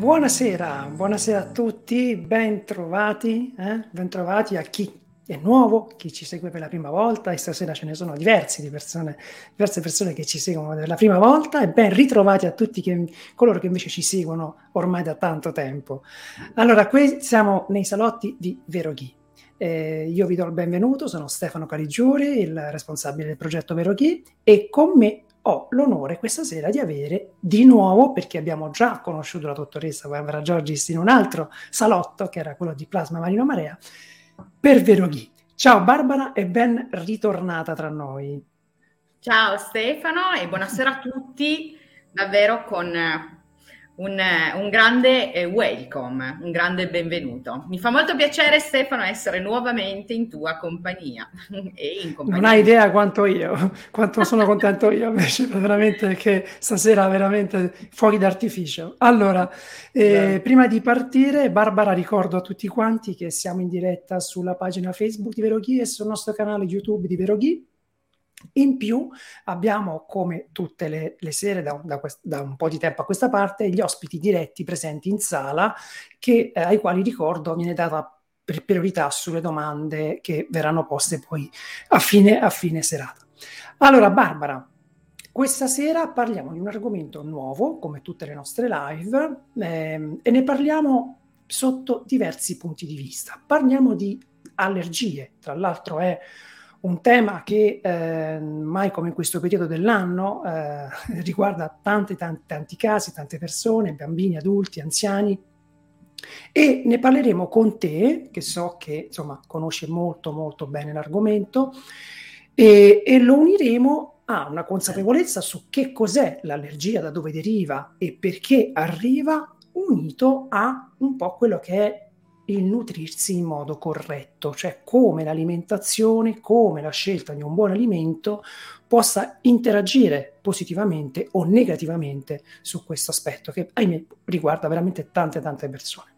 Buonasera, buonasera a tutti, ben trovati, eh? ben trovati a chi è nuovo, chi ci segue per la prima volta e stasera ce ne sono diversi di persone, diverse persone che ci seguono per la prima volta e ben ritrovati a tutti che, coloro che invece ci seguono ormai da tanto tempo. Allora, qui siamo nei salotti di Veroghi. Eh, io vi do il benvenuto, sono Stefano Caligiuri, il responsabile del progetto Veroghi e con me ho l'onore questa sera di avere di nuovo, perché abbiamo già conosciuto la dottoressa Barbara Giorgis in un altro salotto, che era quello di Plasma Marino Marea, per Veroghi. Ciao Barbara e ben ritornata tra noi. Ciao Stefano e buonasera a tutti, davvero con un, un, grande eh, welcome, un grande benvenuto. Mi fa molto piacere Stefano essere nuovamente in tua compagnia. e in compagnia. Non hai idea quanto io, quanto sono contento io invece, veramente che stasera veramente fuochi d'artificio. Allora, eh, prima di partire, Barbara ricordo a tutti quanti che siamo in diretta sulla pagina Facebook di Veroghi e sul nostro canale YouTube di Veroghi in più abbiamo, come tutte le, le sere da, da, quest- da, un po' di tempo a questa parte, gli ospiti diretti presenti in sala che, eh, ai quali ricordo viene data priorità sulle domande che verranno poste poi a fine, a fine serata. Allora, Barbara, questa sera parliamo di un argomento nuovo, come tutte le nostre live, ehm, e ne parliamo sotto diversi punti di vista. Parliamo di allergie, tra l'altro è un tema che eh, mai come in questo periodo dell'anno eh, riguarda tanti, tanti, tanti casi, tante persone, bambini, adulti, anziani. E ne parleremo con te, che so che insomma conosce molto molto bene l'argomento, e, e lo uniremo a una consapevolezza su che cos'è l'allergia, da dove deriva e perché arriva, unito a un po' quello che è il nutrirsi in modo corretto, cioè come l'alimentazione, come la scelta di un buon alimento possa interagire positivamente o negativamente su questo aspetto che ahimè riguarda veramente tante tante persone.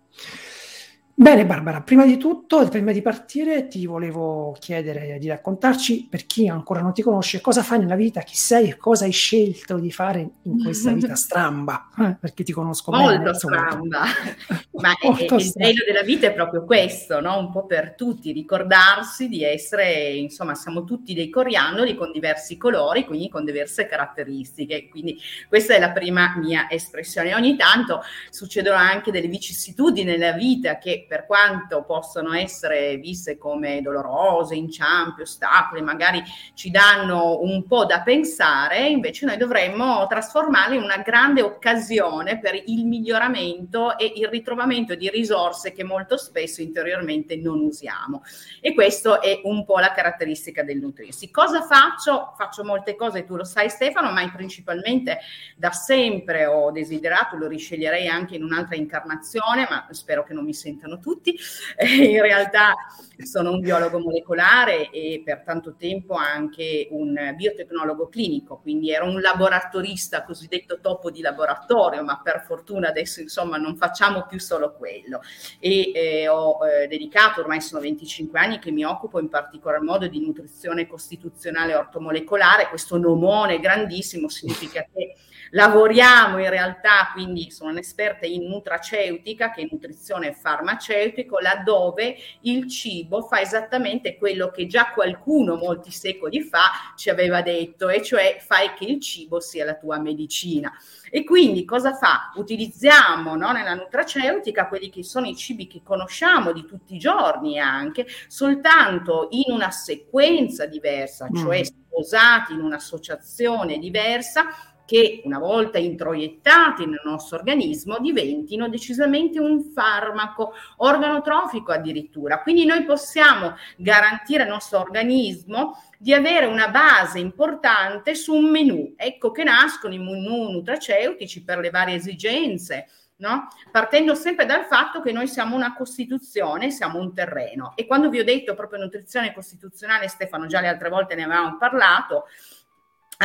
Bene Barbara, prima di tutto, prima di partire, ti volevo chiedere di raccontarci, per chi ancora non ti conosce, cosa fai nella vita, chi sei e cosa hai scelto di fare in questa vita stramba, eh, perché ti conosco Molto bene. Molto stramba, ma Molto il bello della vita è proprio questo, no? un po' per tutti, ricordarsi di essere, insomma, siamo tutti dei coriandoli con diversi colori, quindi con diverse caratteristiche, quindi questa è la prima mia espressione. Ogni tanto succedono anche delle vicissitudini nella vita che per quanto possono essere viste come dolorose, inciampi, ostacoli, magari ci danno un po' da pensare, invece noi dovremmo trasformarle in una grande occasione per il miglioramento e il ritrovamento di risorse che molto spesso interiormente non usiamo. E questo è un po' la caratteristica del nutrirsi. Cosa faccio? Faccio molte cose, tu lo sai Stefano, ma principalmente da sempre ho desiderato, lo risceglierei anche in un'altra incarnazione, ma spero che non mi sentano sanno tutti, in realtà sono un biologo molecolare e per tanto tempo anche un biotecnologo clinico, quindi ero un laboratorista cosiddetto topo di laboratorio, ma per fortuna adesso insomma non facciamo più solo quello. E eh, ho eh, dedicato, ormai sono 25 anni che mi occupo in particolar modo di nutrizione costituzionale ortomolecolare, questo nomone grandissimo significa che lavoriamo in realtà, quindi sono un'esperta in nutraceutica, che è nutrizione farmaceutico, laddove il cibo fa esattamente quello che già qualcuno molti secoli fa ci aveva detto, e cioè fai che il cibo sia la tua medicina. E quindi cosa fa? Utilizziamo no, nella nutraceutica quelli che sono i cibi che conosciamo di tutti i giorni anche, soltanto in una sequenza diversa, cioè mm. sposati in un'associazione diversa che una volta introiettati nel nostro organismo diventino decisamente un farmaco organotrofico addirittura. Quindi noi possiamo garantire al nostro organismo di avere una base importante su un menù. Ecco che nascono i menù nutraceutici per le varie esigenze. No? Partendo sempre dal fatto che noi siamo una costituzione, siamo un terreno. E quando vi ho detto proprio nutrizione costituzionale, Stefano, già le altre volte ne avevamo parlato,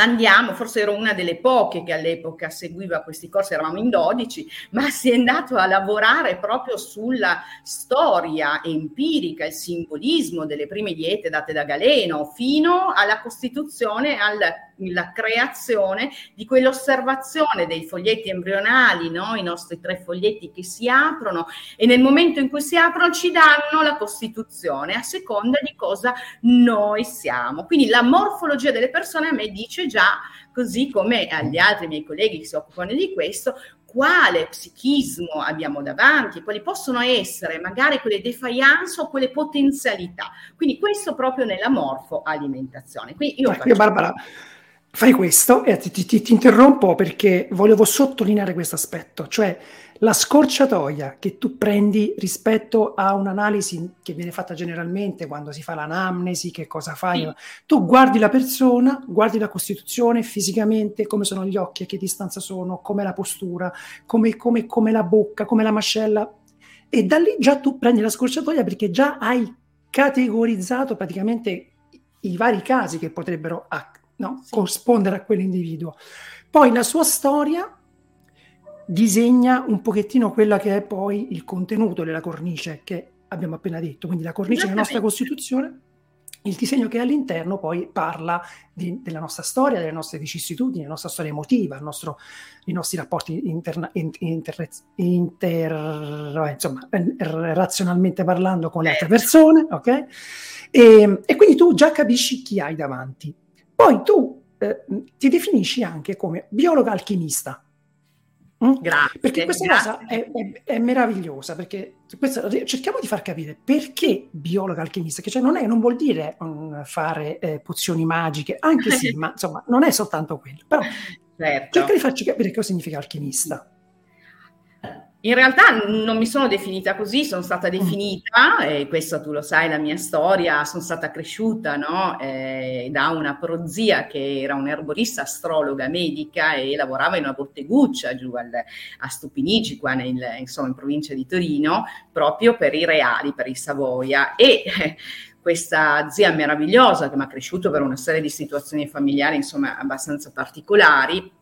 andiamo, forse ero una delle poche che all'epoca seguiva questi corsi, eravamo in 12, ma si è andato a lavorare proprio sulla storia empirica, il simbolismo delle prime diete date da Galeno, fino alla costituzione, al la creazione di quell'osservazione dei foglietti embrionali, no? i nostri tre foglietti che si aprono e nel momento in cui si aprono ci danno la costituzione a seconda di cosa noi siamo. Quindi la morfologia delle persone a me dice già, così come agli altri miei colleghi che si occupano di questo, quale psichismo abbiamo davanti, quali possono essere magari quelle defiance o quelle potenzialità. Quindi questo proprio nella morfoalimentazione. Quindi io, faccio... Barbara, fai questo e ti, ti, ti interrompo perché volevo sottolineare questo aspetto, cioè la scorciatoia che tu prendi rispetto a un'analisi che viene fatta generalmente quando si fa l'anamnesi, che cosa fai, sì. tu guardi la persona, guardi la costituzione fisicamente, come sono gli occhi, a che distanza sono, come la postura, come, come, come la bocca, come la mascella, e da lì già tu prendi la scorciatoia perché già hai categorizzato praticamente i vari casi che potrebbero no, sì. corrispondere a quell'individuo. Poi la sua storia disegna un pochettino quella che è poi il contenuto della cornice che abbiamo appena detto, quindi la cornice della nostra Costituzione, il disegno che è all'interno poi parla di, della nostra storia, delle nostre vicissitudini, della nostra storia emotiva, il nostro, i nostri rapporti interna, inter, inter, insomma, razionalmente parlando con le altre persone, ok? E, e quindi tu già capisci chi hai davanti. Poi tu eh, ti definisci anche come biologo alchimista. Mm? Grazie. Perché questa grazie. cosa è, è, è, meravigliosa, perché questa, cerchiamo di far capire perché biologa alchimista, che cioè non, è, non vuol dire um, fare eh, pozioni magiche, anche sì, ma insomma non è soltanto quello. Però certo. cerca di farci capire cosa significa alchimista. In realtà non mi sono definita così, sono stata mm. definita, e questo tu lo sai, la mia storia, sono stata cresciuta no? eh, da una prozia che era un'erborista astrologa medica e lavorava in una botteguccia giù al, a Stupinigi, qua nel, insomma, in provincia di Torino, proprio per i reali, per i Savoia. E eh, questa zia meravigliosa che mi ha cresciuto per una serie di situazioni familiari, insomma, abbastanza particolari,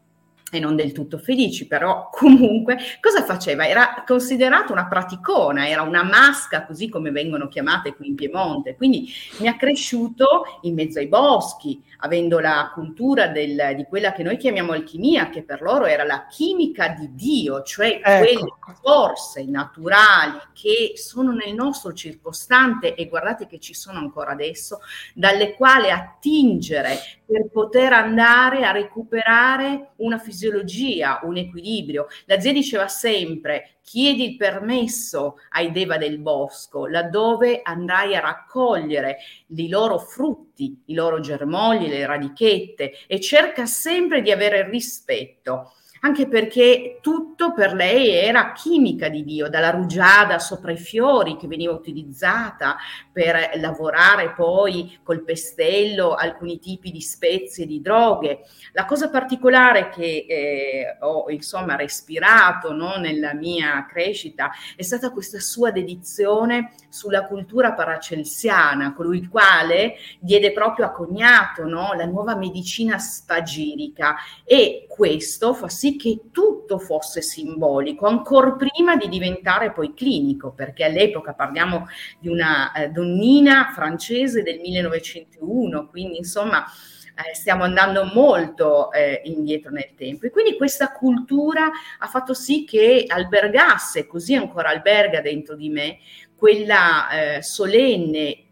e non del tutto felici, però comunque cosa faceva? Era considerata una praticona, era una masca, così come vengono chiamate qui in Piemonte, quindi mi ha cresciuto in mezzo ai boschi, avendo la cultura del, di quella che noi chiamiamo alchimia, che per loro era la chimica di Dio, cioè ecco. quelle forze naturali che sono nel nostro circostante e guardate che ci sono ancora adesso, dalle quali attingere per poter andare a recuperare una fisiologia, un equilibrio. La zia diceva sempre chiedi il permesso ai Deva del bosco, laddove andrai a raccogliere i loro frutti, i loro germogli, le radichette e cerca sempre di avere rispetto anche perché tutto per lei era chimica di Dio, dalla rugiada sopra i fiori che veniva utilizzata per lavorare poi col pestello alcuni tipi di spezie, di droghe. La cosa particolare che eh, ho insomma respirato no, nella mia crescita è stata questa sua dedizione sulla cultura paracelsiana, colui il quale diede proprio a cognato no, la nuova medicina spagirica e questo fa sì che tutto fosse simbolico, ancora prima di diventare poi clinico, perché all'epoca parliamo di una eh, donnina francese del 1901, quindi insomma eh, stiamo andando molto eh, indietro nel tempo. E quindi questa cultura ha fatto sì che albergasse, così ancora alberga dentro di me, quella eh, solenne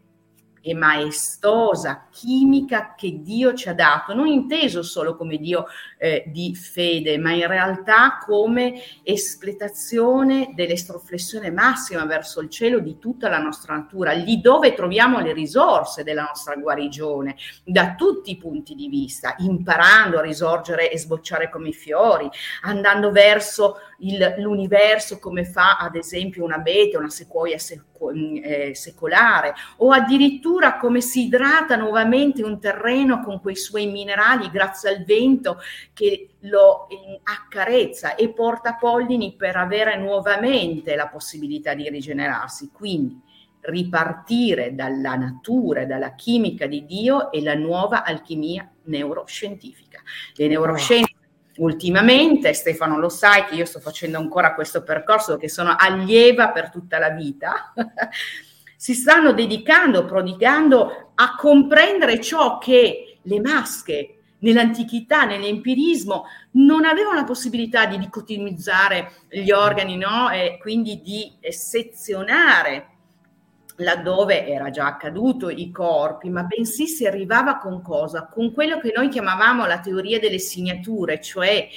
e maestosa chimica che Dio ci ha dato, non inteso solo come Dio eh, di fede, ma in realtà come espletazione dell'estroflessione massima verso il cielo di tutta la nostra natura, lì dove troviamo le risorse della nostra guarigione, da tutti i punti di vista, imparando a risorgere e sbocciare come i fiori, andando verso il, l'universo come fa ad esempio una bete, una sequoia seco, eh, secolare, o addirittura come si idrata nuovamente un terreno con quei suoi minerali grazie al vento che lo accarezza e porta pollini per avere nuovamente la possibilità di rigenerarsi. Quindi ripartire dalla natura, dalla chimica di Dio e la nuova alchimia neuroscientifica. Le neuroscienze ultimamente, Stefano lo sai che io sto facendo ancora questo percorso che sono allieva per tutta la vita, si stanno dedicando, prodigando a comprendere ciò che le masche nell'antichità, nell'empirismo, non avevano la possibilità di dicotimizzare gli organi, no? E quindi di sezionare laddove era già accaduto i corpi, ma bensì si arrivava con cosa? Con quello che noi chiamavamo la teoria delle signature, cioè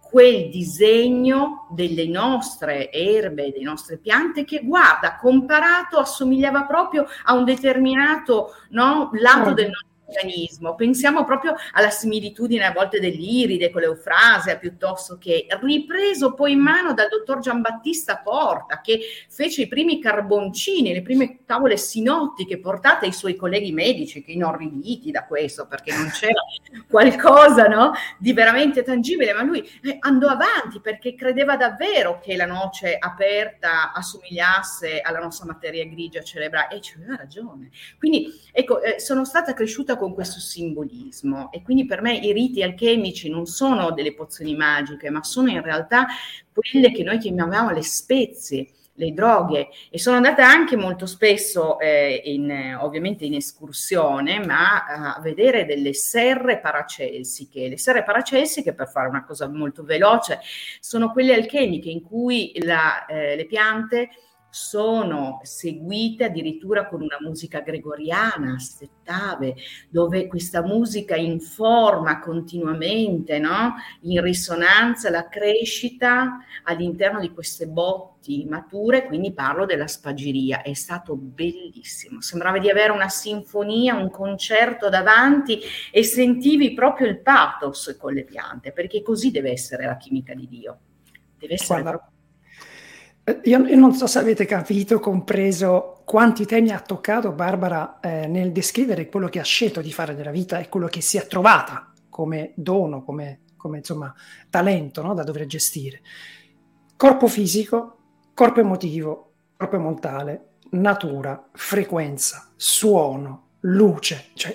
quel disegno delle nostre erbe, delle nostre piante che guarda, comparato assomigliava proprio a un determinato no, lato del nostro organismo. Pensiamo proprio alla similitudine a volte dell'iride con l'eufrasia, piuttosto che ripreso poi in mano dal dottor Giambattista Porta, che fece i primi carboncini, le prime tavole sinottiche portate ai suoi colleghi medici, che inorriditi da questo, perché non c'era qualcosa no, di veramente tangibile, ma lui eh, andò avanti perché credeva davvero che la noce aperta assomigliasse alla nostra materia grigia cerebrale e ci aveva ragione. Quindi ecco, eh, sono stata cresciuta con questo simbolismo. E quindi per me i riti alchemici non sono delle pozioni magiche, ma sono in realtà quelle che noi chiamiamo le spezie le droghe. E sono andata anche molto spesso eh, in, ovviamente in escursione ma a vedere delle serre paracelsiche le serre paracelsiche per fare una cosa molto veloce sono quelle alchemiche in cui la, eh, le piante sono seguite addirittura con una musica gregoriana, settave, dove questa musica informa continuamente, no? in risonanza la crescita all'interno di queste botti mature, quindi parlo della spagiria, è stato bellissimo, sembrava di avere una sinfonia, un concerto davanti e sentivi proprio il pathos con le piante, perché così deve essere la chimica di Dio. Deve essere Guarda, proprio io, io, non so se avete capito, compreso quanti temi ha toccato Barbara eh, nel descrivere quello che ha scelto di fare nella vita e quello che si è trovata come dono, come, come insomma, talento no? da dover gestire. Corpo fisico, corpo emotivo, corpo mentale, natura, frequenza, suono, luce. Cioè,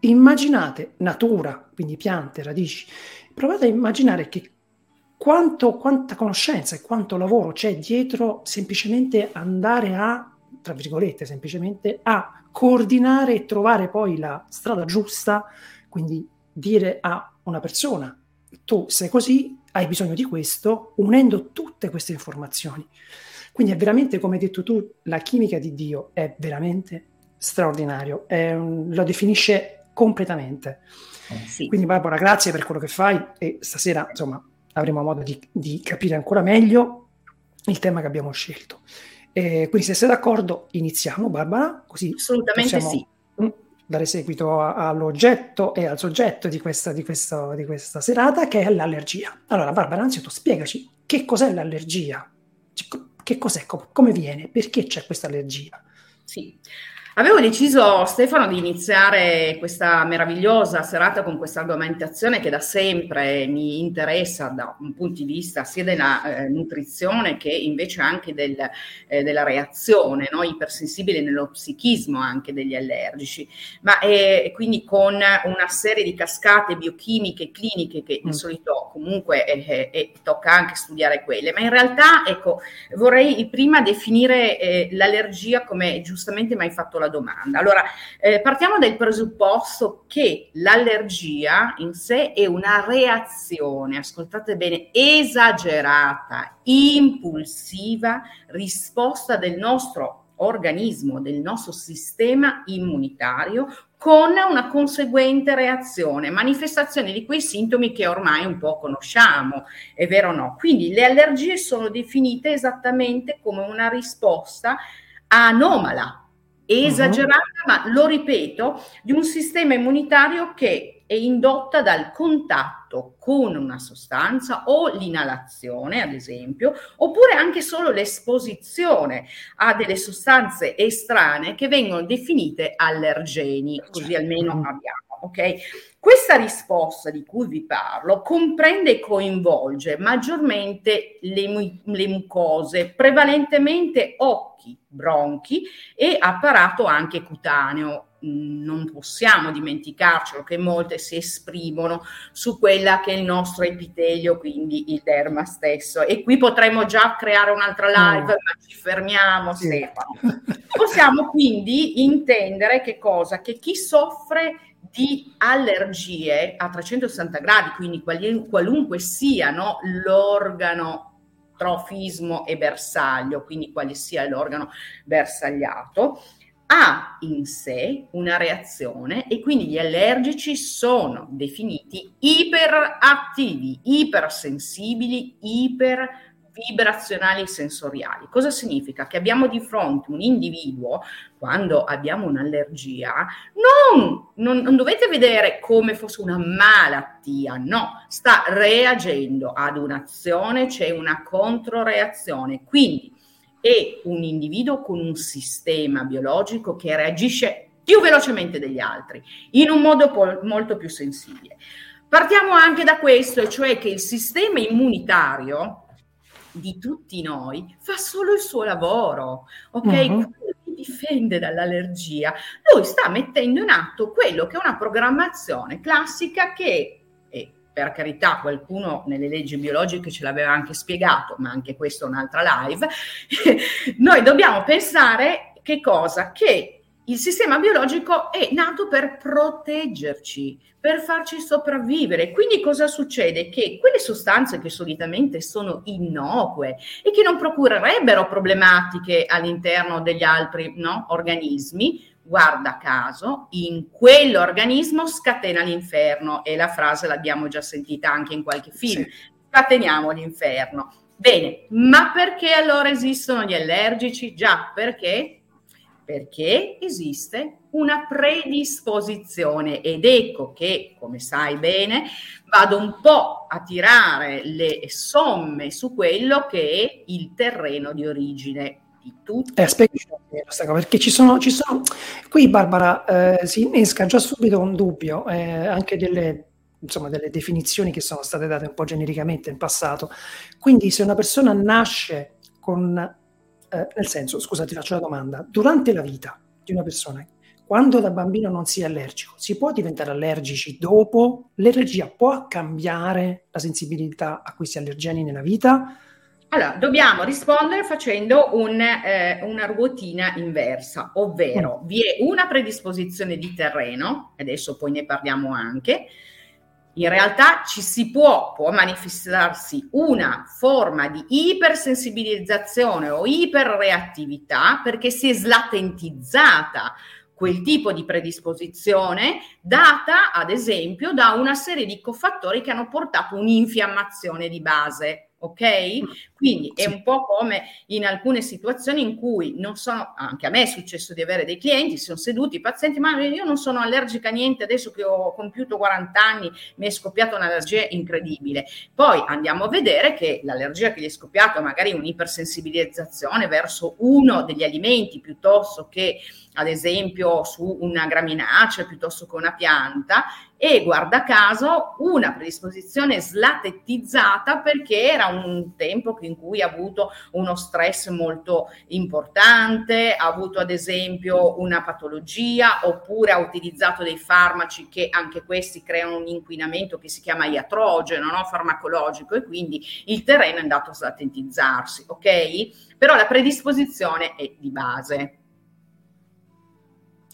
immaginate natura, quindi piante, radici. Provate a immaginare che quanto, quanta conoscenza e quanto lavoro c'è dietro semplicemente andare a, tra virgolette, semplicemente a coordinare e trovare poi la strada giusta, quindi dire a una persona, tu sei così, hai bisogno di questo, unendo tutte queste informazioni. Quindi è veramente, come hai detto tu, la chimica di Dio è veramente straordinario, è un, lo definisce completamente. Eh, sì. Quindi Barbara, grazie per quello che fai e stasera, insomma, avremo modo di, di capire ancora meglio il tema che abbiamo scelto. Eh, quindi se sei d'accordo iniziamo Barbara, così assolutamente sì. Mm, dare seguito a, all'oggetto e al soggetto di questa, di, questo, di questa serata che è l'allergia. Allora Barbara, anzitutto spiegaci che cos'è l'allergia, che cos'è, come viene, perché c'è questa allergia. Sì, Avevo deciso, Stefano, di iniziare questa meravigliosa serata con questa argomentazione che da sempre mi interessa da un punto di vista sia della eh, nutrizione che invece anche del, eh, della reazione no? ipersensibile nello psichismo anche degli allergici, ma eh, quindi con una serie di cascate biochimiche e cliniche che di mm. solito comunque eh, eh, tocca anche studiare quelle, ma in realtà ecco, vorrei prima definire eh, l'allergia come giustamente mi hai fatto la domanda. Allora, eh, partiamo dal presupposto che l'allergia in sé è una reazione, ascoltate bene, esagerata, impulsiva, risposta del nostro organismo, del nostro sistema immunitario con una conseguente reazione, manifestazione di quei sintomi che ormai un po' conosciamo, è vero o no? Quindi le allergie sono definite esattamente come una risposta anomala esagerata, uh-huh. ma lo ripeto, di un sistema immunitario che è indotta dal contatto con una sostanza o l'inalazione, ad esempio, oppure anche solo l'esposizione a delle sostanze estranee che vengono definite allergeni, così almeno mm-hmm. abbiamo. Ok? Questa risposta di cui vi parlo comprende e coinvolge maggiormente le, le mucose, prevalentemente occhi, bronchi e apparato anche cutaneo. Mm, non possiamo dimenticarcelo che molte si esprimono su quella che è il nostro epitelio, quindi il derma stesso. E qui potremmo già creare un'altra live, mm. ma ci fermiamo, sì. Stefano. Possiamo quindi intendere che cosa? Che chi soffre di allergie a 360 gradi, quindi qualunque sia no, l'organo trofismo e bersaglio, quindi quale sia l'organo bersagliato, ha in sé una reazione e quindi gli allergici sono definiti iperattivi, ipersensibili, iper vibrazionali sensoriali. Cosa significa? Che abbiamo di fronte un individuo, quando abbiamo un'allergia, non, non, non, dovete vedere come fosse una malattia, no, sta reagendo ad un'azione, c'è una controreazione. Quindi è un individuo con un sistema biologico che reagisce più velocemente degli altri, in un modo po- molto più sensibile. Partiamo anche da questo, cioè che il sistema immunitario di tutti noi fa solo il suo lavoro, ok? Uh-huh. difende dall'allergia, lui sta mettendo in atto quello che è una programmazione classica che eh, per carità qualcuno nelle leggi biologiche ce l'aveva anche spiegato, ma anche questo è un'altra live, noi dobbiamo pensare che cosa? Che il sistema biologico è nato per proteggerci, per farci sopravvivere. Quindi cosa succede? Che quelle sostanze che solitamente sono innocue e che non procurerebbero problematiche all'interno degli altri no, organismi, guarda caso, in quell'organismo scatena l'inferno e la frase l'abbiamo già sentita anche in qualche film. Sì. Scateniamo l'inferno. Bene, ma perché allora esistono gli allergici? Già, perché perché esiste una predisposizione ed ecco che, come sai bene, vado un po' a tirare le somme su quello che è il terreno di origine di tutti. Eh, perché ci sono, ci sono, qui Barbara eh, si innesca già subito un dubbio, eh, anche delle, insomma, delle definizioni che sono state date un po' genericamente in passato. Quindi se una persona nasce con eh, nel senso, scusa, ti faccio la domanda, durante la vita di una persona, quando da bambino non si è allergico, si può diventare allergici dopo? L'allergia può cambiare la sensibilità a questi allergeni nella vita? Allora, dobbiamo rispondere facendo un, eh, una ruotina inversa, ovvero mm. vi è una predisposizione di terreno, adesso poi ne parliamo anche, in realtà ci si può, può manifestarsi una forma di ipersensibilizzazione o iperreattività perché si è slatentizzata quel tipo di predisposizione data ad esempio da una serie di cofattori che hanno portato un'infiammazione di base ok? Mm. Quindi è un po' come in alcune situazioni in cui non sono, anche a me è successo di avere dei clienti, sono seduti i pazienti, ma io non sono allergica a niente, adesso che ho compiuto 40 anni mi è scoppiata un'allergia incredibile. Poi andiamo a vedere che l'allergia che gli è scoppiata magari un'ipersensibilizzazione verso uno degli alimenti piuttosto che ad esempio su una graminacea piuttosto che una pianta e guarda caso una predisposizione slatettizzata perché era un tempo in cui ha avuto uno stress molto importante, ha avuto ad esempio una patologia oppure ha utilizzato dei farmaci che anche questi creano un inquinamento che si chiama iatrogeno, no? farmacologico e quindi il terreno è andato a slatentizzarsi, ok? Però la predisposizione è di base.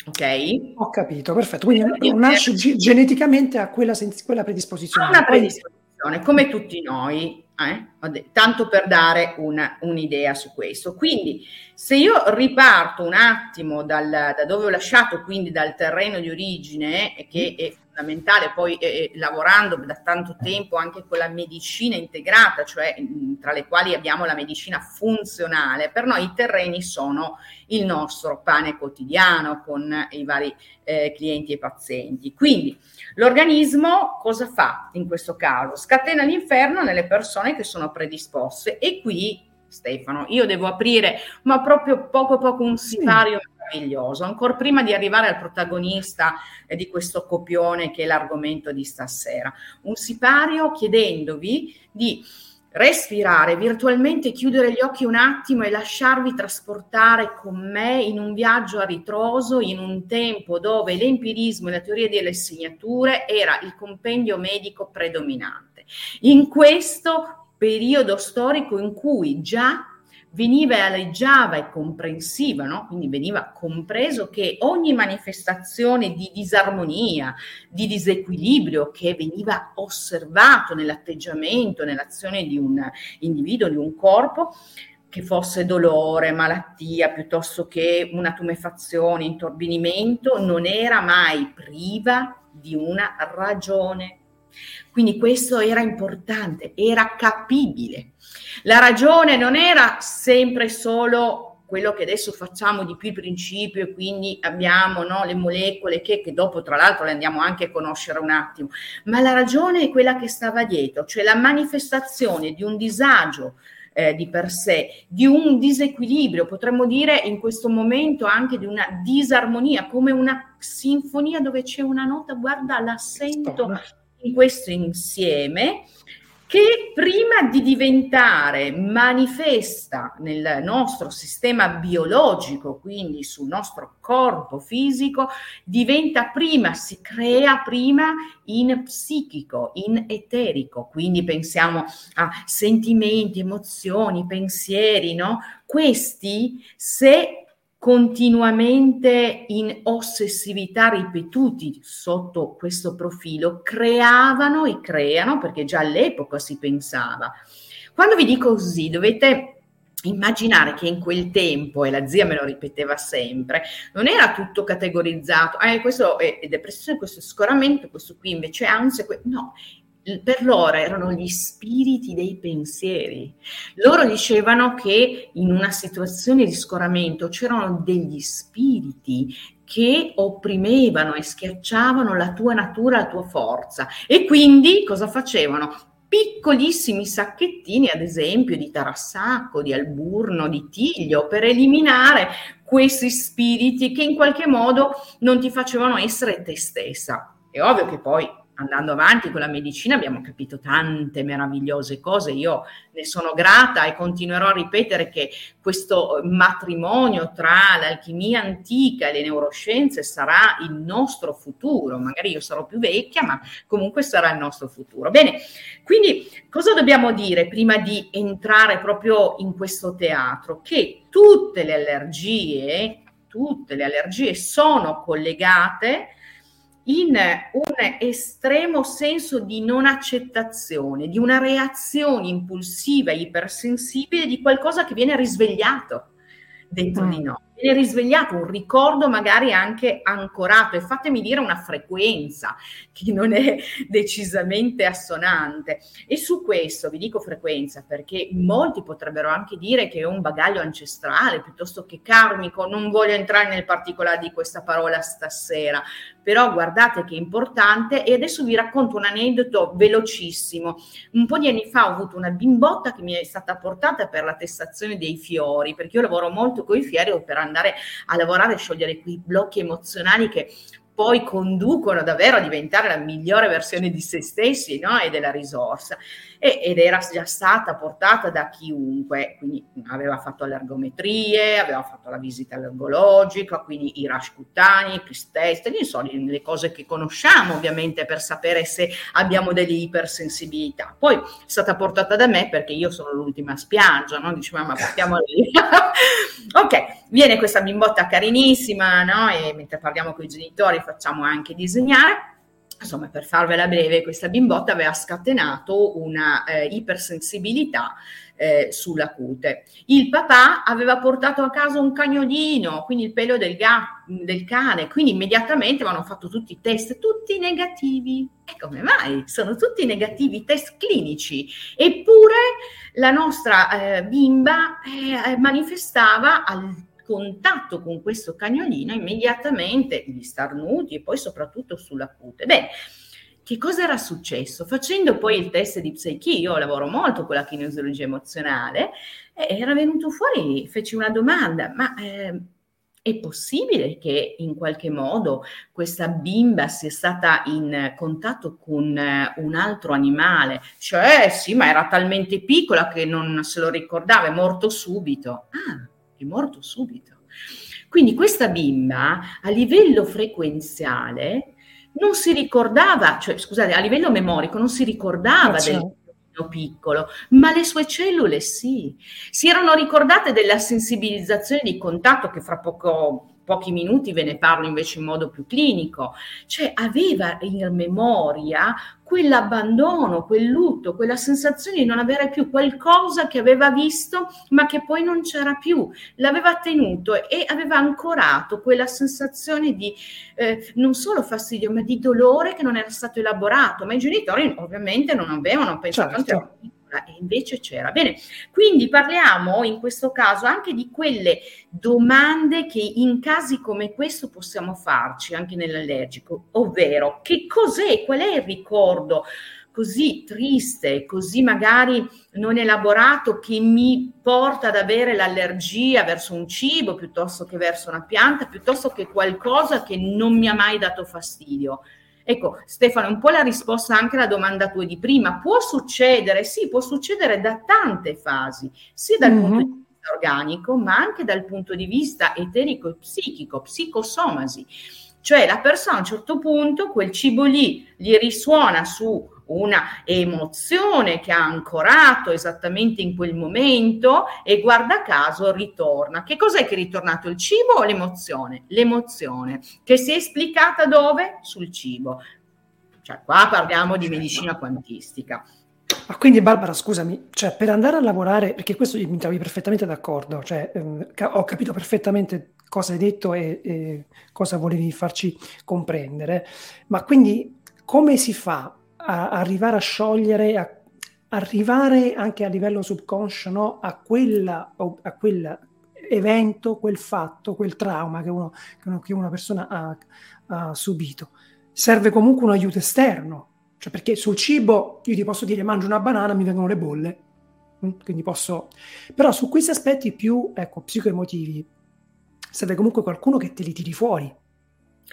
Ok? Ho capito, perfetto. Quindi nasce geneticamente a quella, sens- quella predisposizione. Una predisposizione, come tutti noi, eh? tanto per dare una, un'idea su questo. Quindi, se io riparto un attimo dal, da dove ho lasciato, quindi dal terreno di origine, che è fondamentale poi eh, lavorando da tanto tempo anche con la medicina integrata, cioè mh, tra le quali abbiamo la medicina funzionale, per noi i terreni sono il nostro pane quotidiano con i vari eh, clienti e pazienti. Quindi l'organismo cosa fa in questo caso? Scatena l'inferno nelle persone che sono predisposte e qui Stefano, io devo aprire, ma proprio poco poco un sipario meraviglioso, ancora prima di arrivare al protagonista di questo copione che è l'argomento di stasera. Un sipario chiedendovi di respirare, virtualmente chiudere gli occhi un attimo e lasciarvi trasportare con me in un viaggio a ritroso in un tempo dove l'empirismo e la teoria delle segnature era il compendio medico predominante. In questo periodo storico in cui già veniva aleggiava e comprensiva, no? quindi veniva compreso che ogni manifestazione di disarmonia, di disequilibrio che veniva osservato nell'atteggiamento, nell'azione di un individuo, di un corpo, che fosse dolore, malattia, piuttosto che una tumefazione, intorbidimento, non era mai priva di una ragione. Quindi questo era importante, era capibile. La ragione non era sempre solo quello che adesso facciamo di più il principio e quindi abbiamo no, le molecole che, che, dopo tra l'altro le andiamo anche a conoscere un attimo, ma la ragione è quella che stava dietro, cioè la manifestazione di un disagio eh, di per sé, di un disequilibrio, potremmo dire in questo momento anche di una disarmonia, come una sinfonia dove c'è una nota, guarda, la sento in questo insieme che prima di diventare manifesta nel nostro sistema biologico, quindi sul nostro corpo fisico, diventa prima, si crea prima in psichico, in eterico. Quindi pensiamo a sentimenti, emozioni, pensieri, no? Questi, se continuamente in ossessività ripetuti sotto questo profilo, creavano e creano, perché già all'epoca si pensava. Quando vi dico così, dovete immaginare che in quel tempo, e la zia me lo ripeteva sempre, non era tutto categorizzato, eh, questo è, depressione, questo è scoramento, questo qui invece è ansia, que- no, per loro erano gli spiriti dei pensieri. Loro dicevano che in una situazione di scoramento c'erano degli spiriti che opprimevano e schiacciavano la tua natura, la tua forza. E quindi cosa facevano? Piccolissimi sacchettini, ad esempio, di tarassacco, di alburno, di tiglio, per eliminare questi spiriti che in qualche modo non ti facevano essere te stessa. È ovvio che poi andando avanti con la medicina abbiamo capito tante meravigliose cose. Io ne sono grata e continuerò a ripetere che questo matrimonio tra l'alchimia antica e le neuroscienze sarà il nostro futuro. Magari io sarò più vecchia, ma comunque sarà il nostro futuro. Bene, quindi cosa dobbiamo dire prima di entrare proprio in questo teatro? Che tutte le allergie, tutte le allergie sono collegate in un estremo senso di non accettazione, di una reazione impulsiva, ipersensibile di qualcosa che viene risvegliato dentro mm. di noi viene risvegliato un ricordo magari anche ancorato e fatemi dire una frequenza che non è decisamente assonante. E su questo vi dico frequenza perché molti potrebbero anche dire che è un bagaglio ancestrale piuttosto che karmico, non voglio entrare nel particolare di questa parola stasera, però guardate che è importante e adesso vi racconto un aneddoto velocissimo. Un po' di anni fa ho avuto una bimbotta che mi è stata portata per l'attestazione dei fiori, perché io lavoro molto con i fiori operando andare a lavorare e sciogliere quei blocchi emozionali che poi conducono davvero a diventare la migliore versione di se stessi no? e della risorsa e, ed era già stata portata da chiunque, quindi aveva fatto allergometrie, aveva fatto la visita allergologica, quindi i rash cutanei, pristest, insomma le cose che conosciamo ovviamente per sapere se abbiamo delle ipersensibilità. Poi è stata portata da me perché io sono l'ultima spiaggia, no? Dice mamma portiamola lì. ok, viene questa bimbotta carinissima, no? E mentre parliamo con i genitori facciamo anche disegnare insomma, per farvela breve, questa bimbotta aveva scatenato una eh, ipersensibilità eh, sulla cute. Il papà aveva portato a casa un cagnolino, quindi il pelo del, ga- del cane, quindi immediatamente avevano fatto tutti i test, tutti negativi. E come mai? Sono tutti negativi, test clinici. Eppure la nostra eh, bimba eh, manifestava al contatto con questo cagnolino immediatamente gli starnuti e poi soprattutto sulla cute. Beh, che cosa era successo? Facendo poi il test di Psyche, io lavoro molto con la kinesiologia emozionale, eh, era venuto fuori, feci una domanda, ma eh, è possibile che in qualche modo questa bimba sia stata in contatto con eh, un altro animale? Cioè, sì, ma era talmente piccola che non se lo ricordava, è morto subito. Ah, è morto subito. Quindi questa bimba a livello frequenziale non si ricordava, cioè scusate, a livello memorico non si ricordava ah, del, piccolo, ma le sue cellule sì. Si erano ricordate della sensibilizzazione di contatto che fra poco pochi minuti ve ne parlo invece in modo più clinico, cioè aveva in memoria quell'abbandono, quel lutto, quella sensazione di non avere più qualcosa che aveva visto ma che poi non c'era più, l'aveva tenuto e aveva ancorato quella sensazione di eh, non solo fastidio ma di dolore che non era stato elaborato, ma i genitori ovviamente non avevano pensato certo e invece c'era. Bene, quindi parliamo in questo caso anche di quelle domande che in casi come questo possiamo farci anche nell'allergico, ovvero che cos'è, qual è il ricordo così triste, così magari non elaborato che mi porta ad avere l'allergia verso un cibo piuttosto che verso una pianta, piuttosto che qualcosa che non mi ha mai dato fastidio. Ecco, Stefano, un po' la risposta anche alla domanda tua di prima. Può succedere, sì, può succedere da tante fasi, sia dal mm-hmm. punto di vista organico, ma anche dal punto di vista eterico e psichico, psicosomasi. Cioè la persona a un certo punto quel cibo lì gli risuona su una emozione che ha ancorato esattamente in quel momento e guarda caso ritorna. Che cos'è che è ritornato il cibo o l'emozione? L'emozione che si è esplicata dove? Sul cibo. Cioè qua parliamo di medicina quantistica. Ma quindi Barbara, scusami, cioè per andare a lavorare, perché questo mi trovi perfettamente d'accordo, cioè ehm, ho capito perfettamente cosa hai detto e, e cosa volevi farci comprendere, ma quindi come si fa a arrivare a sciogliere, a arrivare anche a livello subconscio no? a, quella, a quel evento, quel fatto, quel trauma che, uno, che, uno, che una persona ha, ha, subito. Serve comunque un aiuto esterno, cioè perché sul cibo io ti posso dire mangio una banana, mi vengono le bolle, mm? quindi posso... Però su questi aspetti più, ecco, psicoemotivi, serve comunque qualcuno che te li tiri fuori.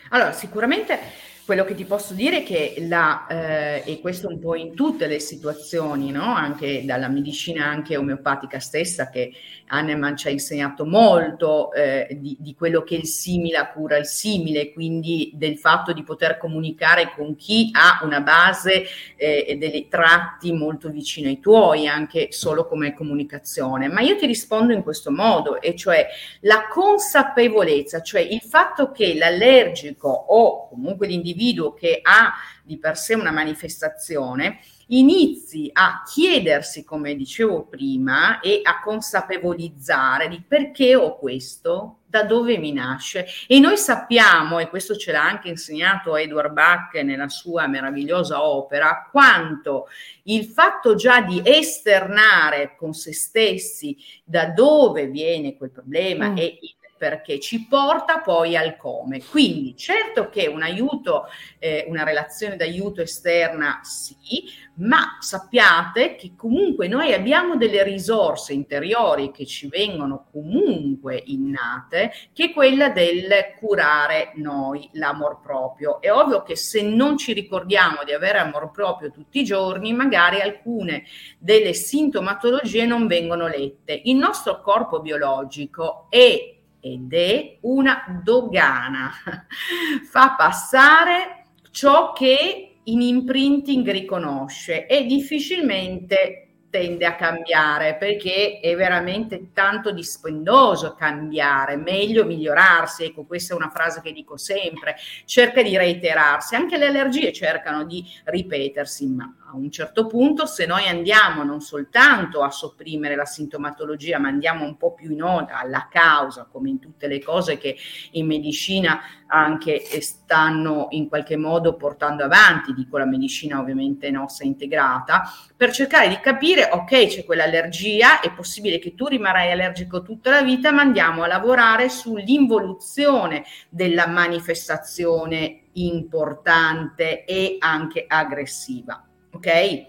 Allora, sicuramente quello che ti posso dire è che la, eh, e questo un po' in tutte le situazioni, no? anche dalla medicina anche omeopatica stessa, che Hahnemann ci ha insegnato molto eh, di, di, quello che il simile cura il simile, quindi del fatto di poter comunicare con chi ha una base eh, e dei tratti molto vicino ai tuoi, anche solo come comunicazione. Ma io ti rispondo in questo modo, e cioè la consapevolezza, cioè il fatto che l'allergico o comunque l'individuo individuo che ha di per sé una manifestazione, inizi a chiedersi, come dicevo prima, e a consapevolizzare di perché ho questo, da dove mi nasce. E noi sappiamo, e questo ce l'ha anche insegnato Edward Bach nella sua meravigliosa opera, quanto il fatto già di esternare con se stessi da dove viene quel problema mm. e il perché ci porta poi al come. Quindi certo che un aiuto, eh, una relazione d'aiuto esterna sì, ma sappiate che comunque noi abbiamo delle risorse interiori che ci vengono comunque innate, che è quella del curare noi l'amor proprio. È ovvio che se non ci ricordiamo di avere amor proprio tutti i giorni, magari alcune delle sintomatologie non vengono lette. Il nostro corpo biologico è ed è una dogana. Fa passare ciò che in imprinting riconosce e difficilmente tende a cambiare perché è veramente tanto dispendoso cambiare, meglio migliorarsi, ecco questa è una frase che dico sempre, cerca di reiterarsi, anche le allergie cercano di ripetersi, ma a un certo punto se noi andiamo non soltanto a sopprimere la sintomatologia, ma andiamo un po' più in onda alla causa, come in tutte le cose che in medicina anche stanno in qualche modo portando avanti, dico la medicina ovviamente nostra integrata, per cercare di capire, ok, c'è quell'allergia, è possibile che tu rimarrai allergico tutta la vita, ma andiamo a lavorare sull'involuzione della manifestazione importante e anche aggressiva ok?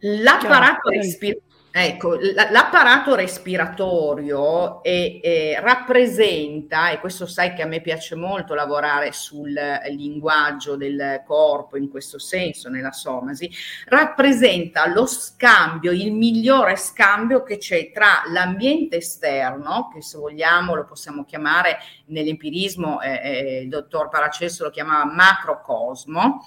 L'apparato respiratorio Ecco, l'apparato respiratorio è, è, rappresenta, e questo sai che a me piace molto lavorare sul linguaggio del corpo in questo senso, nella somasi, rappresenta lo scambio, il migliore scambio che c'è tra l'ambiente esterno, che se vogliamo lo possiamo chiamare nell'empirismo, eh, eh, il dottor Paracelso lo chiamava macrocosmo,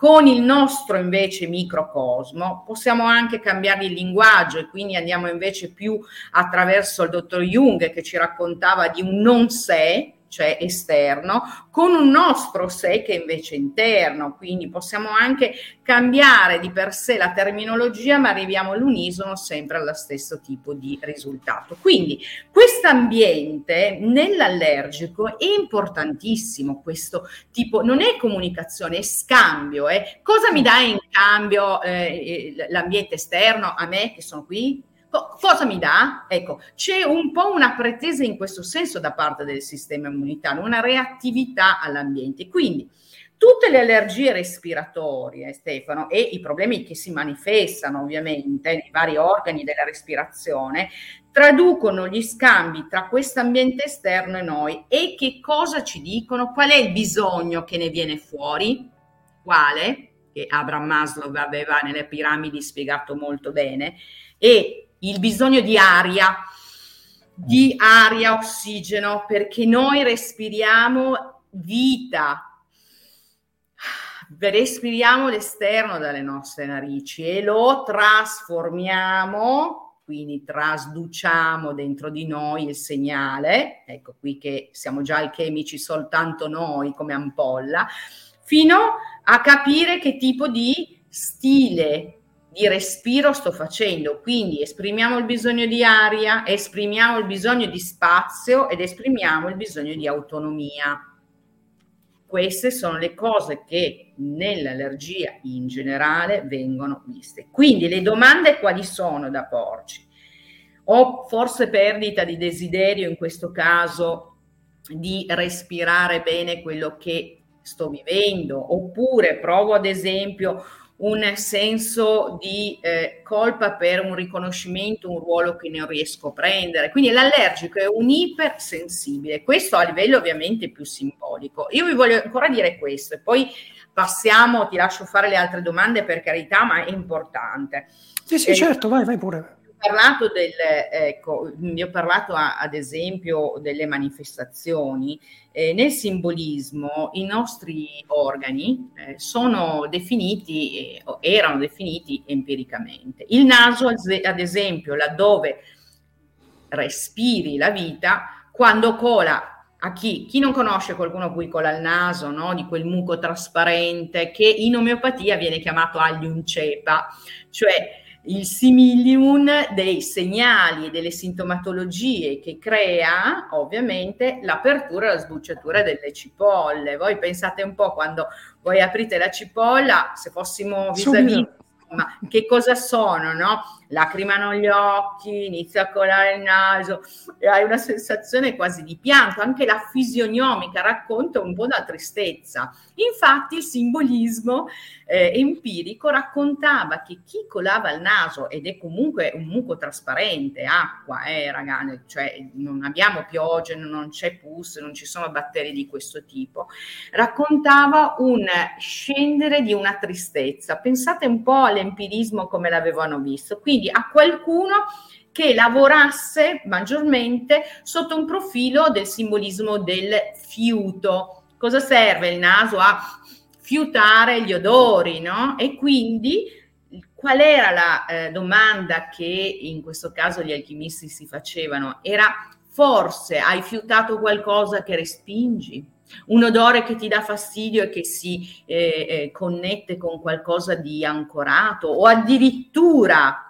Con il nostro invece microcosmo possiamo anche cambiare il linguaggio e quindi andiamo invece più attraverso il dottor Jung che ci raccontava di un non sé, cioè esterno, con un nostro sé che è invece interno, quindi possiamo anche cambiare di per sé la terminologia, ma arriviamo all'unisono sempre allo stesso tipo di risultato. Quindi questo ambiente nell'allergico è importantissimo, questo tipo, non è comunicazione, è scambio. Eh. Cosa mi dà in cambio eh, l'ambiente esterno a me che sono qui? Cosa mi dà? Ecco, c'è un po' una pretesa in questo senso da parte del sistema immunitario, una reattività all'ambiente. Quindi tutte le allergie respiratorie, Stefano, e i problemi che si manifestano ovviamente nei vari organi della respirazione, traducono gli scambi tra questo ambiente esterno e noi e che cosa ci dicono? Qual è il bisogno che ne viene fuori? Quale? Che Abraham Maslow aveva nelle piramidi spiegato molto bene. E il bisogno di aria, di aria, ossigeno, perché noi respiriamo vita, respiriamo l'esterno dalle nostre narici e lo trasformiamo, quindi trasduciamo dentro di noi il segnale, ecco qui che siamo già alchemici soltanto noi come ampolla, fino a capire che tipo di stile di respiro sto facendo. Quindi esprimiamo il bisogno di aria, esprimiamo il bisogno di spazio ed esprimiamo il bisogno di autonomia. Queste sono le cose che nell'allergia in generale vengono viste. Quindi le domande quali sono da porci? O forse perdita di desiderio in questo caso di respirare bene quello che sto vivendo, oppure provo ad esempio un senso di eh, colpa per un riconoscimento, un ruolo che non riesco a prendere. Quindi l'allergico è un ipersensibile, questo a livello ovviamente più simbolico. Io vi voglio ancora dire questo e poi passiamo, ti lascio fare le altre domande per carità, ma è importante. Sì, sì, eh, certo, vai, vai pure parlato del, ecco, vi ho parlato a, ad esempio delle manifestazioni, eh, nel simbolismo i nostri organi eh, sono definiti, eh, erano definiti empiricamente. Il naso, ad esempio, laddove respiri la vita, quando cola a chi, chi, non conosce qualcuno a cui cola il naso, no? di quel muco trasparente che in omeopatia viene chiamato aglium cepa, cioè il similium dei segnali e delle sintomatologie che crea ovviamente l'apertura e la sbucciatura delle cipolle. Voi pensate un po' quando voi aprite la cipolla, se fossimo vis-à-vis, ma che cosa sono, no? Lacrimano gli occhi, inizia a colare il naso e hai una sensazione quasi di pianto, anche la fisionomica racconta un po' la tristezza. Infatti il simbolismo eh, empirico raccontava che chi colava il naso, ed è comunque un muco trasparente, acqua, eh, ragazzi, cioè non abbiamo pioggia, non c'è pus, non ci sono batteri di questo tipo, raccontava un scendere di una tristezza. Pensate un po' all'empirismo come l'avevano visto. Quindi quindi a qualcuno che lavorasse maggiormente sotto un profilo del simbolismo del fiuto. Cosa serve il naso a fiutare gli odori, no? E quindi qual era la eh, domanda che in questo caso gli alchimisti si facevano? Era forse hai fiutato qualcosa che respingi? Un odore che ti dà fastidio e che si eh, eh, connette con qualcosa di ancorato o addirittura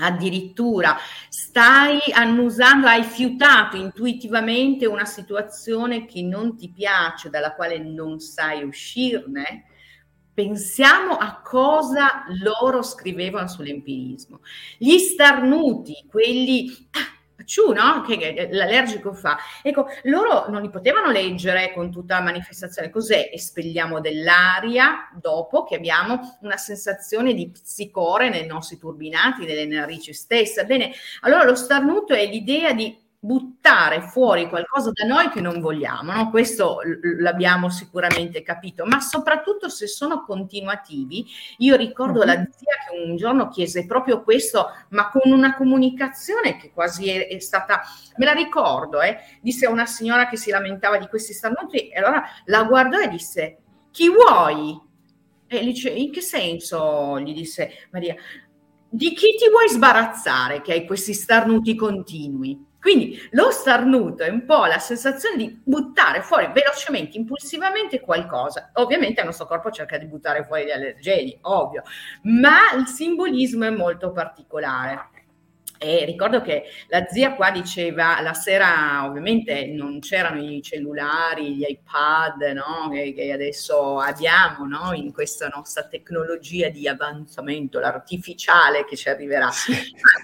addirittura stai annusando, hai fiutato intuitivamente una situazione che non ti piace, dalla quale non sai uscirne, pensiamo a cosa loro scrivevano sull'empirismo. Gli starnuti, quelli ciù, no? Che l'allergico fa. Ecco, loro non li potevano leggere con tutta la manifestazione. Cos'è? Espelliamo dell'aria dopo che abbiamo una sensazione di psicore nei nostri turbinati, nelle narici stesse. Bene, allora lo starnuto è l'idea di buttare fuori qualcosa da noi che non vogliamo, no? questo l'abbiamo sicuramente capito, ma soprattutto se sono continuativi. Io ricordo uh-huh. la zia che un giorno chiese proprio questo, ma con una comunicazione che quasi è, è stata, me la ricordo, eh? disse a una signora che si lamentava di questi starnuti e allora la guardò e disse, chi vuoi? E dice, in che senso? Gli disse Maria, di chi ti vuoi sbarazzare che hai questi starnuti continui? Quindi lo starnuto è un po' la sensazione di buttare fuori velocemente, impulsivamente qualcosa. Ovviamente il nostro corpo cerca di buttare fuori gli allergeni, ovvio, ma il simbolismo è molto particolare. E ricordo che la zia qua diceva la sera, ovviamente non c'erano i cellulari, gli iPad, no? che, che, adesso abbiamo no? in questa nostra tecnologia di avanzamento, l'artificiale che ci arriverà.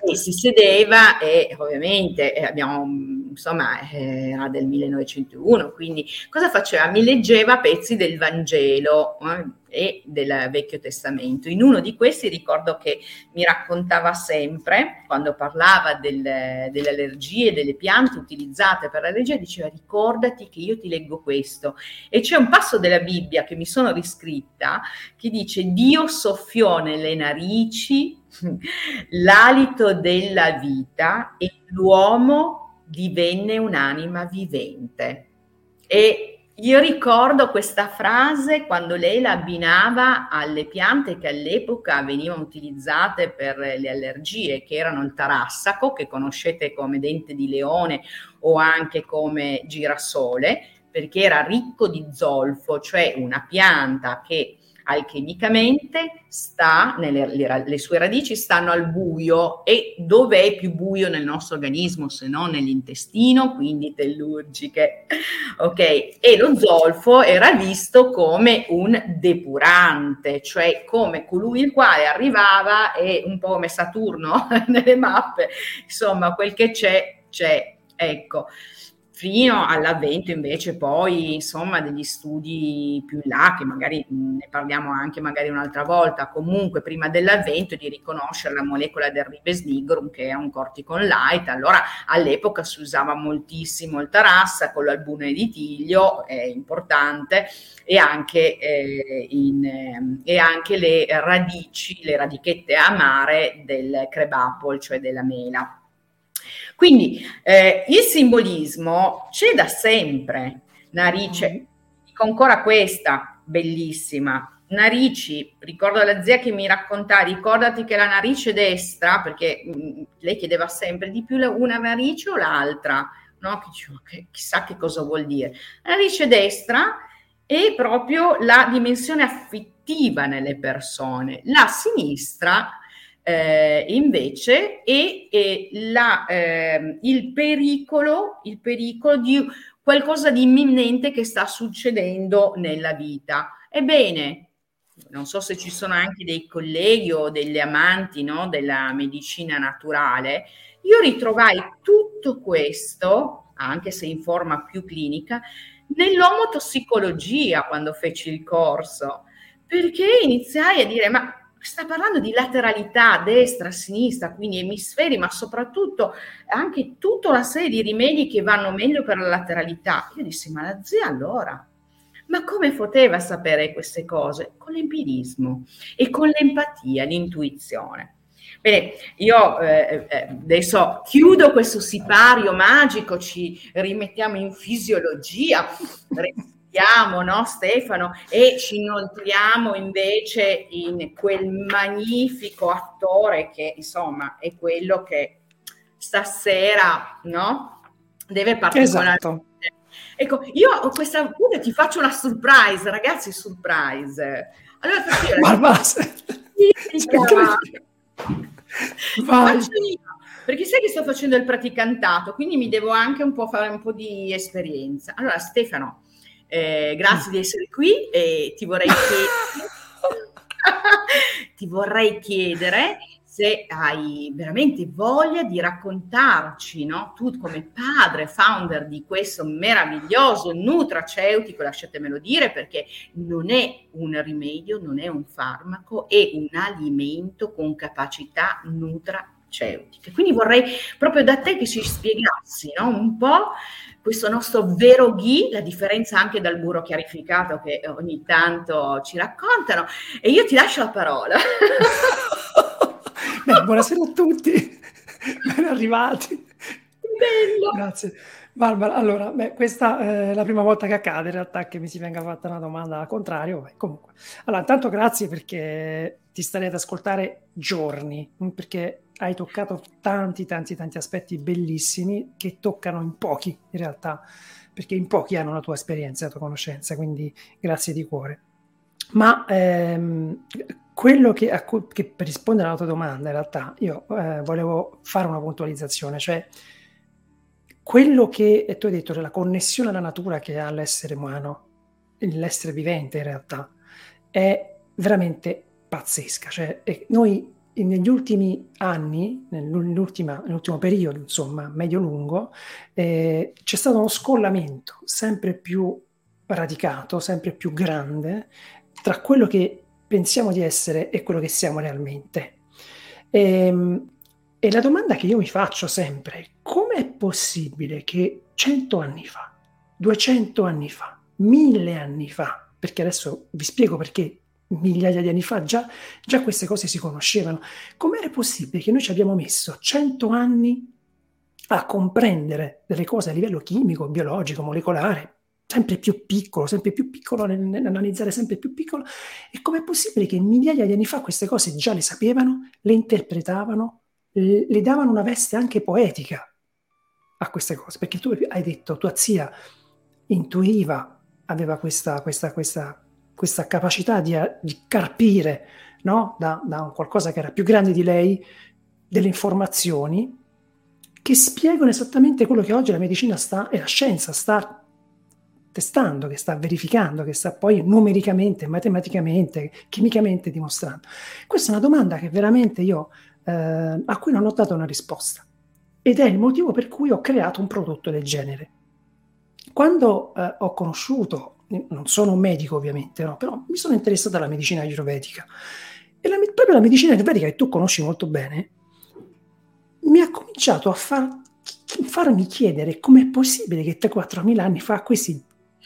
E si sedeva e ovviamente eh, abbiamo, insomma, eh, era del 1901, quindi cosa faceva? Mi leggeva pezzi del Vangelo. Eh? E del Vecchio Testamento. In uno di questi ricordo che mi raccontava sempre, quando parlava del, delle allergie, delle piante utilizzate per l'allergia, diceva ricordati che io ti leggo questo. E c'è un passo della Bibbia che mi sono riscritta che dice Dio soffiò nelle narici l'alito della vita e l'uomo divenne un'anima vivente. E io ricordo questa frase quando lei la abbinava alle piante che all'epoca venivano utilizzate per le allergie, che erano il tarassaco, che conoscete come dente di leone o anche come girasole, perché era ricco di zolfo, cioè una pianta che alchimicamente sta nelle le, le sue radici stanno al buio. E dove è più buio? Nel nostro organismo se non nell'intestino, quindi tellurgiche. Ok, e lo zolfo era visto come un depurante, cioè come colui il quale arrivava e un po' come Saturno nelle mappe, insomma, quel che c'è c'è. Ecco fino all'avvento invece poi insomma degli studi più in là che magari ne parliamo anche magari un'altra volta. Comunque prima dell'avvento di riconoscere la molecola del ribes nigrum che è un corticon light. Allora all'epoca si usava moltissimo il tarassa con l'albume di tiglio è importante e anche, eh, in, eh, e anche le radici le radichette amare del crabapple cioè della mela quindi eh, il simbolismo c'è da sempre. Narice, mm-hmm. dico ancora questa, bellissima. Narici, ricordo la zia che mi raccontava, ricordati che la narice destra, perché mh, mm, lei chiedeva sempre di più una narice o l'altra, no? Che, chissà che cosa vuol dire. La narice destra è proprio la dimensione affettiva nelle persone, la sinistra eh, invece è, è la, eh, il, pericolo, il pericolo di qualcosa di imminente che sta succedendo nella vita. Ebbene, non so se ci sono anche dei colleghi o degli amanti no, della medicina naturale, io ritrovai tutto questo, anche se in forma più clinica, nell'omotossicologia quando feci il corso, perché iniziai a dire ma sta parlando di lateralità, destra, sinistra, quindi emisferi, ma soprattutto anche tutta una serie di rimedi che vanno meglio per la lateralità. Io dissi, ma la zia allora? Ma come poteva sapere queste cose? Con l'empirismo e con l'empatia, l'intuizione. Bene, io eh, eh, adesso chiudo questo sipario magico, ci rimettiamo in fisiologia, inoltriamo, no Stefano? E ci inoltriamo invece in quel magnifico attore che insomma è quello che stasera, no? Deve particolarmente... Esatto. Ecco, io ho questa... Ti faccio una surprise, ragazzi, surprise. Allora, perché... Barbara, Vai. Perché sai che sto facendo il praticantato, quindi mi devo anche un po' fare un po' di esperienza. Allora, Stefano, eh, grazie di essere qui e ti vorrei chiedere, ti vorrei chiedere se hai veramente voglia di raccontarci, no? tu come padre, founder di questo meraviglioso nutraceutico, lasciatemelo dire, perché non è un rimedio, non è un farmaco, è un alimento con capacità nutraceutiche. Quindi vorrei proprio da te che ci spiegassi no? un po' questo nostro vero ghee, la differenza anche dal burro chiarificato che ogni tanto ci raccontano. E io ti lascio la parola. Beh, buonasera a tutti, ben arrivati. Bello. Grazie. Barbara, allora, beh, questa è la prima volta che accade in realtà che mi si venga fatta una domanda al contrario. Beh, comunque, allora, intanto grazie perché ti starei ad ascoltare giorni, perché hai toccato tanti, tanti, tanti aspetti bellissimi che toccano in pochi in realtà, perché in pochi hanno la tua esperienza, la tua conoscenza, quindi grazie di cuore. Ma ehm, quello che, a che, per rispondere alla tua domanda, in realtà, io eh, volevo fare una puntualizzazione, cioè quello che tu hai detto, cioè la connessione alla natura che ha l'essere umano, l'essere vivente in realtà, è veramente pazzesca. Cioè, noi negli ultimi anni, nell'ultimo periodo, insomma, medio-lungo, eh, c'è stato uno scollamento sempre più radicato, sempre più grande, tra quello che pensiamo di essere e quello che siamo realmente. E, ehm, e la domanda che io mi faccio sempre, come è possibile che cento anni fa, 200 anni fa, mille anni fa, perché adesso vi spiego perché migliaia di anni fa già, già queste cose si conoscevano, com'è possibile che noi ci abbiamo messo cento anni a comprendere delle cose a livello chimico, biologico, molecolare, sempre più piccolo, sempre più piccolo, nell'analizzare sempre più piccolo, e com'è possibile che migliaia di anni fa queste cose già le sapevano, le interpretavano, le davano una veste anche poetica a queste cose, perché tu hai detto tua zia intuiva, aveva questa, questa, questa, questa capacità di, di carpire no? da, da qualcosa che era più grande di lei delle informazioni che spiegano esattamente quello che oggi la medicina sta e la scienza sta testando, che sta verificando, che sta poi numericamente, matematicamente, chimicamente dimostrando. Questa è una domanda che veramente io eh, a cui non ho dato una risposta. Ed è il motivo per cui ho creato un prodotto del genere. Quando eh, ho conosciuto, non sono un medico ovviamente, no, però mi sono interessato alla medicina ayurvedica. E la, proprio la medicina ayurvedica che tu conosci molto bene, mi ha cominciato a far, farmi chiedere com'è possibile che 3-4 anni fa questi,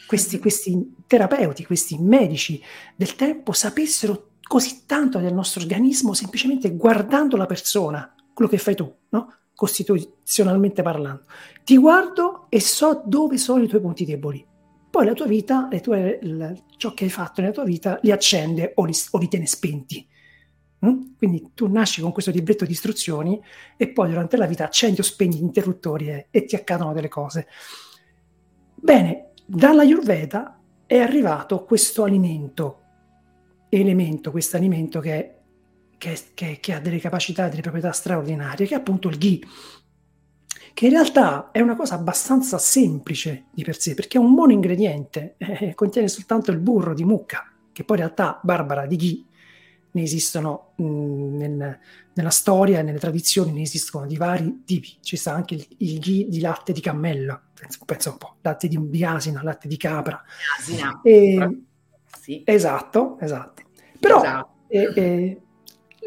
questi, questi terapeuti, questi medici del tempo sapessero così tanto del nostro organismo semplicemente guardando la persona, quello che fai tu, no? costituzionalmente parlando. Ti guardo e so dove sono i tuoi punti deboli. Poi la tua vita, tue, l- ciò che hai fatto nella tua vita, li accende o li, o li tiene spenti. Mm? Quindi tu nasci con questo libretto di istruzioni e poi durante la vita accendi o spegni gli interruttori e, e ti accadono delle cose. Bene, dalla Ayurveda è arrivato questo alimento elemento, questo alimento che, che, che, che, ha delle capacità, delle proprietà straordinarie, che è appunto il ghee, che in realtà è una cosa abbastanza semplice di per sé, perché è un monoingrediente, eh, contiene soltanto il burro di mucca, che poi in realtà, Barbara, di ghee ne esistono mh, nel, nella storia e nelle tradizioni, ne esistono di vari tipi. Ci sta anche il, il ghee di latte di cammello, penso, penso un po', latte di, di asina, latte di capra. Asina. E, sì. Esatto, esatto. Però esatto. eh, eh,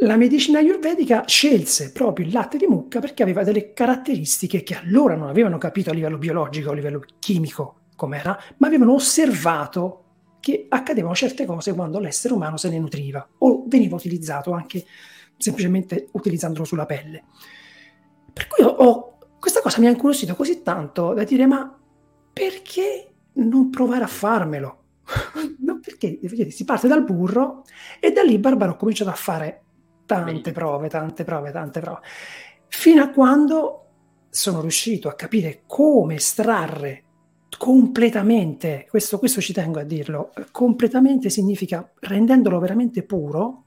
la medicina ayurvedica scelse proprio il latte di mucca perché aveva delle caratteristiche che allora non avevano capito a livello biologico, a livello chimico com'era, ma avevano osservato che accadevano certe cose quando l'essere umano se ne nutriva o veniva utilizzato anche semplicemente utilizzandolo sulla pelle. Per cui ho, ho, questa cosa mi ha incuriosito così tanto da dire ma perché non provare a farmelo? no, perché si parte dal burro e da lì Barbaro ha cominciato a fare tante prove, tante prove, tante prove, fino a quando sono riuscito a capire come estrarre completamente, questo, questo ci tengo a dirlo, completamente significa rendendolo veramente puro,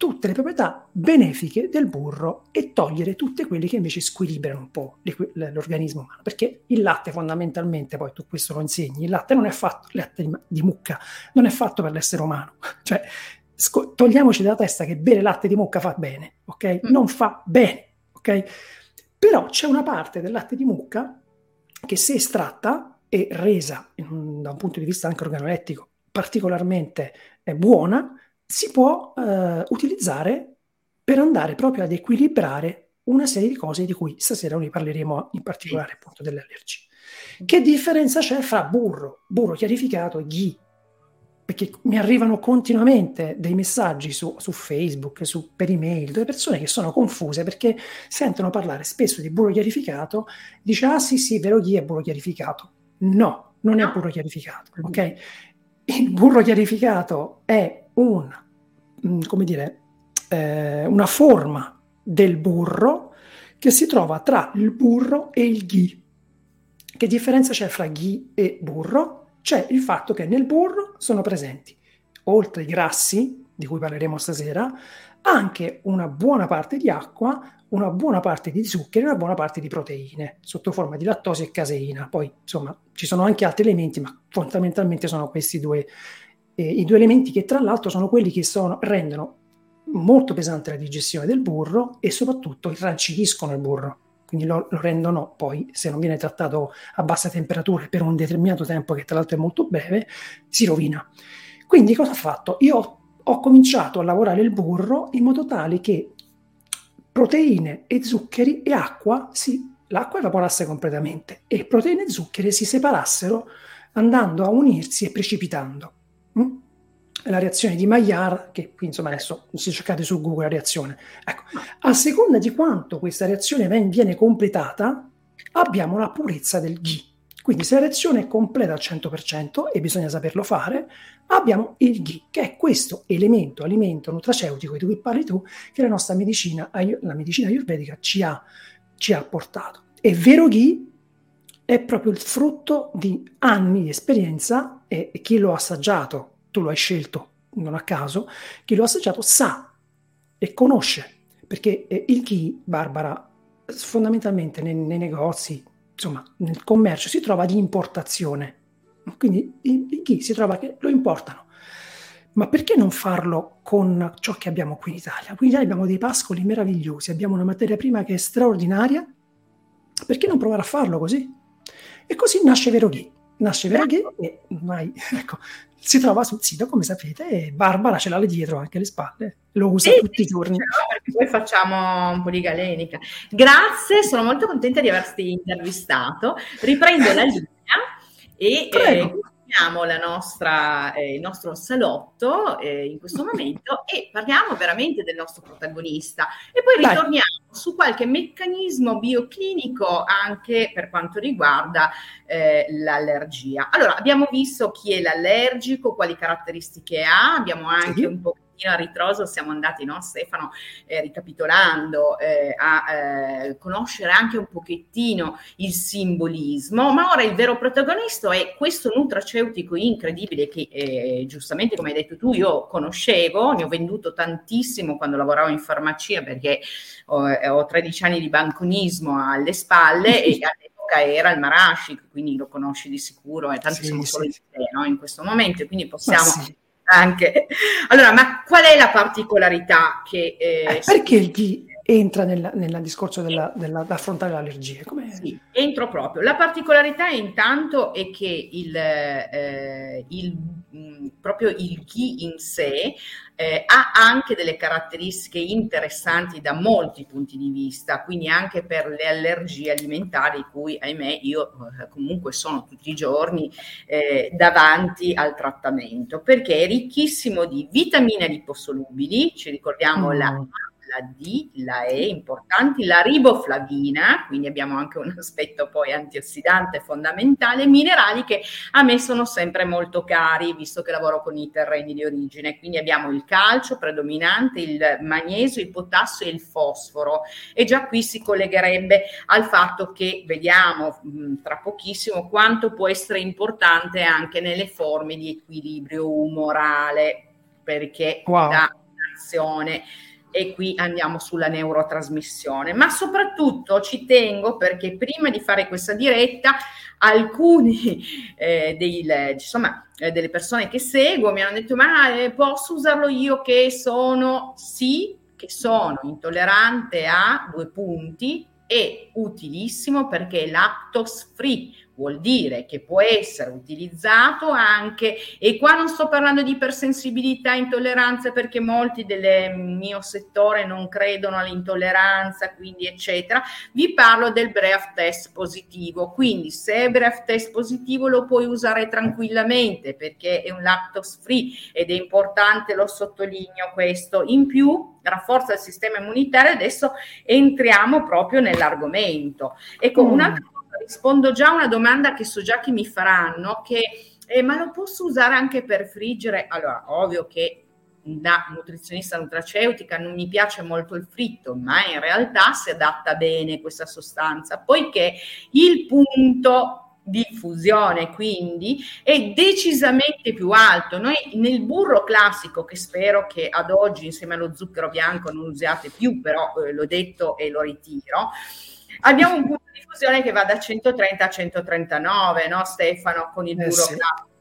tutte le proprietà benefiche del burro e togliere tutte quelle che invece squilibrano un po' l'organismo umano. Perché il latte fondamentalmente, poi tu questo lo insegni, il latte non è fatto, il latte di, di mucca, non è fatto per l'essere umano. Cioè, sco- togliamoci dalla testa che bere latte di mucca fa bene, ok? Mm. Non fa bene, ok? Però c'è una parte del latte di mucca che se estratta e resa un, da un punto di vista anche organolettico particolarmente eh, buona, si può eh, utilizzare per andare proprio ad equilibrare una serie di cose di cui stasera noi parleremo in particolare appunto delle allergie. Che differenza c'è fra burro, burro chiarificato e ghee? Perché mi arrivano continuamente dei messaggi su, su Facebook, su, per email, delle persone che sono confuse perché sentono parlare spesso di burro chiarificato, dice ah sì sì, vero chi è burro chiarificato. No, non no. è burro chiarificato, ok? Il burro chiarificato è un, mm, come dire, eh, una forma del burro che si trova tra il burro e il ghee. Che differenza c'è fra ghee e burro? C'è il fatto che nel burro sono presenti, oltre ai grassi, di cui parleremo stasera, anche una buona parte di acqua, una buona parte di zuccheri e una buona parte di proteine, sotto forma di lattosi e caseina. Poi, insomma, ci sono anche altri elementi, ma fondamentalmente sono questi due, eh, i due elementi che tra l'altro sono quelli che sono, rendono molto pesante la digestione del burro e soprattutto irrancidiscono il burro quindi lo, lo, rendono poi, se non viene trattato a bassa temperatura per un determinato tempo, che tra l'altro è molto breve, si rovina. Quindi cosa ho fatto? Io ho, ho cominciato a lavorare il burro in modo tale che proteine e zuccheri e acqua si, l'acqua evaporasse completamente e proteine e zuccheri si separassero andando a unirsi e precipitando. Mm? La reazione di Maillard, che qui insomma adesso se cercate su Google la reazione. Ecco, a seconda di quanto questa reazione viene completata, abbiamo la purezza del ghee. Quindi se la reazione è completa al 100% e bisogna saperlo fare, abbiamo il ghee, che è questo elemento, alimento nutraceutico di cui parli tu, che la nostra medicina, la medicina ayurvedica ci ha, ci ha portato. E vero ghee è proprio il frutto di anni di esperienza e chi lo ha assaggiato tu lo hai scelto non a caso, chi lo ha assaggiato sa e conosce, perché eh, il ghee, Barbara, fondamentalmente nei, nei, negozi, insomma, nel commercio si trova di importazione. Quindi il, il ghee si trova che lo importano. Ma perché non farlo con ciò che abbiamo qui in Italia? Qui in Italia abbiamo dei pascoli meravigliosi, abbiamo una materia prima che è straordinaria. Perché non provare a farlo così? E così nasce Vero Ghee nasce Veraghe e ormai ecco, si trova sul sito, come sapete, e Barbara ce l'ha lì dietro anche alle spalle, lo usa sì, tutti i giorni. Perché poi facciamo un po' di galenica. Grazie, sono molto contenta di averti intervistato. Riprendo la linea e eh, nostra, eh, il nostro salotto eh, in questo momento e parliamo veramente del nostro protagonista e poi ritorniamo Dai. su qualche meccanismo bioclinico anche per quanto riguarda eh, l'allergia. Allora, abbiamo visto chi è l'allergico, quali caratteristiche ha, abbiamo anche sì. un po' pochino a ritroso siamo andati, no, Stefano, eh, ricapitolando, eh, a eh, conoscere anche un pochettino il simbolismo, ma ora il vero protagonista è questo nutraceutico incredibile che eh, giustamente, come hai detto tu, io conoscevo, ne ho venduto tantissimo quando lavoravo in farmacia perché ho, eh, ho 13 anni di banconismo alle spalle e all'epoca era il Marashic, quindi lo conosci di sicuro, e tanti sì, siamo solo sì. in, te, no? in questo momento, quindi possiamo sì anche. Allora, ma qual è la particolarità che... Eh, eh, perché il ghee entra nel discorso della, della, affrontare l'allergia? Com'è? Sì, entro proprio. La particolarità intanto è che il, eh, il, mh, proprio il ghee in sé eh, ha anche delle caratteristiche interessanti da molti punti di vista, quindi anche per le allergie alimentari, cui ahimè io eh, comunque sono tutti i giorni eh, davanti al trattamento, perché è ricchissimo di vitamine liposolubili, ci ricordiamo mm. la la D, la E importanti, la riboflavina, quindi abbiamo anche un aspetto poi antiossidante fondamentale, minerali che a me sono sempre molto cari, visto che lavoro con i terreni di origine. Quindi abbiamo il calcio predominante, il magnesio, il potassio e il fosforo. E già qui si collegherebbe al fatto che vediamo mh, tra pochissimo quanto può essere importante anche nelle forme di equilibrio umorale, perché wow. dà azione e qui andiamo sulla neurotrasmissione. Ma soprattutto ci tengo perché prima di fare questa diretta alcuni eh, dei, insomma, eh, delle persone che seguo mi hanno detto ma eh, posso usarlo io che sono sì, che sono intollerante a due punti e utilissimo perché è lactose free vuol dire che può essere utilizzato anche, e qua non sto parlando di ipersensibilità, intolleranze, perché molti del mio settore non credono all'intolleranza, quindi eccetera, vi parlo del breath test positivo, quindi se è breath test positivo lo puoi usare tranquillamente perché è un lactose free ed è importante, lo sottolineo questo, in più rafforza il sistema immunitario, adesso entriamo proprio nell'argomento. Ecco, mm. un'altra rispondo già a una domanda che so già che mi faranno, che eh, ma lo posso usare anche per friggere? Allora, ovvio che da nutrizionista nutraceutica non mi piace molto il fritto, ma in realtà si adatta bene questa sostanza, poiché il punto diffusione quindi è decisamente più alto. Noi nel burro classico, che spero che ad oggi insieme allo zucchero bianco non usiate più, però eh, l'ho detto e lo ritiro, abbiamo un punto di diffusione che va da 130 a 139, no Stefano, con il eh burro sì.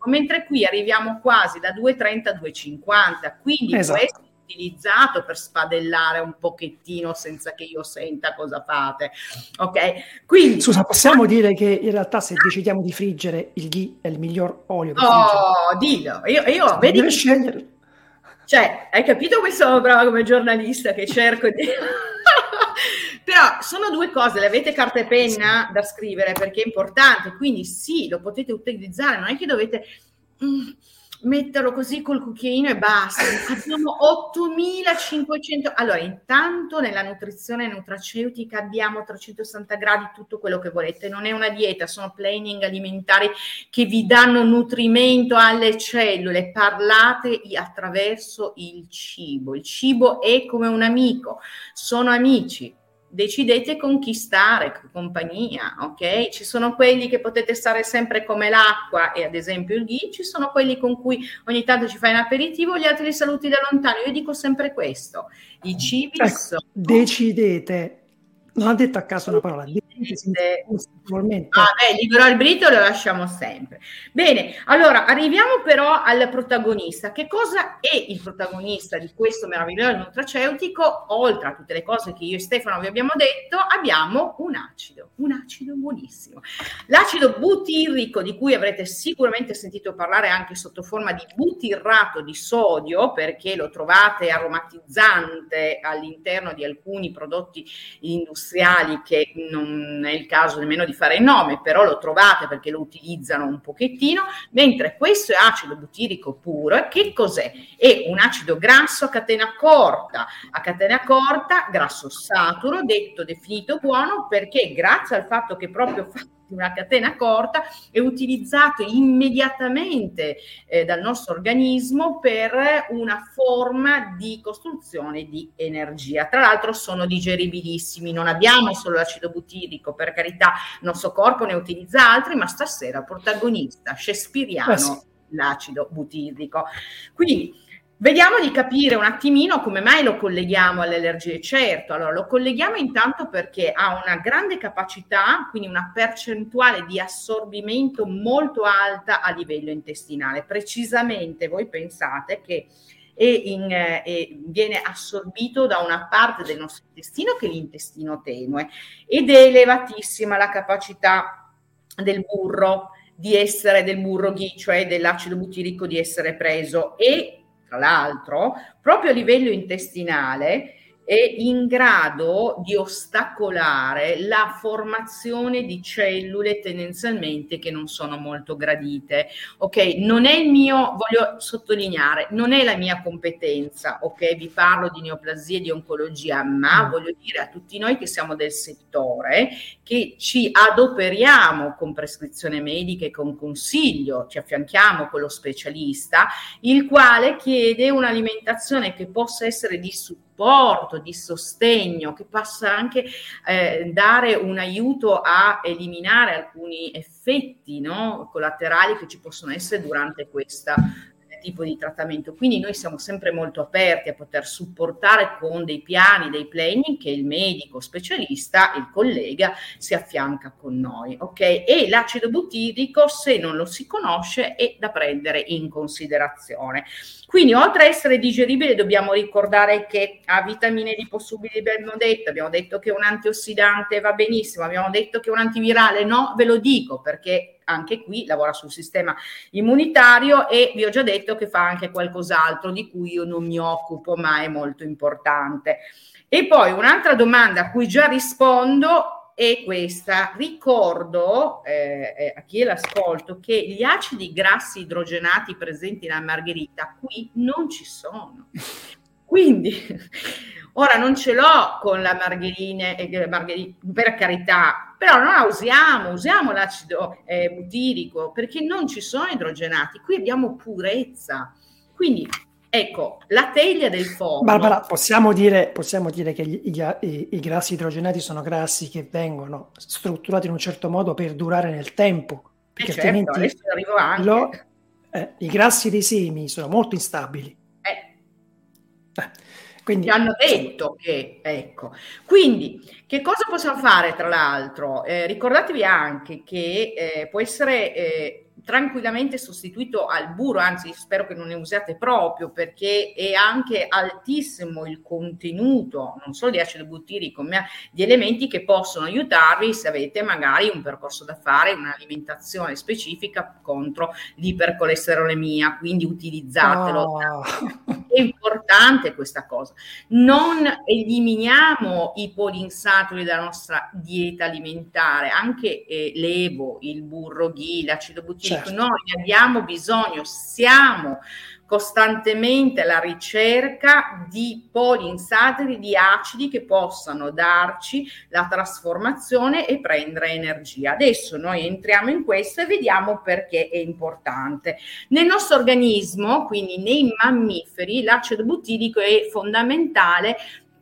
mentre qui arriviamo quasi da 230 a 250, quindi esatto. questo utilizzato per spadellare un pochettino senza che io senta cosa fate. Ok? Quindi Scusa, possiamo dire che in realtà se decidiamo di friggere il ghee è il miglior olio per Oh, dillo. Io, io vedi deve scegliere. Cioè, hai capito come sono brava come giornalista che cerco di Però sono due cose, le avete carta e penna da scrivere perché è importante, quindi sì, lo potete utilizzare, non è che dovete mm, metterlo così col cucchiaino e basta. Abbiamo 8500. Allora, intanto nella nutrizione nutraceutica abbiamo 360 gradi tutto quello che volete. Non è una dieta, sono planning alimentari che vi danno nutrimento alle cellule. Parlate attraverso il cibo. Il cibo è come un amico, sono amici decidete con chi stare, compagnia, ok? Ci sono quelli che potete stare sempre come l'acqua e ad esempio il ghee, ci sono quelli con cui ogni tanto ci fai un aperitivo, gli altri li saluti da lontano. Io dico sempre questo, i cibi ecco, sono... Decidete non ha detto a caso una parola. Ah, beh, libero arbitrio lo lasciamo sempre. Bene, allora arriviamo però al protagonista. Che cosa è il protagonista di questo meraviglioso nutraceutico? Oltre a tutte le cose che io e Stefano vi abbiamo detto, abbiamo un acido, un acido buonissimo. L'acido butirrico, di cui avrete sicuramente sentito parlare anche sotto forma di butirrato di sodio, perché lo trovate aromatizzante all'interno di alcuni prodotti industriali che non è il caso nemmeno di fare il nome, però lo trovate perché lo utilizzano un pochettino, mentre questo è acido butirico puro. Che cos'è? È un acido grasso a catena corta, a catena corta, grasso saturo, detto definito buono perché grazie al fatto che proprio fa una catena corta è utilizzato immediatamente eh, dal nostro organismo per una forma di costruzione di energia. Tra l'altro sono digeribilissimi, non abbiamo solo l'acido butirico, per carità, il nostro corpo ne utilizza altri, ma stasera protagonista shakespeariano. Eh sì. L'acido butirico. Quindi Vediamo di capire un attimino come mai lo colleghiamo alle allergie. Certo, allora lo colleghiamo intanto perché ha una grande capacità, quindi una percentuale di assorbimento molto alta a livello intestinale. Precisamente voi pensate che è in, è, viene assorbito da una parte del nostro intestino che è l'intestino tenue ed è elevatissima la capacità del burro di essere del burro ghee, cioè dell'acido butirico di essere preso e tra l'altro, proprio a livello intestinale, è in grado di ostacolare la formazione di cellule tendenzialmente che non sono molto gradite. Ok, non è il mio, voglio sottolineare, non è la mia competenza, ok? Vi parlo di neoplasie, di oncologia, ma mm. voglio dire a tutti noi che siamo del settore che ci adoperiamo con prescrizione medica e con consiglio, ci affianchiamo con lo specialista, il quale chiede un'alimentazione che possa essere di supporto supporto, di sostegno, che possa anche eh, dare un aiuto a eliminare alcuni effetti no, collaterali che ci possono essere durante questa tipo di trattamento. Quindi noi siamo sempre molto aperti a poter supportare con dei piani, dei planning che il medico specialista, il collega, si affianca con noi. Ok? E l'acido butirico, se non lo si conosce, è da prendere in considerazione. Quindi, oltre a essere digeribile, dobbiamo ricordare che ha vitamine liposubili, abbiamo detto, abbiamo detto che un antiossidante va benissimo, abbiamo detto che un antivirale no, ve lo dico perché anche qui lavora sul sistema immunitario e vi ho già detto che fa anche qualcos'altro di cui io non mi occupo, ma è molto importante. E poi un'altra domanda a cui già rispondo è questa. Ricordo eh, eh a chi l'ascolto che gli acidi grassi idrogenati presenti nella margherita qui non ci sono. Quindi Ora non ce l'ho con la margherina, eh, per carità, però non la usiamo, usiamo l'acido eh, butirico perché non ci sono idrogenati, qui abbiamo purezza. Quindi ecco, la teglia del fuoco. Barbara, possiamo dire, possiamo dire che gli, gli, i, i, grassi idrogenati sono grassi che vengono strutturati in un certo modo per durare nel tempo, perché eh certo, altrimenti lo, eh, i grassi dei semi sono molto instabili. Eh. Quindi, Ci hanno detto che, ecco. Quindi, che cosa possiamo fare tra l'altro? Eh, ricordatevi anche che eh, può essere eh, tranquillamente sostituito al burro, anzi spero che non ne usiate proprio perché è anche altissimo il contenuto, non solo di acido butirico, ma di elementi che possono aiutarvi se avete magari un percorso da fare, un'alimentazione specifica contro l'ipercolesterolemia, quindi utilizzatelo. Oh. È importante questa cosa. Non eliminiamo i polinsaturi dalla nostra dieta alimentare, anche eh, l'evo, il burro ghee, l'acido butirico certo. noi ne abbiamo bisogno, siamo costantemente alla ricerca di polinsaturi, di acidi che possano darci la trasformazione e prendere energia. Adesso noi entriamo in questo e vediamo perché è importante. Nel nostro organismo, quindi nei mammiferi, l'acido butirico è fondamentale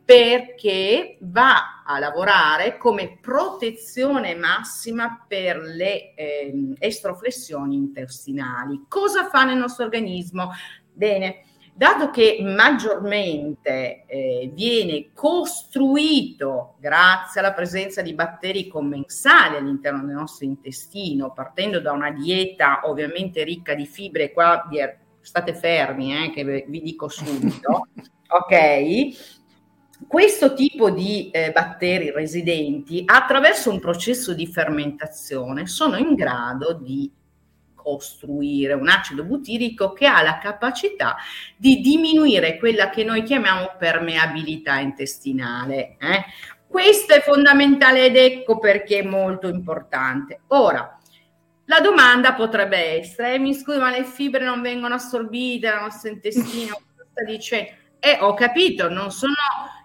perché va a lavorare come protezione massima per le eh, estroflessioni intestinali. Cosa fa nel nostro organismo? Bene, dato che maggiormente eh, viene costruito grazie alla presenza di batteri commensali all'interno del nostro intestino, partendo da una dieta ovviamente ricca di fibre, qua state fermi, eh, che vi dico subito, ok? Questo tipo di eh, batteri residenti, attraverso un processo di fermentazione, sono in grado di costruire un acido butirico che ha la capacità di diminuire quella che noi chiamiamo permeabilità intestinale. Eh? Questo è fondamentale ed ecco perché è molto importante. Ora, la domanda potrebbe essere, eh, mi scusi, ma le fibre non vengono assorbite dal nostro intestino? Cosa sta dicendo? Eh, ho capito, non sono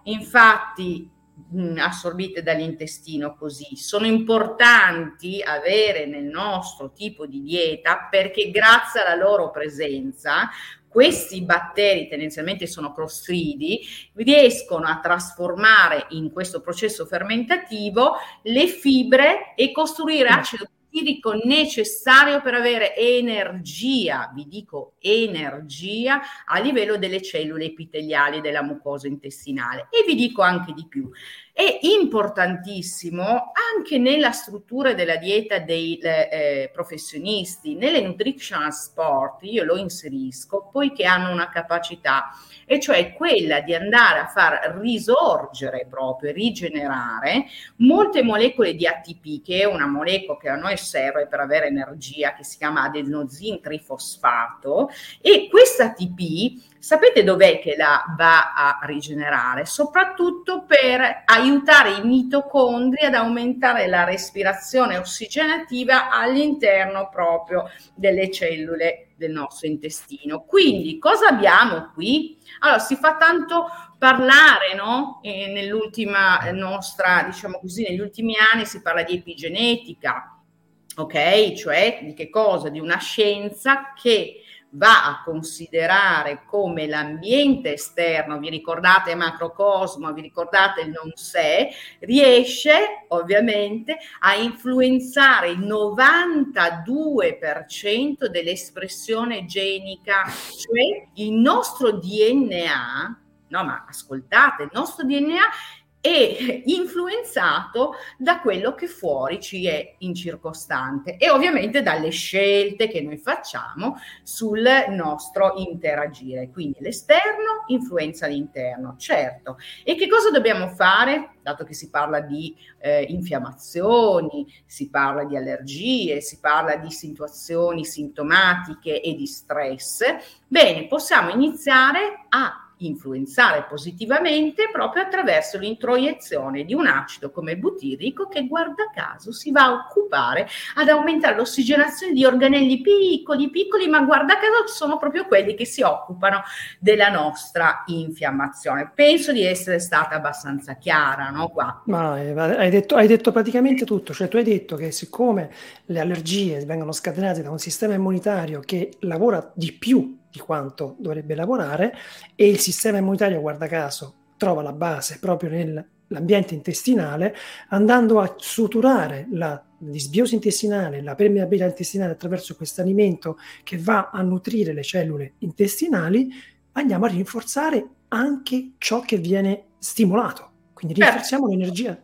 infatti mh, assorbite dall'intestino così. Sono importanti avere nel nostro tipo di dieta perché grazie alla loro presenza questi batteri tendenzialmente sono crostridi, riescono a trasformare in questo processo fermentativo le fibre e costruire acido idrico necessario per avere energia, vi dico energia, a livello delle cellule epiteliali della mucosa intestinale. E vi dico anche di più. È importantissimo anche nella struttura della dieta dei eh, professionisti, nelle nutritional sport, io lo inserisco poiché hanno una capacità, e cioè quella di andare a far risorgere proprio, rigenerare molte molecole di ATP, che è una molecola che a noi serve per avere energia, che si chiama adenosine trifosfato, e questa ATP Sapete dov'è che la va a rigenerare? Soprattutto per aiutare i mitocondri ad aumentare la respirazione ossigenativa all'interno proprio delle cellule del nostro intestino. Quindi cosa abbiamo qui? Allora, si fa tanto parlare, no? E nell'ultima nostra, diciamo così, negli ultimi anni si parla di epigenetica, ok? Cioè di che cosa? Di una scienza che va a considerare come l'ambiente esterno, vi ricordate macrocosmo, vi ricordate il non sé, riesce ovviamente a influenzare il 92% dell'espressione genica, cioè il nostro DNA, no ma ascoltate, il nostro DNA è influenzato da quello che fuori ci è in circostante e ovviamente dalle scelte che noi facciamo sul nostro interagire. Quindi l'esterno influenza l'interno, certo. E che cosa dobbiamo fare? Dato che si parla di eh, infiammazioni, si parla di allergie, si parla di situazioni sintomatiche e di stress, bene, possiamo iniziare a influenzare positivamente proprio attraverso l'introiezione di un acido come butirico che guarda caso si va a occupare ad aumentare l'ossigenazione di organelli piccoli, piccoli, ma guarda caso sono proprio quelli che si occupano della nostra infiammazione. Penso di essere stata abbastanza chiara, no? Qua. Ma eh, hai detto, hai detto praticamente tutto, cioè tu hai detto che siccome le allergie vengono scatenate da un sistema immunitario che lavora di più di quanto dovrebbe lavorare e il sistema immunitario, guarda caso, trova la base proprio nell'ambiente intestinale, andando a suturare la disbiosi intestinale, la permeabilità intestinale attraverso questo alimento che va a nutrire le cellule intestinali, andiamo a rinforzare anche ciò che viene stimolato. Quindi certo. rinforziamo certo. l'energia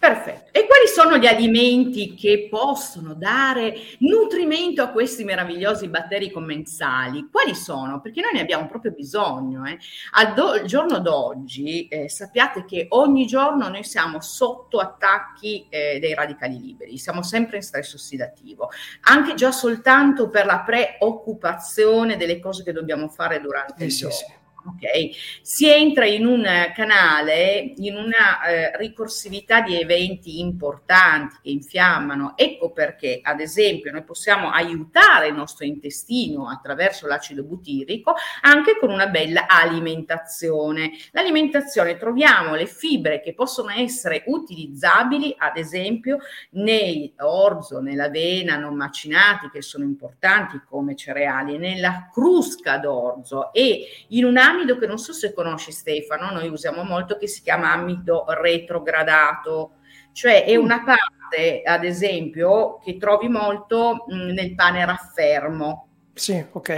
Perfetto. E quali sono gli alimenti che possono dare nutrimento a questi meravigliosi batteri commensali? Quali sono? Perché noi ne abbiamo proprio bisogno. Eh? Al, do- giorno d'oggi eh, sappiate che ogni giorno noi siamo sotto attacchi eh, dei radicali liberi, siamo sempre in stress ossidativo, anche già soltanto per la preoccupazione delle cose che dobbiamo fare durante il giorno. Sì. Ok, si entra in un canale, in una eh, ricorsività di eventi importanti che infiammano. Ecco perché, ad esempio, noi possiamo aiutare il nostro intestino attraverso l'acido butirico anche con una bella alimentazione. L'alimentazione troviamo le fibre che possono essere utilizzabili, ad esempio, nei orzo, nell'avena non macinati, che sono importanti come cereali, nella crusca d'orzo e in una amido che non so se conosci Stefano, noi usiamo molto che si chiama amido retrogradato, cioè è mm. una parte, ad esempio, che trovi molto mh, mm, nel pane raffermo. Sì, ok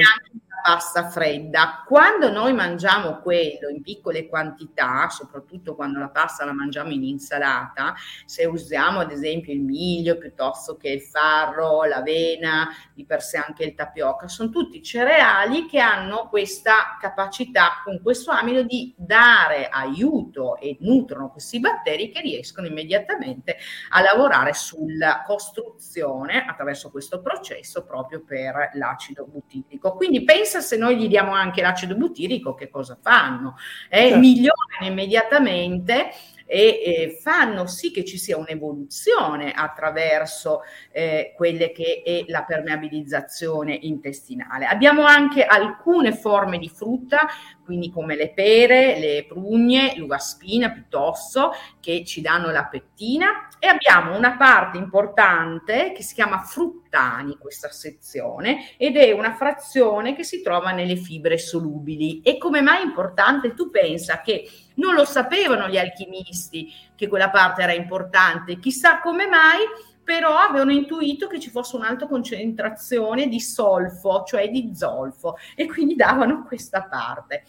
pasta fredda. Quando noi mangiamo quello in piccole quantità, soprattutto quando la pasta la mangiamo in insalata, se usiamo ad esempio il miglio piuttosto che il farro, l'avena, di per sé anche il tapioca, sono tutti cereali che hanno questa capacità con questo amido di dare aiuto e nutrono questi batteri che riescono immediatamente a lavorare sulla costruzione attraverso questo processo proprio per l'acido butirico. Quindi pensa pensa se noi gli diamo anche l'acido butirico, che cosa fanno? Eh, certo. Migliorano immediatamente e eh, fanno sì che ci sia un'evoluzione attraverso eh, quelle che è la permeabilizzazione intestinale. Abbiamo anche alcune forme di frutta, quindi come le pere, le prugne, l'uva spina piuttosto, che ci danno la pettina e abbiamo una parte importante che si chiama fruttani, questa sezione, ed è una frazione che si trova nelle fibre solubili. E come mai è importante? Tu pensa che non lo sapevano gli alchimisti che quella parte era importante, chissà come mai, però avevano intuito che ci fosse un'alta concentrazione di solfo, cioè di zolfo, e quindi davano questa parte.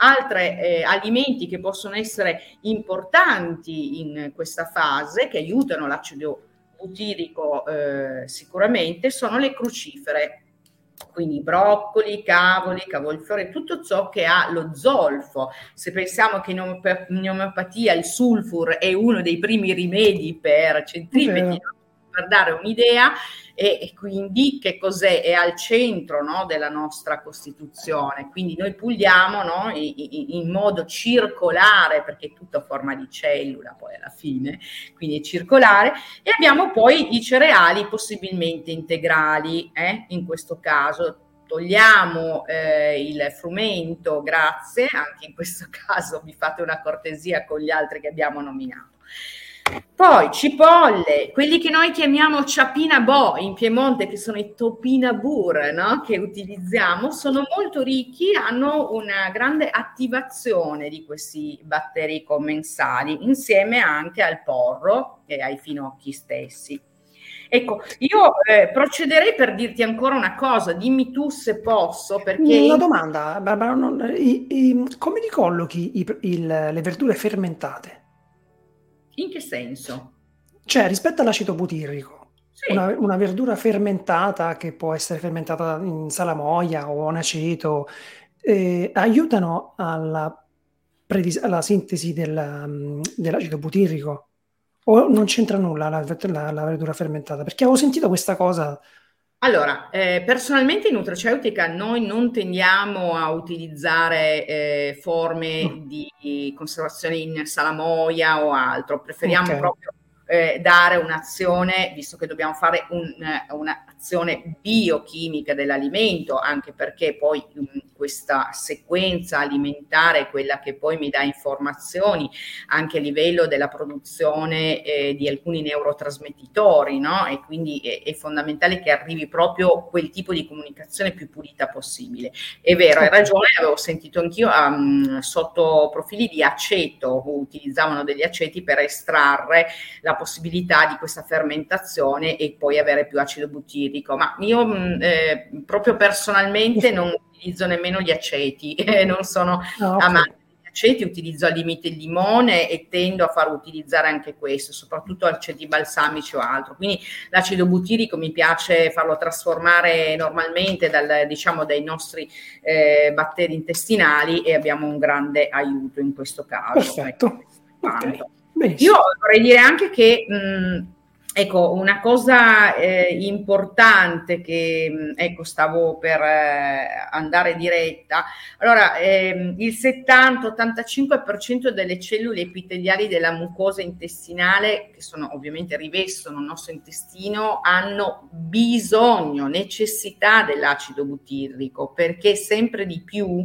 Altri eh, alimenti che possono essere importanti in questa fase, che aiutano l'acido butirico eh, sicuramente, sono le crucifere, quindi broccoli, cavoli, cavolfiore, tutto ciò che ha lo zolfo. Se pensiamo che in omeopatia il sulfur è uno dei primi rimedi per centripeti, per dare un'idea, e, e, quindi che cos'è? È al centro no, della nostra Costituzione. Quindi noi puliamo no, in, in, modo circolare, perché è tutta forma di cellula poi alla fine, quindi è circolare, e abbiamo poi i cereali possibilmente integrali, eh, in questo caso togliamo eh, il frumento, grazie, anche in questo caso vi fate una cortesia con gli altri che abbiamo nominato. Poi cipolle, quelli che noi chiamiamo ciapina bo in Piemonte, che sono i topina bur, no? che utilizziamo, sono molto ricchi, hanno una grande attivazione di questi batteri commensali, insieme anche al porro e ai finocchi stessi. Ecco, io eh, procederei per dirti ancora una cosa, dimmi tu se posso. Perché... Una domanda, Barbara, non, i, i, come li collochi i, le verdure fermentate? In che senso? Cioè, rispetto all'acido butirrico, sì. una, una, verdura fermentata che può essere fermentata in salamoia o in aceto, eh, aiutano alla, predis- alla sintesi del, dell'acido butirrico? O non c'entra nulla la, la, la verdura fermentata? Perché avevo sentito questa cosa allora, eh, personalmente in nutraceutica noi non tendiamo a utilizzare eh, forme di conservazione in salamoia o altro, preferiamo okay. proprio eh, dare un'azione, visto che dobbiamo fare un, un'azione biochimica dell'alimento, anche perché poi mh, mm, questa sequenza alimentare è quella che poi mi dà informazioni anche a livello della produzione eh, di alcuni neurotrasmettitori, no? E quindi è, è, fondamentale che arrivi proprio quel tipo di comunicazione più pulita possibile. È vero, hai ragione, avevo sentito anch'io um, sotto profili di aceto, utilizzavano degli aceti per estrarre la possibilità di questa fermentazione e poi avere più acido butirico, ma io mm, eh, proprio personalmente non utilizzo nemmeno gli aceti, eh, non sono no, okay. amante degli aceti, utilizzo al limite il limone e tendo a far utilizzare anche questo, soprattutto aceti balsamici o altro. Quindi l'acido butirico mi piace farlo trasformare normalmente dal, diciamo, dai nostri eh, batteri intestinali e abbiamo un grande aiuto in questo caso. Perfetto. Okay. Io vorrei dire anche che mh, Ecco, una cosa eh, importante che ecco, stavo per eh, andare diretta. Allora, ehm, il 70-85% delle cellule epiteliali della mucosa intestinale, che sono ovviamente rivestono il nostro intestino, hanno bisogno, necessità dell'acido butirrico, perché sempre di più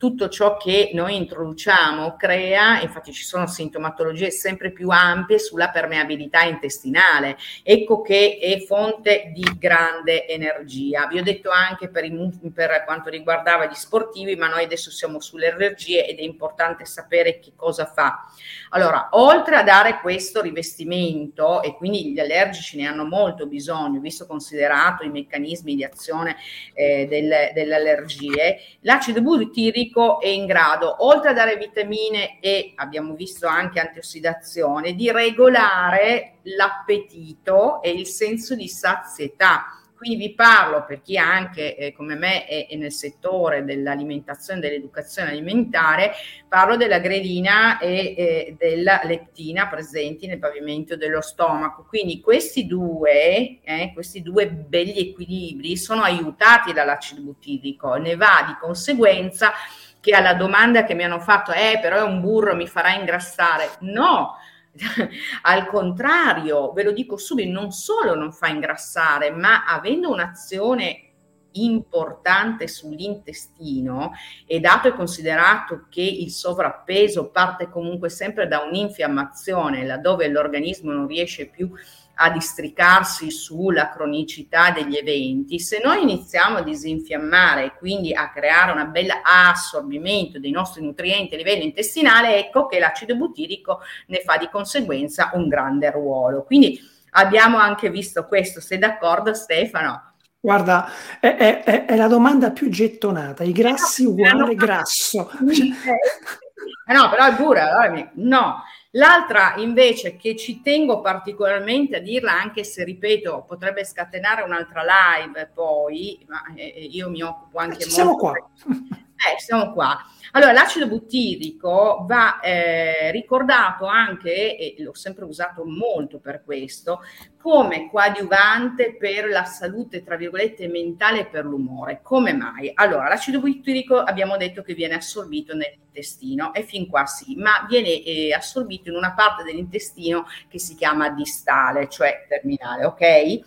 tutto ciò che noi introduciamo crea, infatti ci sono sintomatologie sempre più ampie sulla permeabilità intestinale, ecco che è fonte di grande energia. Vi ho detto anche per, i, per quanto riguardava gli sportivi, ma noi adesso siamo sulle allergie ed è importante sapere che cosa fa. Allora, oltre a dare questo rivestimento, e quindi gli allergici ne hanno molto bisogno, visto considerato i meccanismi di azione eh, del, delle allergie, l'acido buritirico idrico è in grado, oltre a dare vitamine e abbiamo visto anche antiossidazione, di regolare l'appetito e il senso di sazietà. Quindi vi parlo per chi anche eh, come me è, è, nel settore dell'alimentazione, dell'educazione alimentare, parlo della grelina e eh, della leptina presenti nel pavimento dello stomaco. Quindi questi due, eh, questi due belli equilibri sono aiutati dall'acido butirrico, ne va di conseguenza che alla domanda che mi hanno fatto, eh però è un burro, mi farà ingrassare. No, al contrario, ve lo dico subito, non solo non fa ingrassare, ma avendo un'azione importante sull'intestino e dato e considerato che il sovrappeso parte comunque sempre da un'infiammazione laddove l'organismo non riesce più a a districarsi sulla cronicità degli eventi, se noi iniziamo a disinfiammare e quindi a creare un bel assorbimento dei nostri nutrienti a livello intestinale, ecco che l'acido butirico ne fa di conseguenza un grande ruolo. Quindi abbiamo anche visto questo, sei d'accordo Stefano? Guarda, è, è, è, la domanda più gettonata, i grassi uguale grasso. Eh no, però è pure, no, L'altra invece che ci tengo particolarmente a dirla, anche se ripeto, potrebbe scatenare un'altra live poi, ma eh, io mi occupo anche ci molto. Siamo qua. Eh, siamo qua. Allora, l'acido butirico va eh, ricordato anche, e l'ho sempre usato molto per questo, come coadiuvante per la salute, tra virgolette, mentale e per l'umore. Come mai? Allora, l'acido butirico abbiamo detto che viene assorbito nell'intestino e fin qua sì, ma viene eh, assorbito in una parte dell'intestino che si chiama distale, cioè terminale, ok?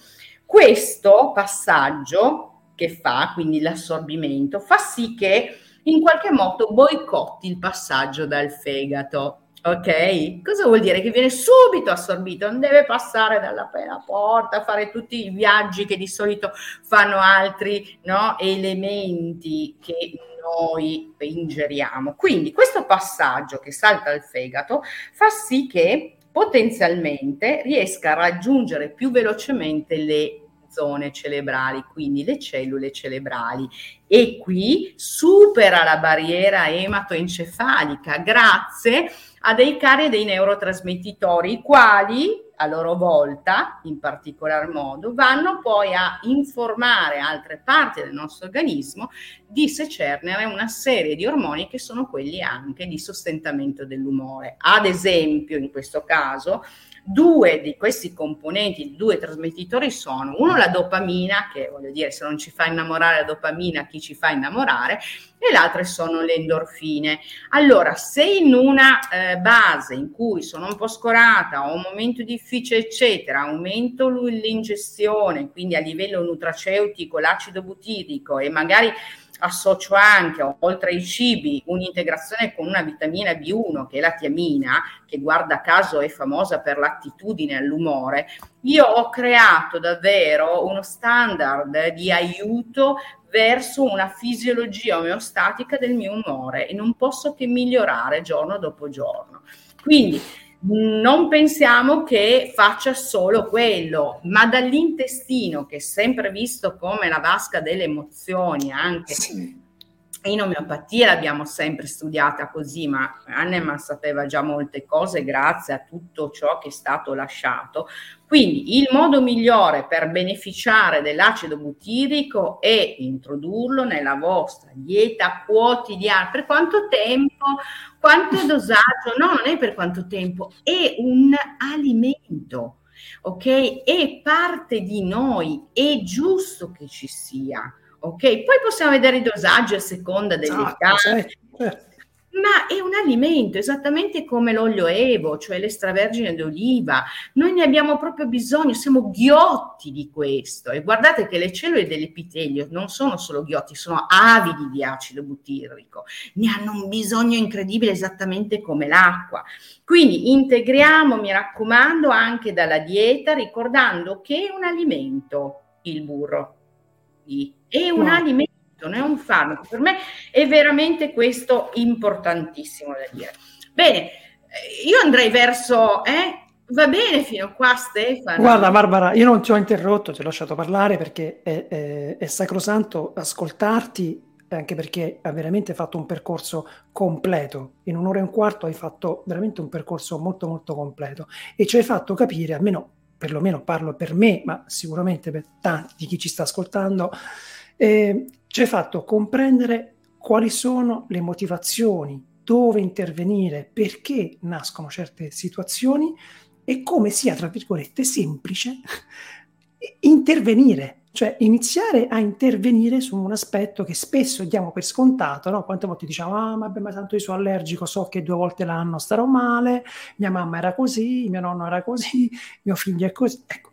Questo passaggio che fa, quindi l'assorbimento, fa sì che in qualche modo boicotti il passaggio dal fegato. Ok? Cosa vuol dire? Che viene subito assorbito, non deve passare dalla porta, fare tutti i viaggi che di solito fanno altri no, elementi che noi ingeriamo. Quindi questo passaggio che salta al fegato fa sì che potenzialmente riesca a raggiungere più velocemente le zone cerebrali, quindi le cellule cerebrali e qui supera la barriera ematoencefalica grazie a dei cari dei neurotrasmettitori, i quali a loro volta, in particolar modo, vanno poi a informare altre parti del nostro organismo di secernere una serie di ormoni che sono quelli anche di sostentamento dell'umore. Ad esempio, in questo caso, Due di questi componenti, due trasmettitori sono uno la dopamina, che voglio dire se non ci fa innamorare la dopamina, chi ci fa innamorare, e l'altro sono le endorfine. Allora, se in una eh, base in cui sono un po' scorata, ho un momento difficile, eccetera, aumento l'ingestione, quindi a livello nutraceutico, l'acido butirico e magari associo anche, oltre ai cibi, un'integrazione con una vitamina B1 che è la tiamina, che guarda caso è famosa per l'attitudine all'umore, io ho creato davvero uno standard di aiuto verso una fisiologia omeostatica del mio umore e non posso che migliorare giorno dopo giorno. Quindi non pensiamo che faccia solo quello, ma dall'intestino, che è sempre visto come la vasca delle emozioni, anche sì. In omeopatia l'abbiamo sempre studiata così, ma Anneman sapeva già molte cose grazie a tutto ciò che è stato lasciato. Quindi il modo migliore per beneficiare dell'acido butirico è introdurlo nella vostra dieta quotidiana. Per quanto tempo? Quanto dosaggio? No, non è per quanto tempo, è un alimento, ok? È parte di noi, è giusto che ci sia, ok? Poi possiamo vedere i dosaggi a seconda dell'età. Ah, certo ma è un alimento esattamente come l'olio evo, cioè l'estravergine d'oliva. Noi ne abbiamo proprio bisogno, siamo ghiotti di questo. E guardate che le cellule dell'epitelio non sono solo ghiotti, sono avidi di acido butirrico, ne hanno un bisogno incredibile esattamente come l'acqua. Quindi integriamo, mi raccomando, anche dalla dieta, ricordando che è un alimento il burro. È un no. alimento non è un farmaco. Per me è veramente questo importantissimo da dire. Bene, eh, io andrei verso... Eh? Va bene fino a qua Stefano? Guarda Barbara, io non ti ho interrotto, ti ho lasciato parlare perché è, è, è sacrosanto ascoltarti anche perché hai veramente fatto un percorso completo. In un'ora e un quarto hai fatto veramente un percorso molto molto completo e ci hai fatto capire, almeno perlomeno parlo per me, ma sicuramente per tanti di chi ci sta ascoltando, eh, ci hai fatto comprendere quali sono le motivazioni, dove intervenire, perché nascono certe situazioni e come sia, tra virgolette, semplice intervenire, cioè iniziare a intervenire su un aspetto che spesso diamo per scontato, no? Quante volte diciamo, ah, beh, ma tanto io sono allergico, so che due volte l'anno starò male, mia mamma era così, mio nonno era così, mio figlio è così. Ecco,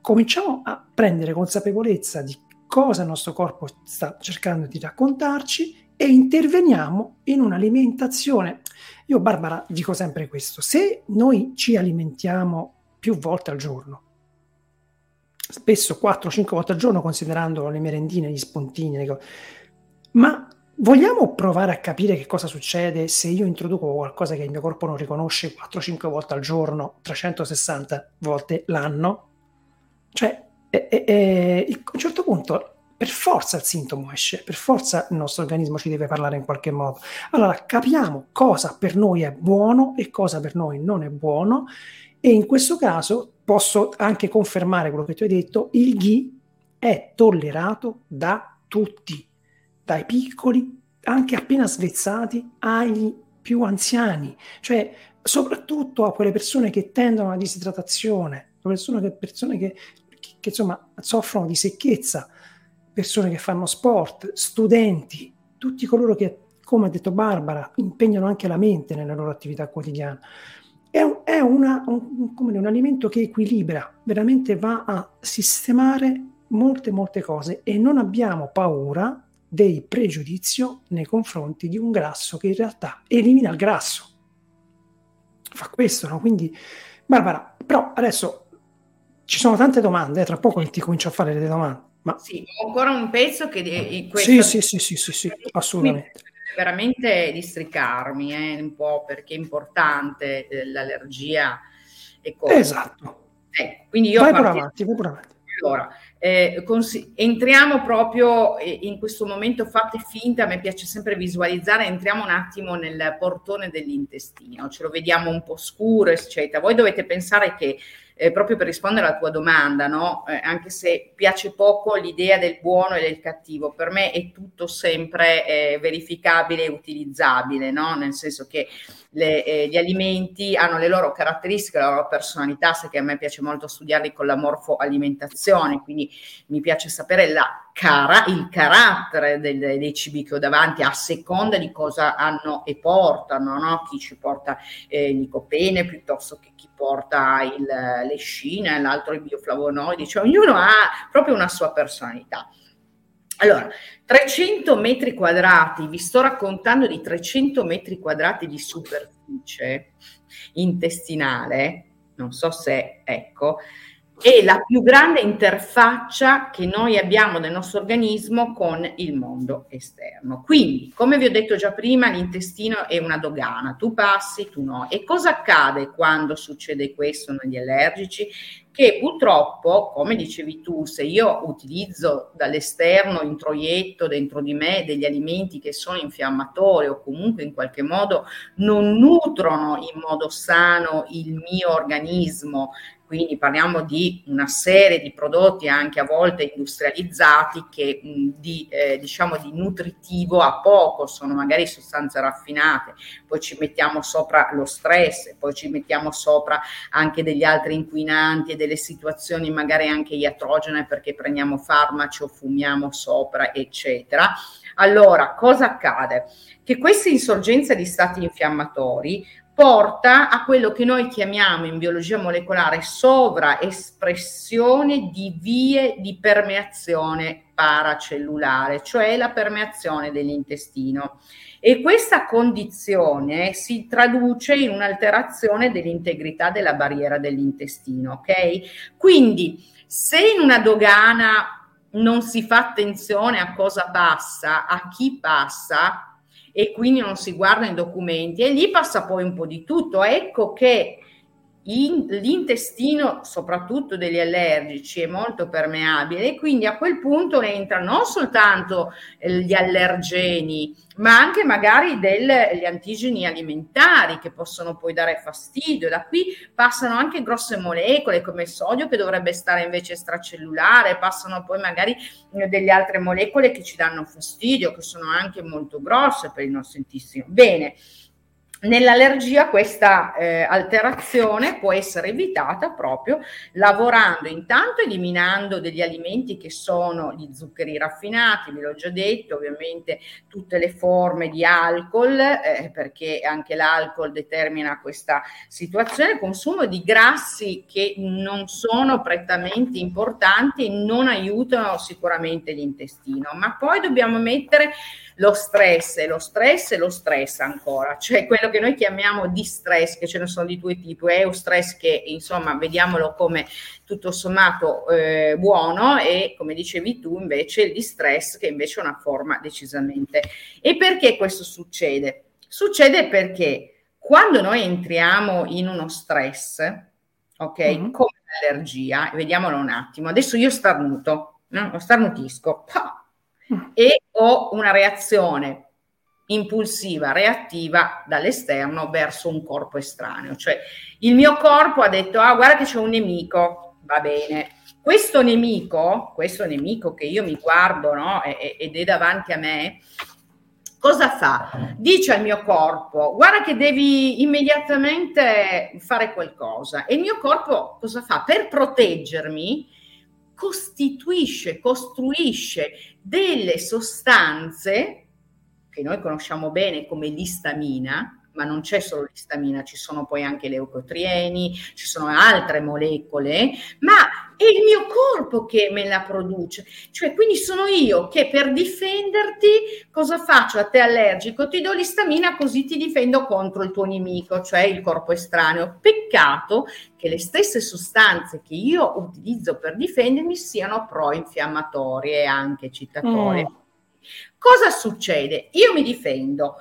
cominciamo a prendere consapevolezza di cosa il nostro corpo sta cercando di raccontarci e interveniamo in un'alimentazione. Io, Barbara, dico sempre questo: se noi ci alimentiamo più volte al giorno, spesso 4-5 volte al giorno, considerando le merendine, gli spuntini, le ma vogliamo provare a capire che cosa succede se io introduco qualcosa che il mio corpo non riconosce 4-5 volte al giorno, 360 volte l'anno? Cioè, e, e, e, a un certo punto per forza il sintomo esce, per forza il nostro organismo ci deve parlare in qualche modo. Allora capiamo cosa per noi è buono e cosa per noi non è buono e in questo caso posso anche confermare quello che tu hai detto, il ghi è tollerato da tutti, dai piccoli, anche appena svezzati, ai più anziani, cioè soprattutto a quelle persone che tendono alla disidratazione, persone che, persone che che insomma soffrono di secchezza, persone che fanno sport, studenti, tutti coloro che, come ha detto Barbara, impegnano anche la mente nella loro attività quotidiana. È, un, è una, un, un alimento che equilibra, veramente va a sistemare molte, molte cose e non abbiamo paura del pregiudizio nei confronti di un grasso che in realtà elimina il grasso. questo, no? Quindi, Barbara, però adesso ci sono tante domande, eh, tra poco ti comincio a fare le domande. Ma... Sì, ho ancora un pezzo che... Di, sì, sì, sì, sì, sì, sì, assolutamente. Veramente districarmi eh, un po' perché è importante eh, l'allergia e cose. Esatto. Eh, quindi io vai pure avanti, vai pure avanti. Allora, eh, cons- entriamo proprio eh, in questo momento, fate finta, a me piace sempre visualizzare, entriamo un attimo nel portone dell'intestino, ce lo vediamo un po' scuro, eccetera. Voi dovete pensare che eh, proprio per rispondere alla tua domanda, no? eh, anche se piace poco l'idea del buono e del cattivo, per me è tutto sempre eh, verificabile e utilizzabile, no? nel senso che le, eh, gli alimenti hanno le loro caratteristiche, la loro personalità, sai che a me piace molto studiarli con la morfoalimentazione, quindi mi piace sapere la cara, il carattere del, dei cibi che ho davanti a seconda di cosa hanno e portano, no? chi ci porta eh, licopene piuttosto che chi porta il, l'escina, l'altro i bioflavonoidi, cioè ognuno ha proprio una sua personalità. Allora, 300 metri quadrati, vi sto raccontando di 300 metri quadrati di superficie intestinale, non so se, ecco, è la più grande interfaccia che noi abbiamo nel nostro organismo con il mondo esterno. Quindi, come vi ho detto già prima, l'intestino è una dogana, tu passi, tu no. E cosa accade quando succede questo negli allergici? Che purtroppo, come dicevi tu, se io utilizzo dall'esterno, introietto dentro di me degli alimenti che sono infiammatori o comunque in qualche modo non nutrono in modo sano il mio organismo, quindi parliamo di una serie di prodotti anche a volte industrializzati che di, eh, diciamo di nutritivo a poco sono magari sostanze raffinate, poi ci mettiamo sopra lo stress, poi ci mettiamo sopra anche degli altri inquinanti e delle situazioni magari anche iatrogene perché prendiamo farmaci o fumiamo sopra, eccetera. Allora, cosa accade? Che questa insorgenza di stati infiammatori porta a quello che noi chiamiamo in biologia molecolare sovraespressione di vie di permeazione paracellulare, cioè la permeazione dell'intestino. E questa condizione si traduce in un'alterazione dell'integrità della barriera dell'intestino, ok? Quindi se in una dogana non si fa attenzione a cosa passa, a chi passa, e quindi non si guarda i documenti e lì passa poi un po' di tutto. Ecco che in, l'intestino, soprattutto degli allergici, è molto permeabile e quindi a quel punto entrano non soltanto eh, gli allergeni, ma anche magari degli antigeni alimentari che possono poi dare fastidio. Da qui passano anche grosse molecole come il sodio che dovrebbe stare invece stracellulare, passano poi magari eh, delle altre molecole che ci danno fastidio, che sono anche molto grosse per il nostro intestino. Bene. Nell'allergia questa eh, alterazione può essere evitata proprio lavorando intanto eliminando degli alimenti che sono gli zuccheri raffinati, ve l'ho già detto, ovviamente tutte le forme di alcol, eh, perché anche l'alcol determina questa situazione, consumo di grassi che non sono prettamente importanti e non aiutano sicuramente l'intestino, ma poi dobbiamo mettere lo stress lo stress e lo stress ancora, cioè quello che noi chiamiamo di stress, che ce ne sono di due tipi, è un stress che insomma vediamolo come tutto sommato eh, buono e come dicevi tu invece il distress che invece è una forma decisamente. E perché questo succede? Succede perché quando noi entriamo in uno stress, ok, mm-hmm. come l'allergia, vediamolo un attimo, adesso io starnuto, no? starnutisco, pa, e ho una reazione impulsiva, reattiva dall'esterno verso un corpo estraneo. Cioè il mio corpo ha detto, ah guarda che c'è un nemico, va bene. Questo nemico, questo nemico che io mi guardo no, ed è davanti a me, cosa fa? Dice al mio corpo, guarda che devi immediatamente fare qualcosa. E il mio corpo cosa fa? Per proteggermi, costituisce, costruisce delle sostanze che noi conosciamo bene come l'istamina, ma non c'è solo l'istamina, ci sono poi anche le leucotrieni, ci sono altre molecole, ma è il mio corpo che me la produce. Cioè, quindi sono io che per difenderti cosa faccio? A te allergico, ti do l'istamina così ti difendo contro il tuo nemico, cioè il corpo estraneo. Peccato che le stesse sostanze che io utilizzo per difendermi siano pro-infiammatorie e anche citatorie. Mm. Cosa succede? Io mi difendo,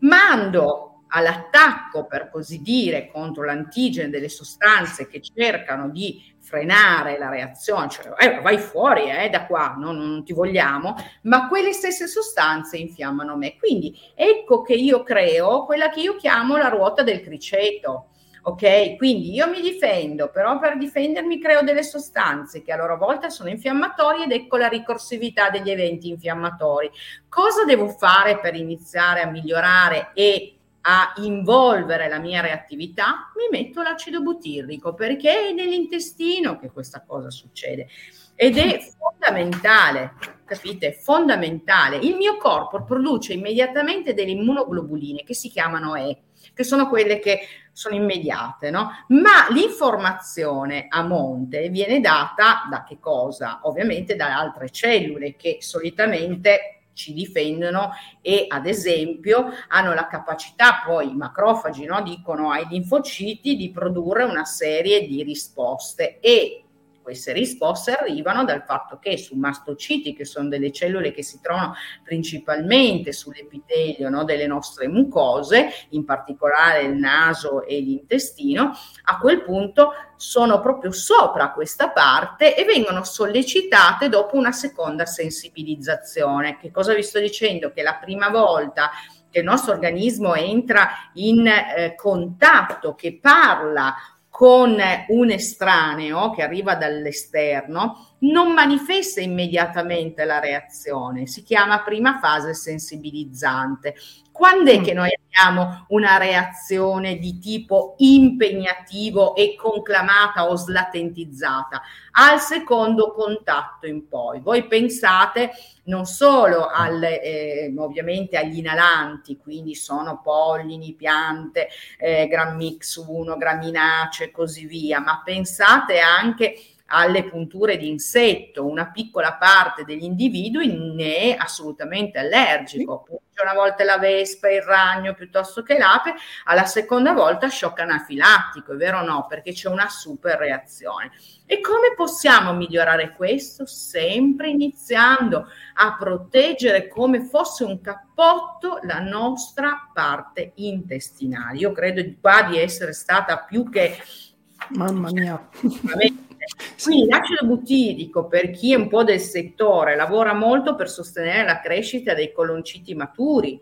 mando all'attacco, per così dire, contro l'antigene delle sostanze che cercano di frenare la reazione, cioè eh, vai fuori eh, da qua, no? non ti vogliamo, ma quelle stesse sostanze infiammano me. Quindi ecco che io creo quella che io chiamo la ruota del criceto. Ok, quindi io mi difendo, però per difendermi creo delle sostanze che a loro volta sono infiammatorie ed ecco la ricorsività degli eventi infiammatori. Cosa devo fare per iniziare a migliorare e a involvere la mia reattività, mi metto l'acido butirrico perché è nell'intestino che questa cosa succede. Ed è fondamentale, capite? Fondamentale. Il mio corpo produce immediatamente delle immunoglobuline che si chiamano E, che sono quelle che sono immediate, no? Ma l'informazione a monte viene data da che cosa? Ovviamente da altre cellule che solitamente ci difendono e ad esempio hanno la capacità poi i macrofagi no, dicono ai linfociti di produrre una serie di risposte e queste risposte arrivano dal fatto che su mastociti, che sono delle cellule che si trovano principalmente sull'epitelio no, delle nostre mucose, in particolare il naso e l'intestino, a quel punto sono proprio sopra questa parte e vengono sollecitate dopo una seconda sensibilizzazione. Che cosa vi sto dicendo? Che la prima volta che il nostro organismo entra in eh, contatto, che parla con un estraneo che arriva dall'esterno, non manifesta immediatamente la reazione, si chiama prima fase sensibilizzante. Quando è mm. che noi abbiamo una reazione di tipo impegnativo e conclamata o slatentizzata? Al secondo contatto in poi. Voi pensate non solo alle, eh, ovviamente agli inalanti, quindi sono pollini, piante, eh, Grammix 1, graminacee e così via, ma pensate anche alle punture di insetto, una piccola parte degli individui ne è assolutamente allergico. Una volta la vespa, il ragno piuttosto che l'ape, alla seconda volta shock anafilattico, è vero o no? Perché c'è una super reazione. E come possiamo migliorare questo? Sempre iniziando a proteggere come fosse un cappotto la nostra parte intestinale. Io credo qua di essere stata più che... Mamma mia. Quindi l'acido butirico, per chi è un po' del settore, lavora molto per sostenere la crescita dei colonciti maturi,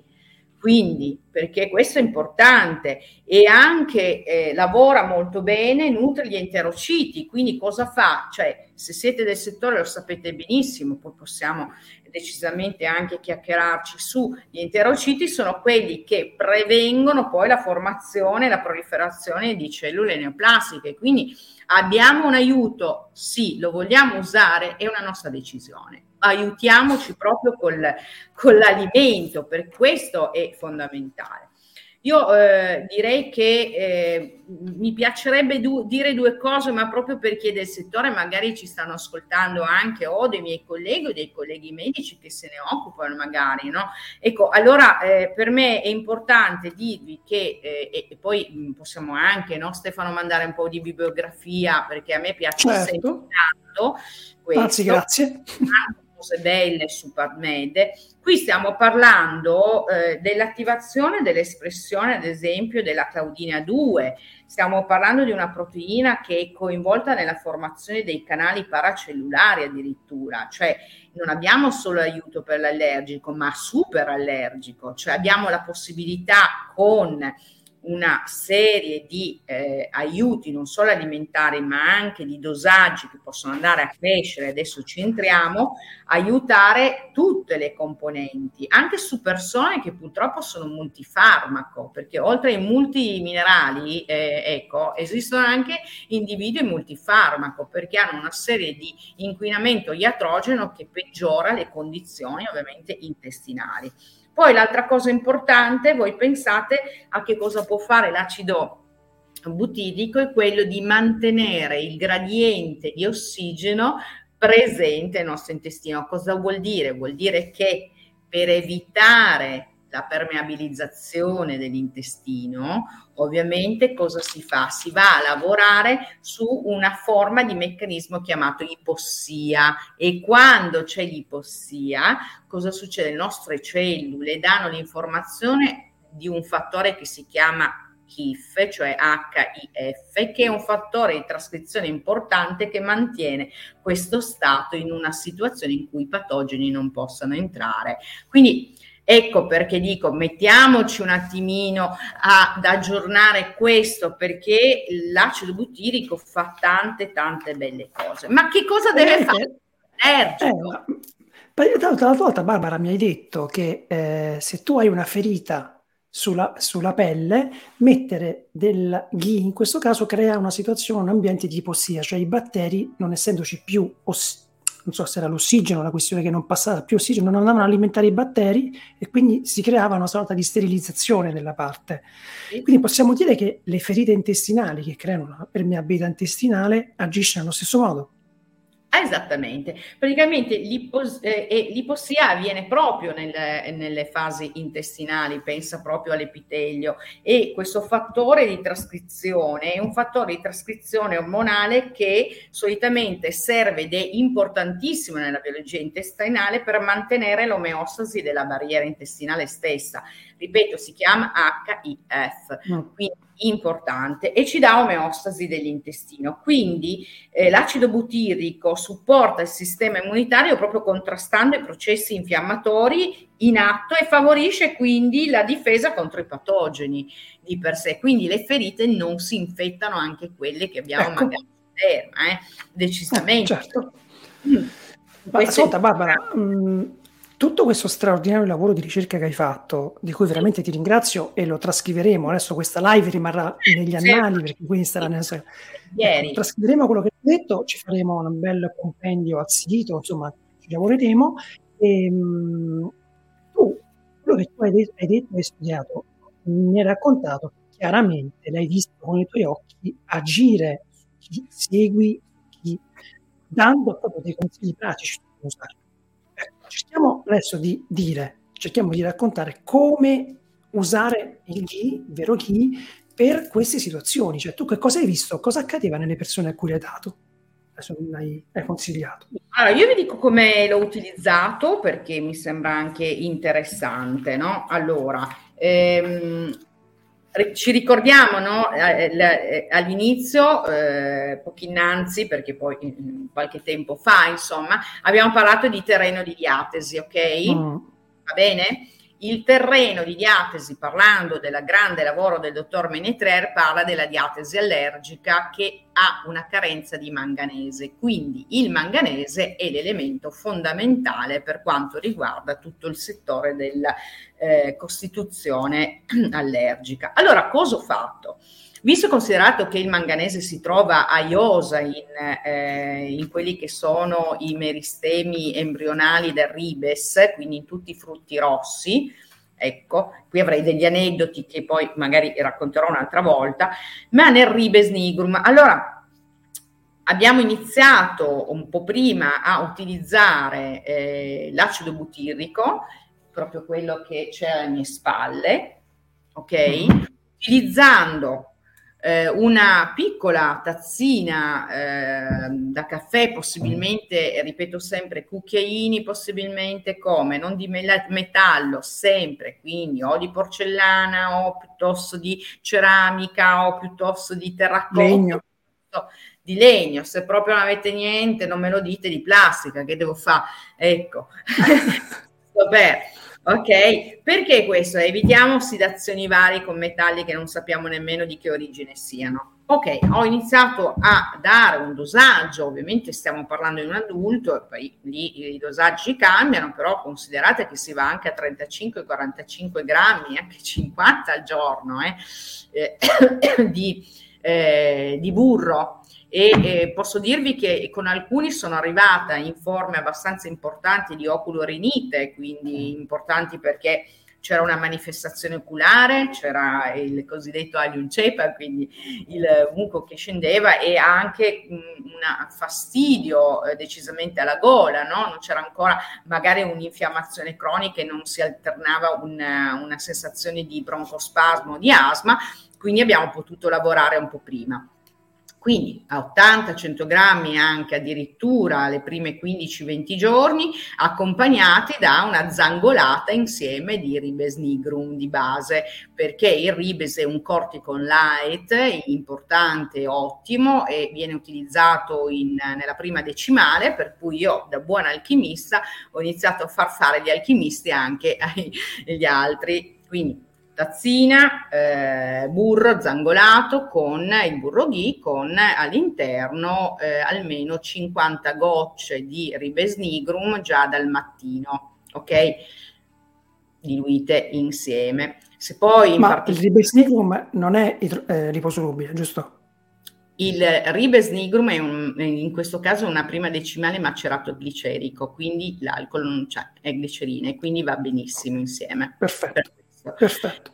quindi perché questo è importante. E anche eh, lavora molto bene, nutre gli enterociti, quindi cosa fa? Cioè, se siete del settore lo sapete benissimo, poi possiamo decisamente anche chiacchierarci su, gli enterociti sono quelli che prevengono poi la formazione e la proliferazione di cellule neoplastiche, quindi abbiamo un aiuto, sì, lo vogliamo usare, è una nostra decisione aiutiamoci proprio col, con l'alimento, per questo è fondamentale. Io eh, direi che eh, mi piacerebbe du- dire due cose, ma proprio perché del settore magari ci stanno ascoltando anche o dei miei colleghi o dei colleghi medici che se ne occupano magari, no? Ecco, allora eh, per me è importante dirvi che, eh, e, poi mm, possiamo anche, no, Stefano, mandare un po' di bibliografia perché a me piace certo. sempre tanto. Questo. Anzi, grazie cose belle su PubMed. Qui stiamo parlando eh, dell'attivazione dell'espressione, ad esempio, della claudina 2. Stiamo parlando di una proteina che è coinvolta nella formazione dei canali paracellulari addirittura, cioè non abbiamo solo aiuto per l'allergico, ma super allergico, cioè abbiamo la possibilità con una serie di eh, aiuti non solo alimentari ma anche di dosaggi che possono andare a crescere, adesso ci entriamo, aiutare tutte le componenti, anche su persone che purtroppo sono multifarmaco, perché oltre ai multiminerali, eh, ecco, esistono anche individui multifarmaco perché hanno una serie di inquinamento iatrogeno che peggiora le condizioni ovviamente intestinali. Poi l'altra cosa importante, voi pensate a che cosa può fare l'acido butirico, è quello di mantenere il gradiente di ossigeno presente nel nostro intestino. Cosa vuol dire? Vuol dire che per evitare la permeabilizzazione dell'intestino, ovviamente cosa si fa? Si va a lavorare su una forma di meccanismo chiamato ipossia e quando c'è l'ipossia, cosa succede? Le nostre cellule danno l'informazione di un fattore che si chiama HIF, cioè HIF, che è un fattore di trascrizione importante che mantiene questo stato in una situazione in cui i patogeni non possano entrare. Quindi Ecco perché dico, mettiamoci un attimino ad aggiornare questo, perché l'acido butirico fa tante, tante belle cose. Ma che cosa deve eh, fare? Allergico. Eh, l'altra volta, Barbara, mi hai detto che eh, se tu hai una ferita sulla, sulla, pelle, mettere del ghi in questo caso crea una situazione, un ambiente di ipossia, cioè i batteri, non essendoci più ossigeno, non so se era l'ossigeno, la questione che non passava più ossigeno, non andavano ad alimentare i batteri e quindi si creava una sorta di sterilizzazione della parte. Quindi possiamo dire che le ferite intestinali che creano una permeabilità intestinale agiscono allo stesso modo. Esattamente, praticamente l'ipos- eh, l'ipossia avviene proprio nel, nelle fasi intestinali, pensa proprio all'epitelio e questo fattore di trascrizione è un fattore di trascrizione ormonale che solitamente serve ed è importantissimo nella biologia intestinale per mantenere l'omeostasi della barriera intestinale stessa. Ripeto, si chiama HIF. Mm. Quindi importante e ci dà omeostasi dell'intestino. Quindi eh, l'acido butirico supporta il sistema immunitario proprio contrastando i processi infiammatori in atto e favorisce quindi la difesa contro i patogeni di per sé. Quindi le ferite non si infettano anche quelle che abbiamo ecco. magari in terra, eh? decisamente. Eh, certo. Mm. Ascolta Barbara, mh, mm, tutto questo straordinario lavoro di ricerca che hai fatto, di cui veramente ti ringrazio e lo trascriveremo, adesso questa live rimarrà negli annali perché quindi starà nel... Ieri. Trascriveremo quello che hai detto, ci faremo un bel compendio al sito, insomma ci lavoreremo. E, ehm, mh, tu, quello che tu hai detto, hai detto, hai studiato, mi hai raccontato chiaramente, l'hai visto con i tuoi occhi agire su chi segui, chi, dando proprio dei consigli pratici su usare cerchiamo adesso di dire, cerchiamo di raccontare come usare il ghi, il vero ghi, per queste situazioni. Cioè, tu che cosa hai visto? Cosa accadeva nelle persone a cui hai dato? Adesso mi hai, hai consigliato. Allora, io vi dico come l'ho utilizzato perché mi sembra anche interessante, no? Allora, ehm, ci ricordiamo no? Eh, eh, all'inizio, eh, pochi innanzi, perché poi qualche tempo fa, insomma, abbiamo parlato di terreno di diatesi, ok? Mm. Va bene? Il terreno di diatesi, parlando del grande lavoro del dottor Menetrer, parla della diatesi allergica che ha una carenza di manganese. Quindi il manganese è l'elemento fondamentale per quanto riguarda tutto il settore della eh, costituzione allergica. Allora, cosa ho fatto? Visto e considerato che il manganese si trova a iosa in, eh, in, quelli che sono i meristemi embrionali del ribes, quindi in tutti i frutti rossi, ecco, qui avrei degli aneddoti che poi magari racconterò un'altra volta, ma nel ribes nigrum. Allora, abbiamo iniziato un po' prima a utilizzare eh, l'acido butirico, proprio quello che c'è alle mie spalle, ok? Mm-hmm. Utilizzando eh, una piccola tazzina eh, da caffè, possibilmente, ripeto sempre, cucchiaini, possibilmente come, non di metallo, sempre, quindi o di porcellana o piuttosto di ceramica o piuttosto di terracotta. Legno. Di legno, se proprio non avete niente, non me lo dite di plastica, che devo fare? Ecco, per Ok, perché questo? Evitiamo ossidazioni varie con metalli che non sappiamo nemmeno di che origine siano. Ok, ho iniziato a dare un dosaggio, ovviamente stiamo parlando di un adulto poi lì i dosaggi cambiano, però considerate che si va anche a 35-45 grammi, anche 50 al giorno eh, eh, di, eh, di burro e eh, posso dirvi che con alcuni sono arrivata in forme abbastanza importanti di oculorinite, quindi importanti perché c'era una manifestazione oculare, c'era il cosiddetto alium cepa, quindi il muco che scendeva e anche un fastidio eh, decisamente alla gola, no? non c'era ancora magari un'infiammazione cronica e non si alternava una, una sensazione di broncospasmo, di asma, quindi abbiamo potuto lavorare un po' prima. Quindi a 80-100 grammi anche addirittura le prime 15-20 giorni, accompagnati da una zangolata insieme di ribes nigrum di base, perché il ribes è un corticon light importante, ottimo e viene utilizzato in, nella prima decimale, per cui io da buon alchimista ho iniziato a far fare gli alchimisti anche agli altri. Quindi tazzina, eh, burro zangolato con il burro ghee con all'interno eh, almeno 50 gocce di ribes nigrum già dal mattino, ok? Diluite insieme. Se poi Ma part- il ribes nigrum non è eh, liposolubile, giusto? Il ribes nigrum è un, in questo caso una prima decimale macerato glicerico, quindi l'alcol non c'è, è glicerina e quindi va benissimo insieme. Perfetto. Perfetto.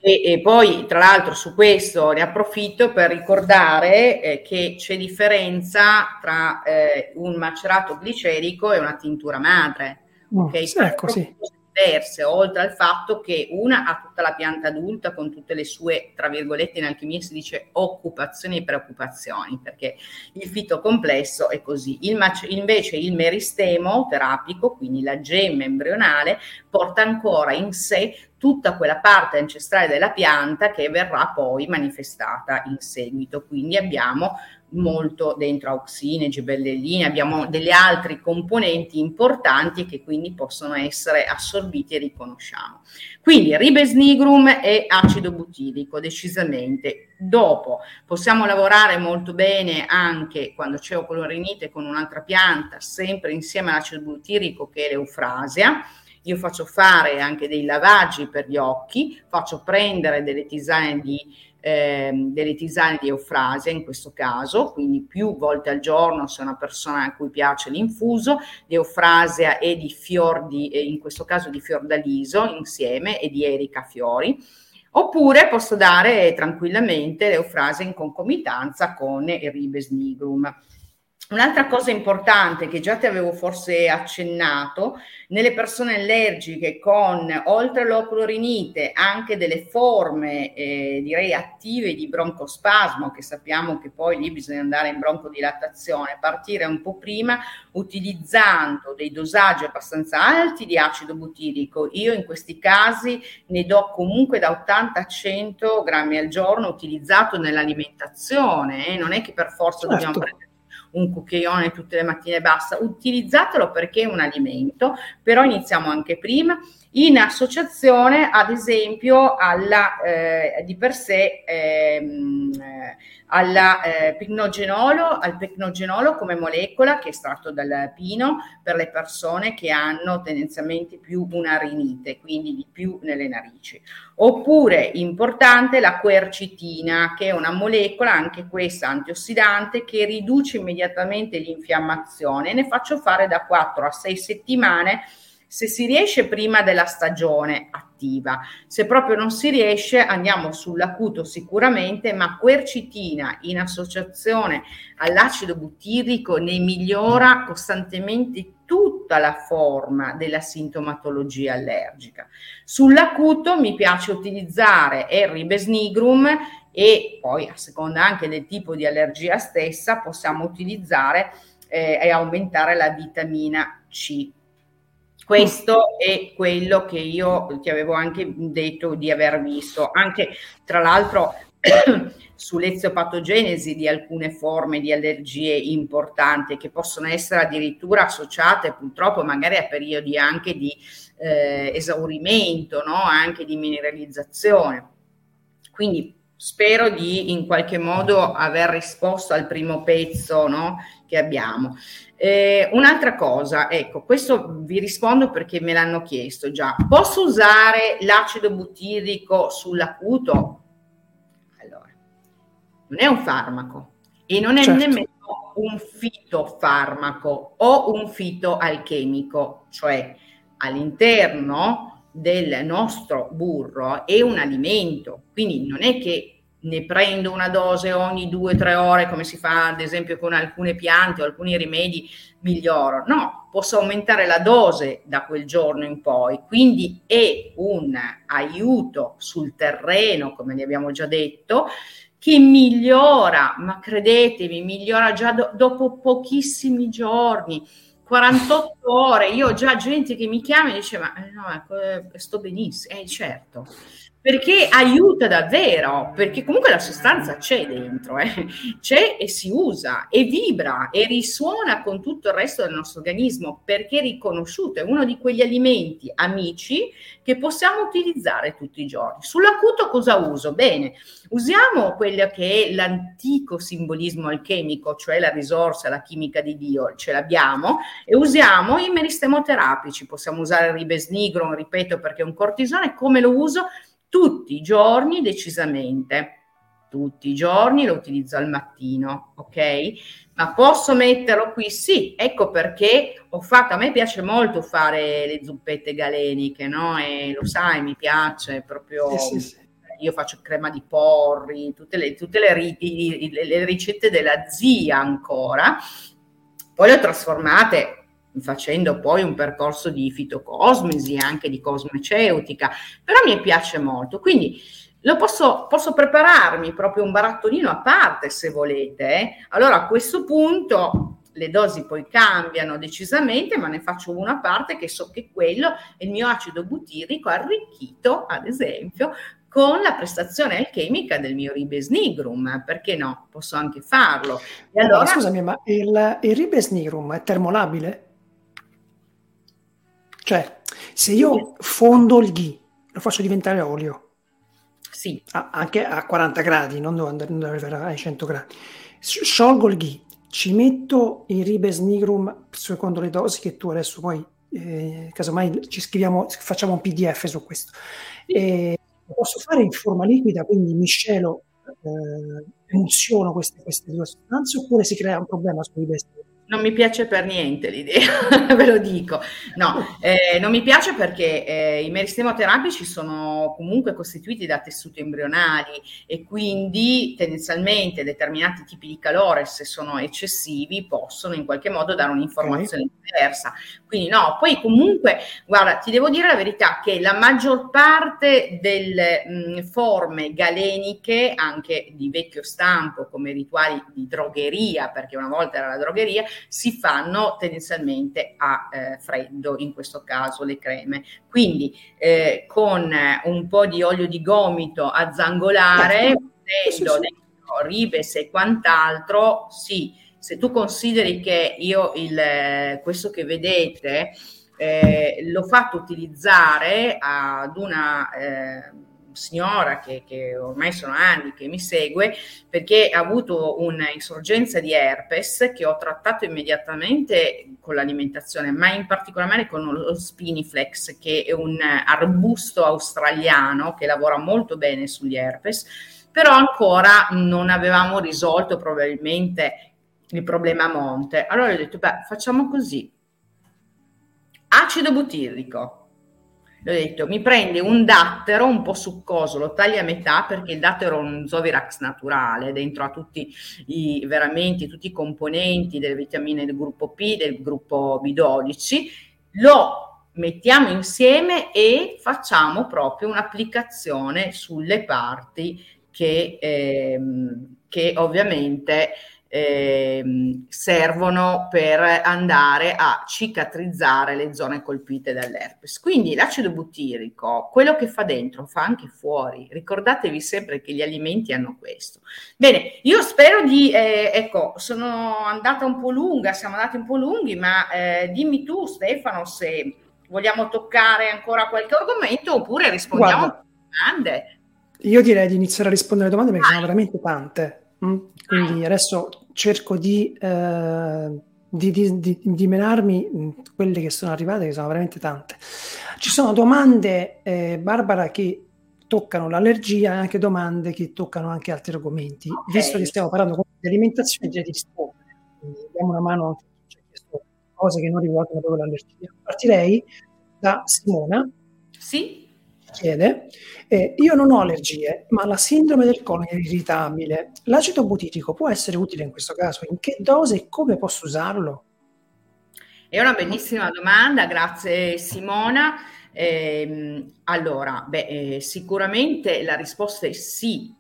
E, e, poi, tra l'altro, su questo ne approfitto per ricordare eh, che c'è differenza tra eh, un macerato glicerico e una tintura madre. Oh, okay? Ecco, sì diverse, oltre al fatto che una ha tutta la pianta adulta con tutte le sue, tra virgolette, in alchimia si dice occupazioni e preoccupazioni, perché il fito complesso è così. Il mac- invece il meristemo terapico, quindi la gemma embrionale, porta ancora in sé tutta quella parte ancestrale della pianta che verrà poi manifestata in seguito. Quindi abbiamo molto dentro auxine, gibellellina, abbiamo degli altri componenti importanti che quindi possono essere assorbiti e riconosciamo. Quindi ribes nigrum e acido butilico, decisamente. Dopo possiamo lavorare molto bene anche quando c'è ocolorinite con un'altra pianta, sempre insieme all'acido butirico che è l'eufrasia. Io faccio fare anche dei lavaggi per gli occhi, faccio prendere delle tisane di eh, delle tisane di eufrasia in questo caso, quindi più volte al giorno se una persona a cui piace l'infuso, di eufrasia e di fior di, in questo caso di fiordaliso insieme e di erica fiori. Oppure posso dare tranquillamente l'eufrasia in concomitanza con il ribes nigrum. Un'altra cosa importante che già ti avevo forse accennato, nelle persone allergiche con oltre l'oclorinite anche delle forme eh, direi attive di broncospasmo, che sappiamo che poi lì bisogna andare in broncodilatazione, partire un po' prima utilizzando dei dosaggi abbastanza alti di acido butilico. Io in questi casi ne do comunque da 80 a 100 grammi al giorno utilizzato nell'alimentazione, eh? non è che per forza certo. dobbiamo prendere un cucchiaione tutte le mattine basta, utilizzatelo perché è un alimento, però iniziamo anche prima in associazione ad esempio alla, eh, di per sé ehm, alla, eh, pignogenolo, al pignogenolo come molecola che è estratto dal pino per le persone che hanno tendenzialmente più una rinite, quindi di più nelle narici. Oppure importante la quercitina che è una molecola anche questa antiossidante che riduce immediatamente l'infiammazione. Ne faccio fare da 4 a 6 settimane se si riesce prima della stagione attiva. Se proprio non si riesce andiamo sull'acuto sicuramente, ma quercitina in associazione all'acido butirico ne migliora costantemente tutta la forma della sintomatologia allergica. Sull'acuto mi piace utilizzare il ribes nigrum e poi a seconda anche del tipo di allergia stessa possiamo utilizzare eh, e aumentare la vitamina C questo è quello che io ti avevo anche detto di aver visto, anche tra l'altro sull'eziopatogenesi di alcune forme di allergie importanti che possono essere addirittura associate purtroppo magari a periodi anche di eh, esaurimento, no? anche di mineralizzazione. Quindi spero di in qualche modo aver risposto al primo pezzo no? che abbiamo. Eh, un'altra cosa, ecco, questo vi rispondo perché me l'hanno chiesto già. Posso usare l'acido butirico sull'acuto? Allora, non è un farmaco e non è certo. nemmeno un fitofarmaco o un fitoalchemico, cioè all'interno del nostro burro è un alimento, quindi non è che ne prendo una dose ogni due o tre ore, come si fa ad esempio con alcune piante o alcuni rimedi, miglioro. No, posso aumentare la dose da quel giorno in poi, quindi è un aiuto sul terreno, come vi abbiamo già detto, che migliora, ma credetemi, migliora già do- dopo pochissimi giorni. 48 ore, io ho già gente che mi chiama e dice ma eh, no, ecco, eh, sto benissimo, eh certo, perché aiuta davvero, perché comunque la sostanza c'è dentro, eh? c'è e si usa e vibra e risuona con tutto il resto del nostro organismo perché è riconosciuto, è uno di quegli alimenti amici che possiamo utilizzare tutti i giorni. Sull'acuto cosa uso? Bene, usiamo quello che è l'antico simbolismo alchemico, cioè la risorsa, la chimica di Dio, ce l'abbiamo, e usiamo i meristemoterapici, possiamo usare il ribesnigron, ripeto perché è un cortisone, come lo uso? Tutti i giorni decisamente. Tutti i giorni lo utilizzo al mattino, ok? Ma posso metterlo qui? Sì, ecco perché ho fatto, a me piace molto fare le zuppette galeniche, no? E lo sai, mi piace proprio... Sì, sì, sì. Io faccio crema di porri, tutte, le, tutte le, le, le ricette della zia ancora. Poi le ho trasformate facendo poi un percorso di fitocosmesi, anche di cosmeceutica, però mi piace molto. Quindi lo posso, posso prepararmi proprio un barattolino a parte se volete. Allora a questo punto le dosi poi cambiano decisamente, ma ne faccio una a parte che so che quello è il mio acido butirico arricchito, ad esempio, con la prestazione alchemica del mio ribes nigrum, perché no? Posso anche farlo. E allora... Scusami, ma il, il ribes nigrum è termolabile? Cioè, se io fondo il ghi, lo faccio diventare olio. Sì. A, anche a 40 gradi, non devo andare, arrivare ai 100 gradi. Sciolgo il ghi, ci metto il ribes nigrum secondo le dosi che tu adesso poi, eh, casomai ci scriviamo, facciamo un pdf su questo. E lo posso fare in forma liquida, quindi miscelo, eh, emulsiono queste, queste due sostanze oppure si crea un problema sul ribes nigrum? Non mi piace per niente l'idea, ve lo dico. No, eh, non mi piace perché eh, i meristemoterapici sono comunque costituiti da tessuti embrionali e quindi tendenzialmente determinati tipi di calore, se sono eccessivi, possono in qualche modo dare un'informazione okay. diversa. Quindi no, poi comunque, guarda, ti devo dire la verità che la maggior parte delle mh, forme galeniche, anche di vecchio stampo, come rituali di drogheria, perché una volta era la drogheria, si fanno tendenzialmente a eh, freddo, in questo caso le creme. Quindi eh, con un po' di olio di gomito a zangolare, mettendo dentro ribes e quant'altro, sì, se tu consideri che io il, questo che vedete eh, l'ho fatto utilizzare ad una eh, signora che, che, ormai sono anni che mi segue perché ha avuto un'insorgenza di herpes che ho trattato immediatamente con l'alimentazione, ma in particolare con lo Spiniflex che è un arbusto australiano che lavora molto bene sugli herpes, però ancora non avevamo risolto probabilmente il problema a monte. Allora ho detto, beh, facciamo così. Acido butirico, ho detto, mi prende un dattero un po' succoso, lo taglia a metà perché il dattero è un Zovirax naturale, dentro ha tutti i, veramente tutti i componenti delle vitamine del gruppo P, del gruppo B12, lo mettiamo insieme e facciamo proprio un'applicazione sulle parti che, ehm, che ovviamente eh, servono per andare a cicatrizzare le zone colpite dall'herpes. Quindi l'acido butirico, quello che fa dentro, fa anche fuori. Ricordatevi sempre che gli alimenti hanno questo. Bene, io spero di, eh, ecco, sono andata un po' lunga, siamo andati un po' lunghi, ma eh, dimmi tu Stefano se vogliamo toccare ancora qualche argomento oppure rispondiamo Guarda, a domande. Io direi di iniziare a rispondere alle domande perché ah. sono veramente tante. Mm? Quindi adesso cerco di, eh, di, di, di, menarmi quelle che sono arrivate, che sono veramente tante. Ci sono domande, eh, Barbara, che toccano l'allergia e anche domande che toccano anche altri argomenti. Okay. Visto che stiamo parlando di alimentazione, direi di rispondere. Diamo una mano a chi ci ha chiesto cose che non riguardano proprio l'allergia. Partirei da Simona Sì. Chiede, eh, io non ho allergie, ma la sindrome del colon è irritabile. L'acido butirico può essere utile in questo caso? In che dose e come posso usarlo? È una bellissima domanda, grazie Simona. Eh, allora, beh, eh, sicuramente la risposta è sì,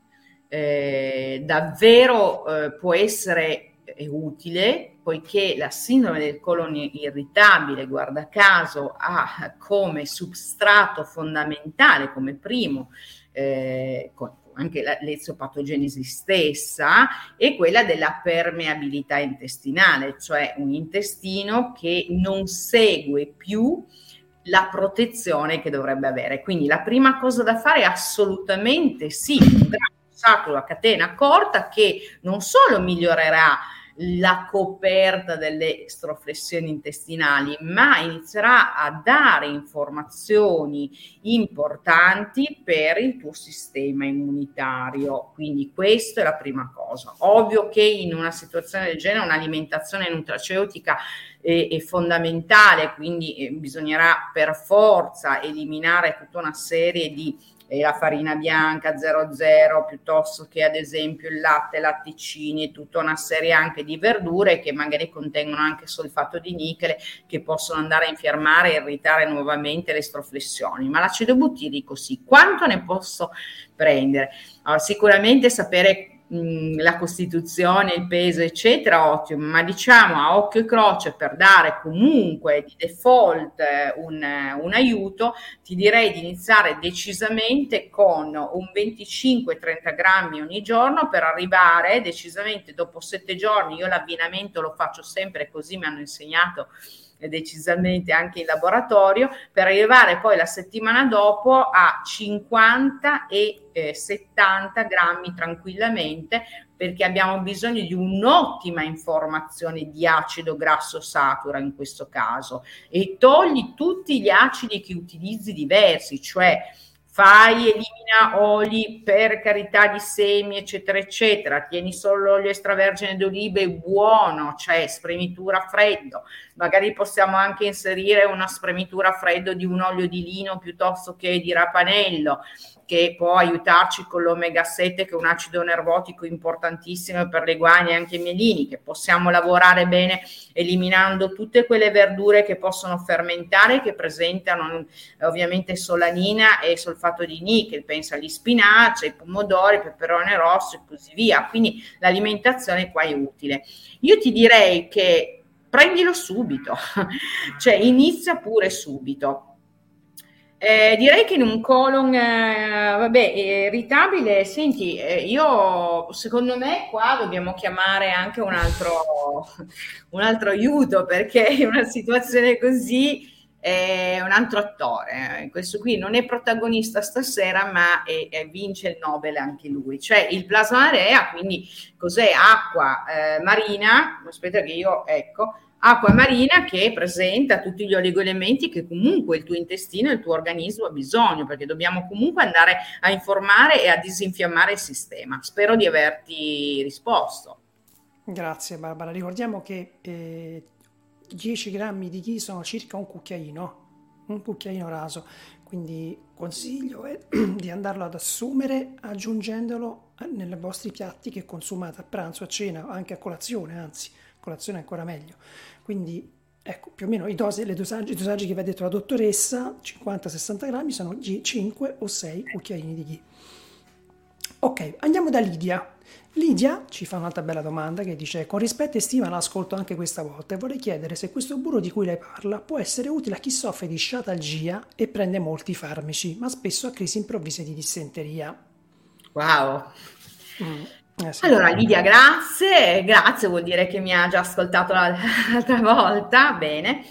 eh, davvero eh, può essere utile poiché la sindrome del colon irritabile, guarda caso, ha come substrato fondamentale, come primo, eh, anche la, l'esopatogenesi stessa e quella della permeabilità intestinale, cioè un intestino che non segue più la protezione che dovrebbe avere. Quindi la prima cosa da fare è assolutamente sì, un grande sacro a catena corta che non solo migliorerà la coperta delle estroflessioni intestinali, ma inizierà a dare informazioni importanti per il tuo sistema immunitario. Quindi questa è la prima cosa. Ovvio che in una situazione del genere un'alimentazione nutraceutica è, è fondamentale, quindi eh, bisognerà per forza eliminare tutta una serie di la farina bianca 00 piuttosto che ad esempio il latte, latticini e tutta una serie anche di verdure che magari contengono anche solfato di nichele che possono andare a infiammare e irritare nuovamente le stroflessioni. Ma l'acido butirico sì, quanto ne posso prendere? Allora, sicuramente sapere la Costituzione, il peso, eccetera, ottimo, ma diciamo a occhio e croce per dare comunque di default un, un aiuto, ti direi di iniziare decisamente con un 25-30 grammi ogni giorno per arrivare decisamente dopo sette giorni, io l'abbinamento lo faccio sempre così, mi hanno insegnato decisamente anche in laboratorio, per arrivare poi la settimana dopo a 50 e eh, 70 grammi tranquillamente perché abbiamo bisogno di un'ottima informazione di acido grasso satura in questo caso. E togli tutti gli acidi che utilizzi diversi, cioè fai, elimina oli per carità di semi, eccetera, eccetera, tieni solo l'olio extravergine d'olive buono, cioè spremitura freddo, magari possiamo anche inserire una spremitura freddo di un olio di lino piuttosto che di rapanello, che può aiutarci con l'omega 7 che è un acido nervotico importantissimo per le guagne e anche mielini che possiamo lavorare bene eliminando tutte quelle verdure che possono fermentare che presentano ovviamente solanina e solfato di nickel pensa agli spinaci, ai pomodori, peperone rosso e così via. Quindi l'alimentazione qua è utile. Io ti direi che prendilo subito cioè inizia pure subito eh, direi che in un colon, eh, vabbè, irritabile, senti, eh, io secondo me qua dobbiamo chiamare anche un altro, un altro aiuto perché in una situazione così è un altro attore. Questo qui non è protagonista stasera, ma è, è vince il Nobel anche lui. Cioè il plasma area, quindi cos'è? Acqua eh, marina, aspetta che io, ecco, acqua marina che presenta tutti gli oligoelementi che comunque il tuo intestino e il tuo organismo ha bisogno, perché dobbiamo comunque andare a informare e a disinfiammare il sistema. Spero di averti risposto. Grazie Barbara. Ricordiamo che eh, 10 grammi di ghi sono circa un cucchiaino, un cucchiaino raso, quindi consiglio è di andarlo ad assumere aggiungendolo nei vostri piatti che consumate a pranzo, a cena, anche a colazione, anzi, colazione ancora meglio. Quindi ecco, più o meno i, dosi, le dosaggi, i dosaggi che vi ha detto la dottoressa, 50-60 grammi, sono 5 o 6 cucchiaini di ghee. Ok, andiamo da Lidia. Lidia ci fa un'altra bella domanda che dice con rispetto e stima l'ascolto anche questa volta e vorrei chiedere se questo burro di cui lei parla può essere utile a chi soffre di sciatalgia e prende molti farmaci, ma spesso ha crisi improvvise di dissenteria. Wow. Mm. Eh. Allora Lidia, grazie, grazie vuol dire che mi ha già ascoltato l'altra volta, bene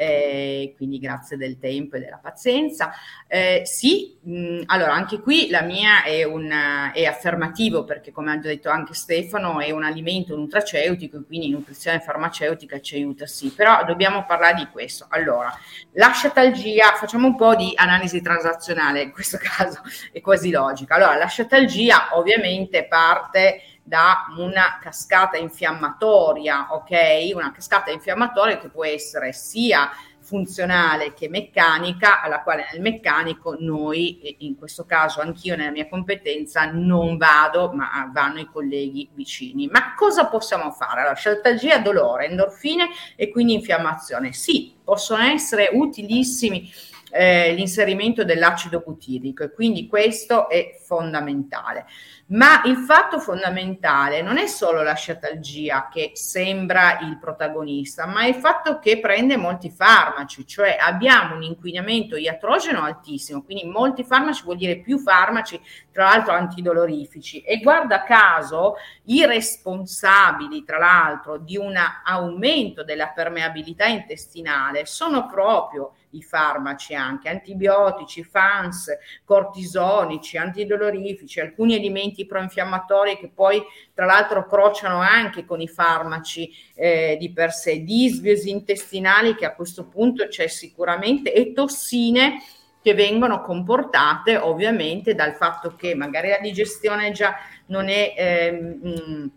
eh, quindi grazie del tempo e della pazienza. Eh, sì, mh, allora anche qui la mia è, un, è affermativo perché come ha già detto anche Stefano è un alimento nutraceutico e quindi nutrizione farmaceutica ci aiuta sì, però dobbiamo parlare di questo. Allora, la sciatalgia, facciamo un po' di analisi transazionale in questo caso, è quasi logica. Allora, la sciatalgia ovviamente parte da una cascata infiammatoria, ok? Una cascata infiammatoria che può essere sia funzionale che meccanica, alla quale nel meccanico noi, in questo caso anch'io nella mia competenza, non vado, ma vanno i colleghi vicini. Ma cosa possiamo fare? Allora, sceltalgia, dolore, endorfine e quindi infiammazione. Sì, possono essere utilissimi eh, l'inserimento dell'acido butirico e quindi questo è fondamentale. Ma il fatto fondamentale non è solo la sciatalgia che sembra il protagonista, ma il fatto che prende molti farmaci, cioè abbiamo un inquinamento iatrogeno altissimo, quindi molti farmaci vuol dire più farmaci, tra l'altro antidolorifici. E guarda caso, i responsabili, tra l'altro, di un aumento della permeabilità intestinale sono proprio i farmaci anche, antibiotici, FANS, cortisonici, antidolorifici, alcuni alimenti proinfiammatori che poi tra l'altro crociano anche con i farmaci eh, di per sé, disbiosi intestinali che a questo punto c'è sicuramente e tossine che vengono comportate ovviamente dal fatto che magari la digestione già non è... Eh, mh,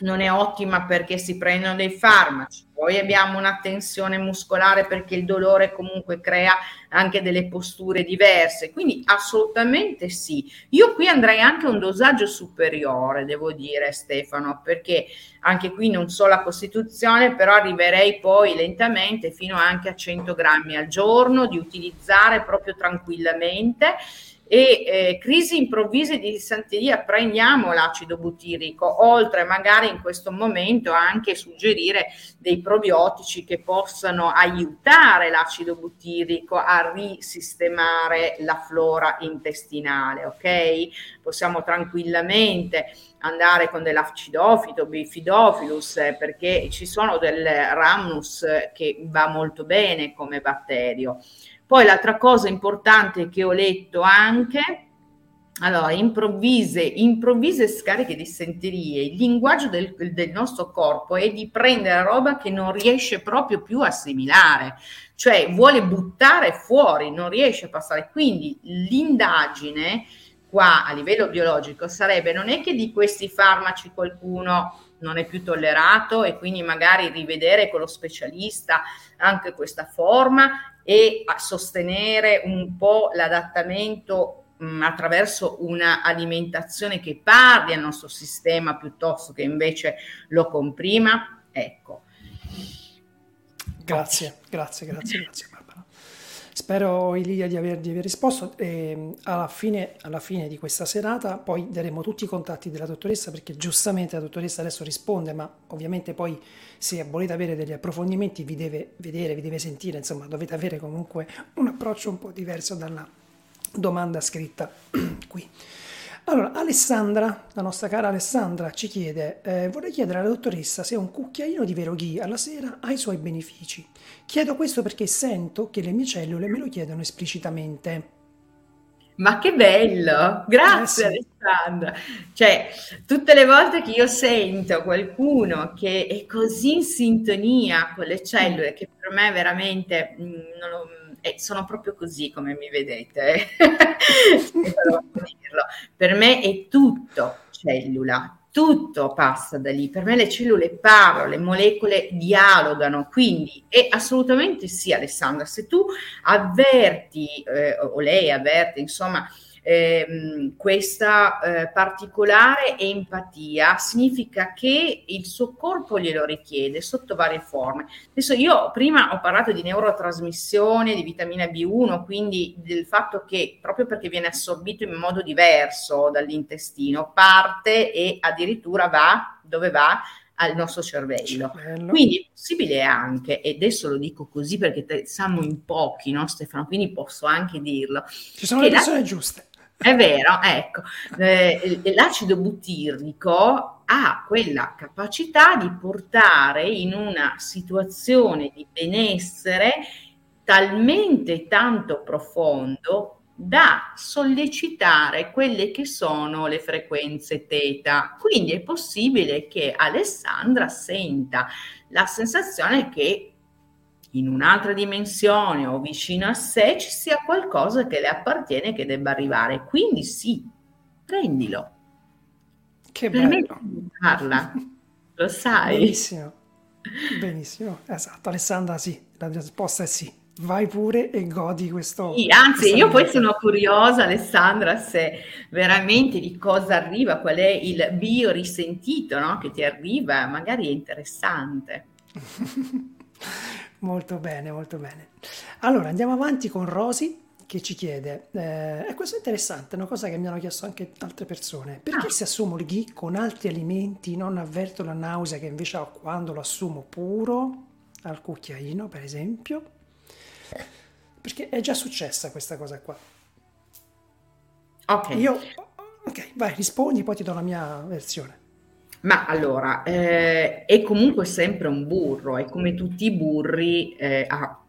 non è ottima perché si prendono dei farmaci, poi abbiamo una tensione muscolare perché il dolore comunque crea anche delle posture diverse, quindi assolutamente sì. Io qui andrei anche a un dosaggio superiore, devo dire Stefano, perché anche qui non so la Costituzione, però arriverei poi lentamente fino anche a 100 grammi al giorno di utilizzare proprio tranquillamente e eh, crisi improvvise di dissenteria prendiamo l'acido butirico, oltre magari in questo momento anche suggerire dei probiotici che possano aiutare l'acido butirico a risistemare la flora intestinale, ok? Possiamo tranquillamente andare con dell'acidofito, bifidofilus, eh, perché ci sono del ramnus che va molto bene come batterio. Poi l'altra cosa importante che ho letto anche, allora, improvvise, improvvise scariche di senterie, il linguaggio del, del nostro corpo è di prendere roba che non riesce proprio più a assimilare, cioè vuole buttare fuori, non riesce a passare. Quindi l'indagine qua a livello biologico sarebbe non è che di questi farmaci qualcuno non è più tollerato e quindi magari rivedere con lo specialista anche questa forma e a sostenere un po' l'adattamento mh, attraverso un'alimentazione che parli al nostro sistema piuttosto che invece lo comprima. Ecco. Grazie, grazie, grazie, grazie. Spero Ilia di aver, di aver risposto e alla fine, alla fine, di questa serata poi daremo tutti i contatti della dottoressa perché giustamente la dottoressa adesso risponde ma ovviamente poi se volete avere degli approfondimenti vi deve vedere, vi deve sentire, insomma dovete avere comunque un approccio un po' diverso dalla domanda scritta qui. Allora, Alessandra, la nostra cara Alessandra, ci chiede, eh, vorrei chiedere alla dottoressa se un cucchiaino di vero ghee alla sera ha i suoi benefici. Chiedo questo perché sento che le mie cellule me lo chiedono esplicitamente. Ma che bello! Grazie eh sì. Alessandra. Cioè, tutte le volte che io sento qualcuno che è così in sintonia con le cellule, che per me veramente mh, mm, lo, eh, sono proprio così come mi vedete. per me è tutto cellula, tutto passa da lì. Per me le cellule parlano, le molecole dialogano, quindi è assolutamente sì, Alessandra. Se tu avverti, eh, o lei avverte, insomma, eh, questa eh, particolare empatia significa che il suo corpo glielo richiede sotto varie forme. Adesso io prima ho parlato di neurotrasmissione, di vitamina B1, quindi del fatto che proprio perché viene assorbito in modo diverso dall'intestino, parte e addirittura va dove va al nostro cervello. cervello. Quindi è possibile anche, e adesso lo dico così perché te, siamo in pochi, no Stefano? Quindi posso anche dirlo. Ci sono le persone la... giuste. È vero, ecco, eh, l'acido butirrico ha quella capacità di portare in una situazione di benessere talmente tanto profondo da sollecitare quelle che sono le frequenze teta. Quindi è possibile che Alessandra senta la sensazione che in un'altra dimensione o vicino a sé ci sia qualcosa che le appartiene che debba arrivare. Quindi sì, prendilo. Che bello. Parla, lo sai. Benissimo, benissimo, esatto. Alessandra sì, la risposta è sì. vai pure e godi questo. Sì, anzi, io poi sono curiosa, Alessandra, se veramente di cosa arriva, qual è il bio risentito no? che ti arriva, magari è interessante. molto bene, molto bene. Allora andiamo avanti con Rosy che ci chiede, eh, e questo è interessante, una cosa che mi hanno chiesto anche altre persone, perché ah. se assumo il ghee con altri alimenti non avverto la nausea che invece ho quando lo assumo puro, al cucchiaino per esempio? Perché è già successa questa cosa qua. Ok. Io, ok, vai, rispondi, poi ti do la mia versione. Ma allora, eh, è comunque sempre un burro, è come tutti i burri, eh, ah,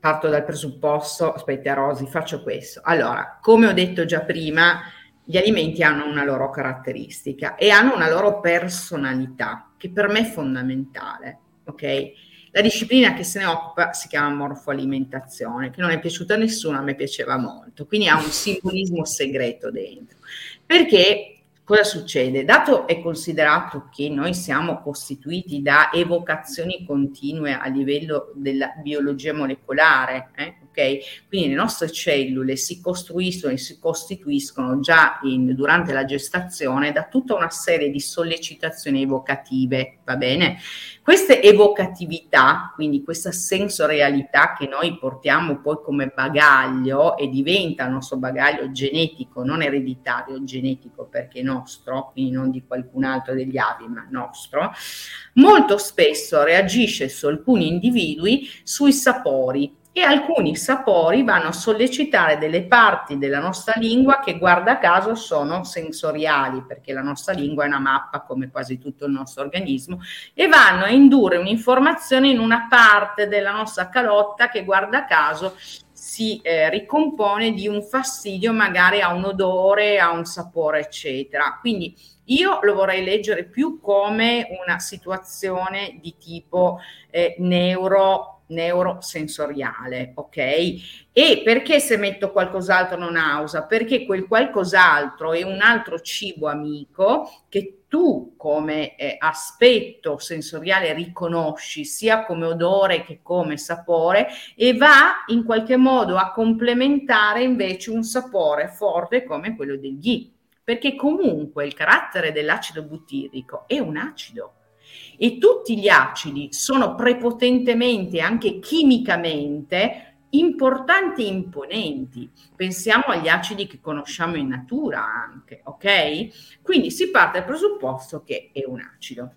parto dal presupposto, aspetta Rosy, faccio questo. Allora, come ho detto già prima, gli alimenti hanno una loro caratteristica e hanno una loro personalità, che per me è fondamentale, ok? La disciplina che se ne occupa si chiama morfoalimentazione, che non è piaciuta a nessuno, a me piaceva molto, quindi ha un simbolismo segreto dentro. Perché cosa succede? Dato e considerato che noi siamo costituiti da evocazioni continue a livello della biologia molecolare, eh, ok? Quindi le nostre cellule si costruiscono e si costituiscono già in, durante la gestazione da tutta una serie di sollecitazioni evocative, va bene? Queste evocatività, quindi questa sensorialità che noi portiamo poi come bagaglio e diventa il nostro bagaglio genetico, non ereditario, genetico perché nostro, quindi non di qualcun altro degli avi, ma nostro, molto spesso reagisce su alcuni individui sui sapori e alcuni sapori vanno a sollecitare delle parti della nostra lingua che guarda caso sono sensoriali, perché la nostra lingua è una mappa come quasi tutto il nostro organismo, e vanno a indurre un'informazione in una parte della nostra calotta che guarda caso si eh, ricompone di un fastidio magari a un odore, a un sapore, eccetera. Quindi io lo vorrei leggere più come una situazione di tipo eh, neuro neurosensoriale, ok? E perché se metto qualcos'altro non nausa? Perché quel qualcos'altro è un altro cibo amico che tu come eh, aspetto sensoriale riconosci sia come odore che come sapore e va in qualche modo a complementare invece un sapore forte come quello del ghee, perché comunque il carattere dell'acido butirico è un acido e tutti gli acidi sono prepotentemente, anche chimicamente, importanti e imponenti. Pensiamo agli acidi che conosciamo in natura anche, ok? Quindi si parte dal presupposto che è un acido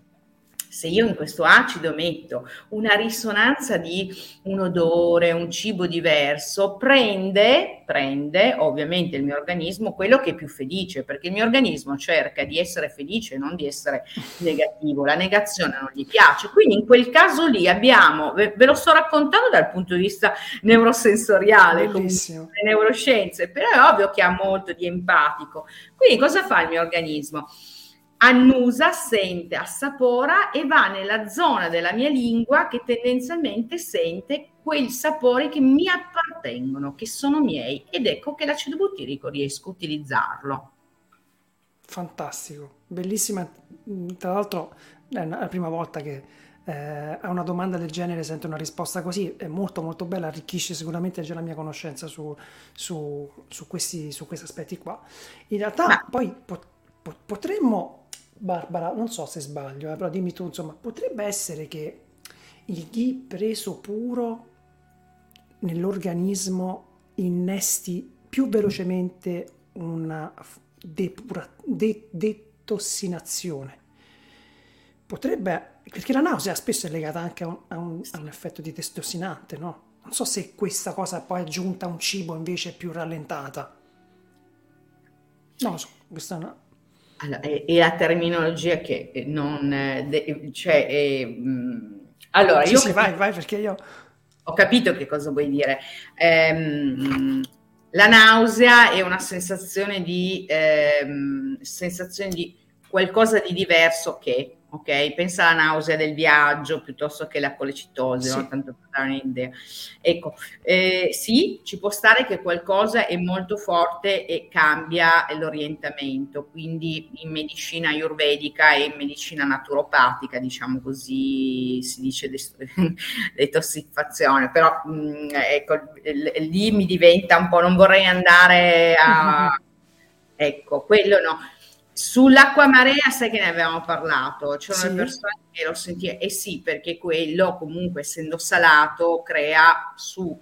se io in questo acido metto una risonanza di un odore, un cibo diverso, prende, prende ovviamente il mio organismo quello che è più felice, perché il mio organismo cerca di essere felice, non di essere negativo. La negazione non gli piace. Quindi in quel caso lì abbiamo, ve, ve lo sto raccontando dal punto di vista neurosensoriale, le neuroscienze, però è ovvio che ha molto di empatico. Quindi cosa fa il mio organismo? Annusa, sente, assapora e va nella zona della mia lingua che tendenzialmente sente quei sapori che mi appartengono, che sono miei ed ecco che l'acido butirico riesco a utilizzarlo. Fantastico, bellissima. Tra l'altro è la prima volta che eh, a una domanda del genere sento una risposta così, è molto molto bella, arricchisce sicuramente già la mia conoscenza su, su, su, questi, su questi aspetti qua. In realtà Ma... poi pot- potremmo Barbara, non so se sbaglio, eh, però dimmi tu, insomma, potrebbe essere che il ghee preso puro nell'organismo innesti più velocemente una depura- de- detossinazione. Potrebbe, perché la nausea spesso è legata anche a un, a un, a un effetto di testossinante, no? Non so se questa cosa poi aggiunta a un cibo invece è più rallentata. Non lo so, questa è una, allora, è, è, la terminologia che non... De, cioè, è, mh, mm, allora, sì, io... Sì, vai, vai, perché io... Ho capito che cosa vuoi dire. Ehm, la nausea è una sensazione di, ehm, sensazione di qualcosa di diverso che, ok? Pensa alla nausea del viaggio piuttosto che la colecitosi, sì. no? tanto per dare un'idea. Ecco, eh, sì, ci può stare che qualcosa è molto forte e cambia l'orientamento, quindi in medicina ayurvedica e in medicina naturopatica, diciamo così, si dice detossificazione, però mh, mm, ecco, lì mi diventa un po', non vorrei andare a... Ecco, quello no Sull'acqua marea sai che ne avevamo parlato, c'erano sì. persone che lo sentivano, e eh sì, perché quello comunque essendo salato crea su,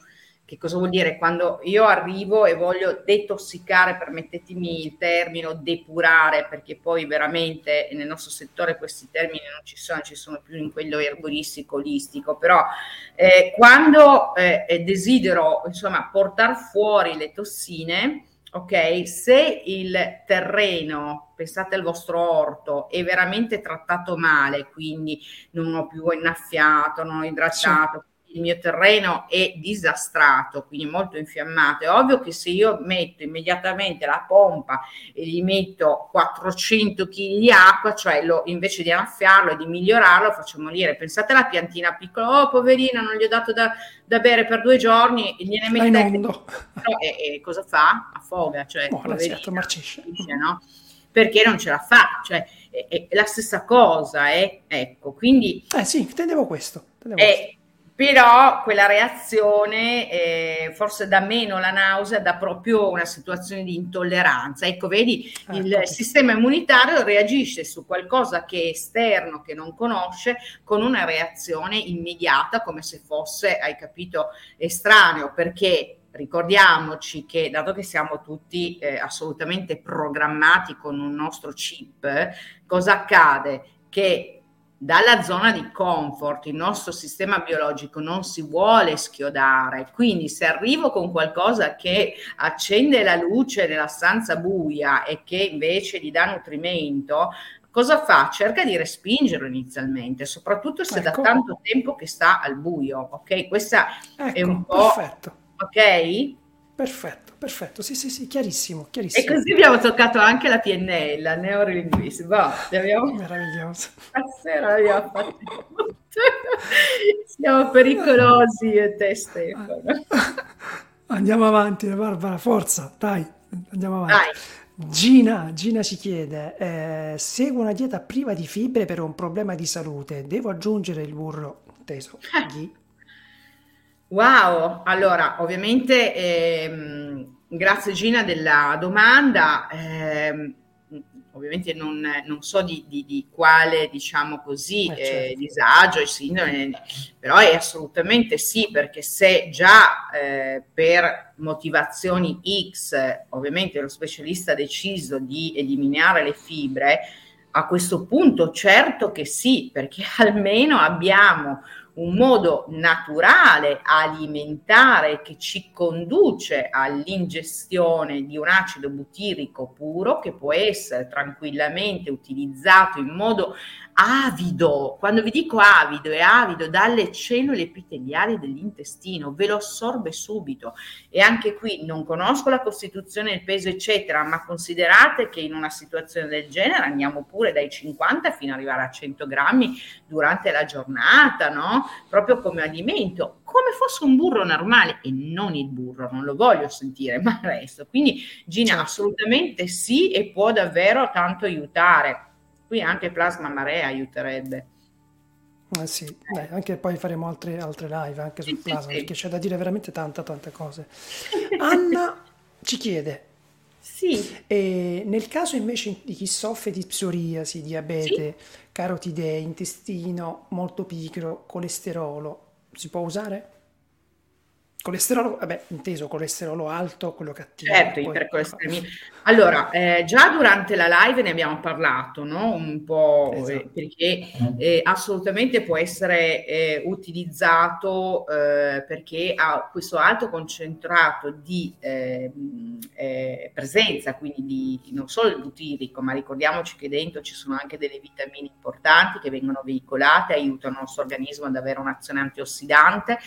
che cosa vuol dire? Quando io arrivo e voglio detossicare, permettetemi il termine, depurare, perché poi veramente nel nostro settore questi termini non ci sono, ci sono più in quello erboristico, olistico, però eh, quando eh, desidero insomma portare fuori le tossine, ok? Se il terreno, pensate al vostro orto, è veramente trattato male, quindi non ho più innaffiato, non ho idratato, il mio terreno è disastrato, quindi molto infiammato, è ovvio che se io metto immediatamente la pompa e gli metto 400 kg di acqua, cioè lo, invece di annaffiarlo e di migliorarlo, faccio morire. Pensate alla piantina piccola, oh poverina, non gli ho dato da, da bere per due giorni, e gliene mette... E, e, cosa fa? Affoga, cioè... Certo, marcisce. No? Perché non ce la fa, cioè è, è la stessa cosa, eh? ecco, quindi... Eh sì, intendevo questo. Intendevo questo però quella reazione eh, forse dà meno la nausea, dà proprio una situazione di intolleranza. Ecco, vedi, ah, il sistema immunitario reagisce su qualcosa che è esterno, che non conosce, con una reazione immediata, come se fosse, hai capito, estraneo, perché ricordiamoci che dato che siamo tutti eh, assolutamente programmati con un nostro chip, cosa accade? Che dalla zona di comfort il nostro sistema biologico non si vuole schiodare, quindi se arrivo con qualcosa che accende la luce nella stanza buia e che invece gli dà nutrimento, cosa fa? Cerca di respingerlo inizialmente, soprattutto se ecco. da tanto tempo che sta al buio, ok? Questa ecco, è un po'... Perfetto. Ok? Perfetto, perfetto, sì, sì, sì, chiarissimo, chiarissimo. E così abbiamo toccato anche la PNL, la neurolinguistica. Boh, abbiamo... Meraviglioso. Stasera l'abbiamo fatto Siamo pericolosi e te Stefano. Andiamo avanti, Barbara, forza, dai, andiamo avanti. Dai. Gina, Gina ci chiede, eh, seguo una dieta priva di fibre per un problema di salute, devo aggiungere il burro, inteso, ghi, Wow, allora ovviamente ehm, grazie Gina della domanda, ehm, ovviamente non, non so di, di, di, quale diciamo così eh, certo. eh, disagio e sindrome, però è assolutamente sì perché se già eh, per motivazioni X ovviamente lo specialista ha deciso di eliminare le fibre, a questo punto certo che sì perché almeno abbiamo un modo naturale alimentare che ci conduce all'ingestione di un acido butirico puro che può essere tranquillamente utilizzato in modo avido, quando vi dico avido, è avido dalle cellule epiteliali dell'intestino, ve lo assorbe subito. E anche qui non conosco la costituzione, il peso, eccetera, ma considerate che in una situazione del genere andiamo pure dai 50 fino ad arrivare a 100 grammi durante la giornata, no? Proprio come alimento, come fosse un burro normale e non il burro, non lo voglio sentire, ma il resto. Quindi Gina, certo. assolutamente sì e può davvero tanto aiutare Qui anche plasma marea aiuterebbe. Eh sì, Dai, anche poi faremo altre, altre live anche sul plasma perché c'è da dire veramente tante tante cose. Anna ci chiede, sì. E nel caso invece di chi soffre di psoriasi, diabete, sì. Carotidee, intestino molto pigro, colesterolo, si può usare? Colesterolo, vabbè, inteso colesterolo alto, quello cattivo. Certo, ipercolesterolemia. Allora, eh, già durante la live ne abbiamo parlato, no? Un po' eh, esatto. eh, perché eh, assolutamente può essere eh, utilizzato eh, perché ha questo alto concentrato di ehm, presenza, quindi di, non solo il butirico, ma ricordiamoci che dentro ci sono anche delle vitamine importanti che vengono veicolate, aiutano il nostro organismo ad avere un'azione antiossidante,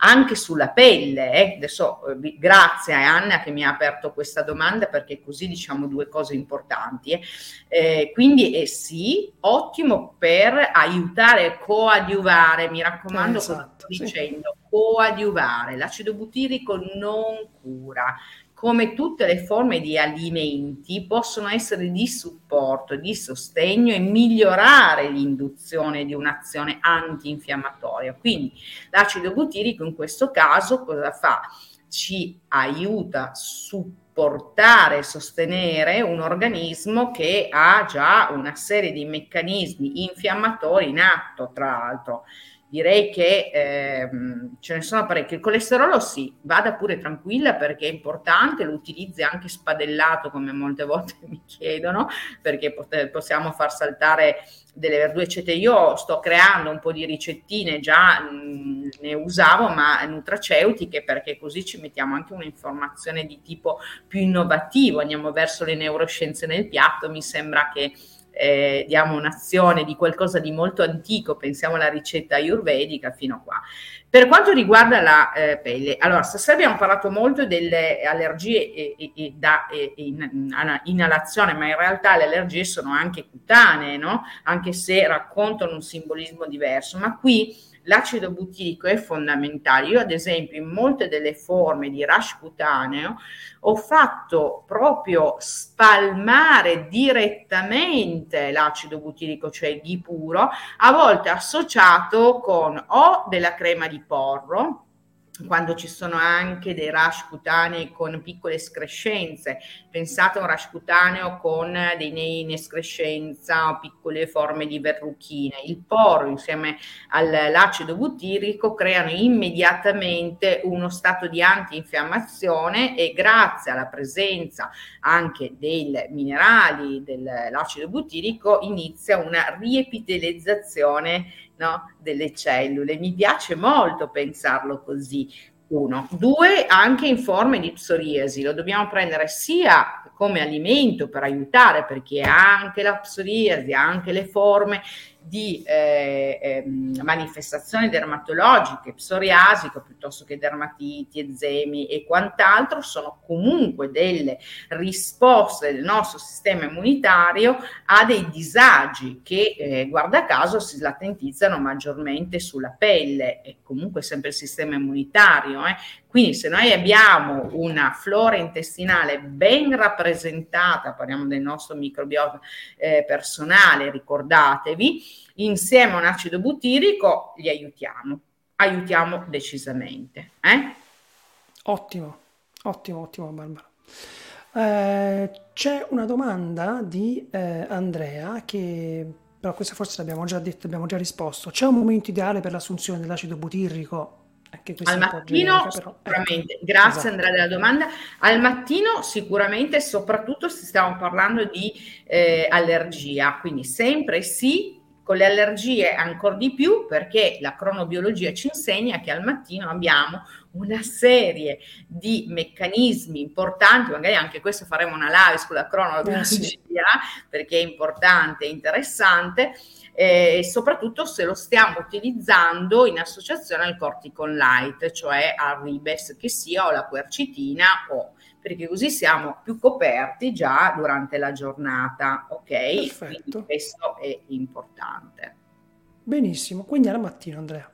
anche sulla pelle. Eh. Adesso eh, grazie a Anna che mi ha aperto questa domanda perché così diciamo due cose importanti. Eh. Eh, quindi eh, sì, ottimo per aiutare coadiuvare, mi raccomando, esatto, sto dicendo, sì. coadiuvare. L'acido butirico non cura come tutte le forme di alimenti, possono essere di supporto, di sostegno e migliorare l'induzione di un'azione antinfiammatoria. Quindi l'acido butirico in questo caso cosa fa? Ci aiuta a supportare sostenere un organismo che ha già una serie di meccanismi infiammatori in atto, tra l'altro direi che ehm, ce ne sono parecchi. Il colesterolo sì, vada pure tranquilla perché è importante, lo utilizzi anche spadellato come molte volte mi chiedono, perché pot- possiamo far saltare delle verdure eccetera. Io sto creando un po' di ricettine, già mh, ne usavo, ma nutraceutiche perché così ci mettiamo anche un'informazione di tipo più innovativo, andiamo verso le neuroscienze nel piatto, mi sembra che eh, diamo un'azione di qualcosa di molto antico, pensiamo alla ricetta ayurvedica fino a qua. Per quanto riguarda la eh, pelle, allora stasera abbiamo parlato molto delle allergie e, e, e da in, inalazione, ma in realtà le allergie sono anche cutanee, no? anche se raccontano un simbolismo diverso, ma qui l'acido butirico è fondamentale. Io ad esempio in molte delle forme di rash cutaneo ho fatto proprio spalmare direttamente l'acido butirico, cioè il dipuro, a volte associato con o della crema di porro, quando ci sono anche dei rash cutanei con piccole escrescenze. Pensate a un rash cutaneo con dei nei in escrescenza o piccole forme di verruchine. Il poro insieme all'acido butirico creano immediatamente uno stato di antinfiammazione e grazie alla presenza anche dei minerali dell'acido butirico inizia una riepitelizzazione no? delle cellule. Mi piace molto pensarlo così. Uno. Due, anche in forme di psoriasi, lo dobbiamo prendere sia come alimento per aiutare, perché anche la psoriasi, anche le forme di eh, eh, manifestazioni dermatologiche, psoriasico piuttosto che dermatiti, eczemi e quant'altro, sono comunque delle risposte del nostro sistema immunitario a dei disagi che, eh, guarda caso, si latentizzano maggiormente sulla pelle e comunque sempre il sistema immunitario. Quindi se noi abbiamo una flora intestinale ben rappresentata, parliamo del nostro microbiota eh, personale, ricordatevi, insieme a un acido butirico li aiutiamo, aiutiamo decisamente. Eh? Ottimo, ottimo, ottimo Barbara. Eh, c'è una domanda di eh, Andrea che però questa forse l'abbiamo già detto, abbiamo già risposto. C'è un momento ideale per l'assunzione dell'acido butirrico al mattino generica, sicuramente, ecco. grazie esatto. Andrea della domanda, al mattino sicuramente soprattutto se stiamo parlando di eh, allergia, quindi sempre sì, con le allergie ancora di più perché la cronobiologia ci insegna che al mattino abbiamo una serie di meccanismi importanti, magari anche questo faremo una live sulla cronobiologia eh sì. perché è importante e interessante, eh, e soprattutto se lo stiamo utilizzando in associazione al corticon light, cioè al ribes che sia o la quercitina o perché così siamo più coperti già durante la giornata, ok? Perfetto. Quindi questo è importante. Benissimo, quindi alla mattina Andrea.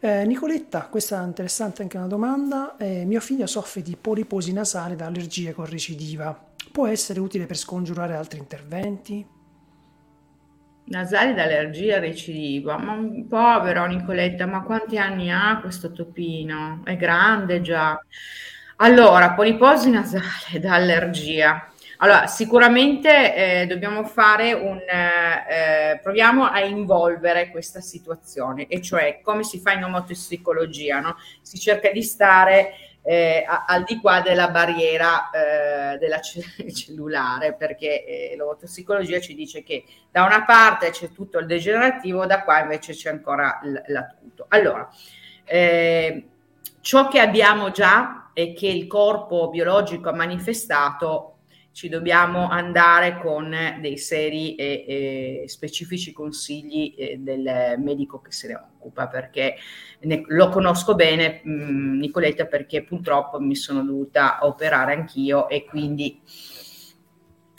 Eh, Nicoletta, questa è interessante anche una domanda. Eh, mio figlio soffre di poliposi nasale da allergia con recidiva. Può essere utile per scongiurare altri interventi? Nasali d'allergia recidiva, ma povero Nicoletta, ma quanti anni ha questo topino? È grande già. Allora, poliposi nasale da allergia. Allora, sicuramente eh, dobbiamo fare un... Eh, proviamo a involvere questa situazione, e cioè come si fa in omotossicologia, no? Si cerca di stare eh, al di qua della barriera eh, della cellulare, perché eh, l'otossicologia ci dice che da una parte c'è tutto il degenerativo, da qua invece c'è ancora l'acuto. Allora, eh, ciò che abbiamo già e che il corpo biologico ha manifestato ci dobbiamo andare con dei seri e, e specifici consigli eh, del medico che se ne occupa, perché ne, lo conosco bene, mh, mm, Nicoletta, perché purtroppo mi sono dovuta operare anch'io e quindi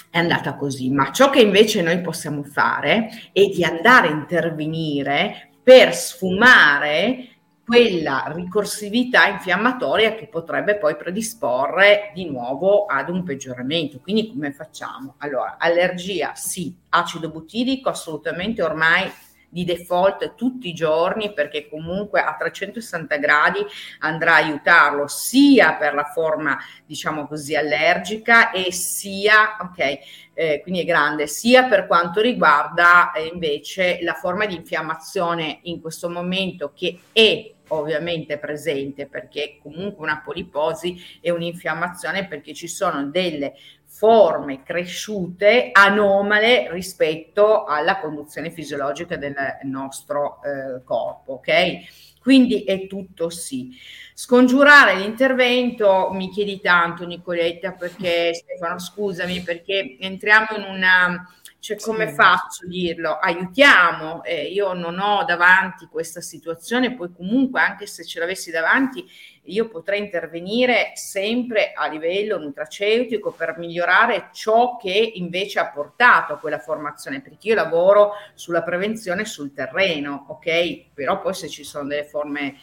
è andata così. Ma ciò che invece noi possiamo fare è di andare a intervenire per sfumare quella ricorsività infiammatoria che potrebbe poi predisporre di nuovo ad un peggioramento. Quindi come facciamo? Allora, allergia sì, acido butirico assolutamente ormai di default tutti i giorni perché comunque a 360 gradi andrà a aiutarlo sia per la forma diciamo così allergica e sia ok eh, quindi è grande sia per quanto riguarda eh, invece la forma di infiammazione in questo momento che è ovviamente presente perché comunque una poliposi è un'infiammazione perché ci sono delle forme cresciute anomale rispetto alla conduzione fisiologica del nostro eh, corpo, ok? Quindi è tutto sì. Scongiurare l'intervento, mi chiedi tanto Nicoletta, perché Stefano scusami, perché entriamo in una cioè, come sì. faccio a dirlo? Aiutiamo, eh, io non ho davanti questa situazione, poi comunque anche se ce l'avessi davanti, io potrei intervenire sempre a livello nutraceutico per migliorare ciò che invece ha portato a quella formazione, perché io lavoro sulla prevenzione sul terreno, ok? Però poi se ci sono delle forme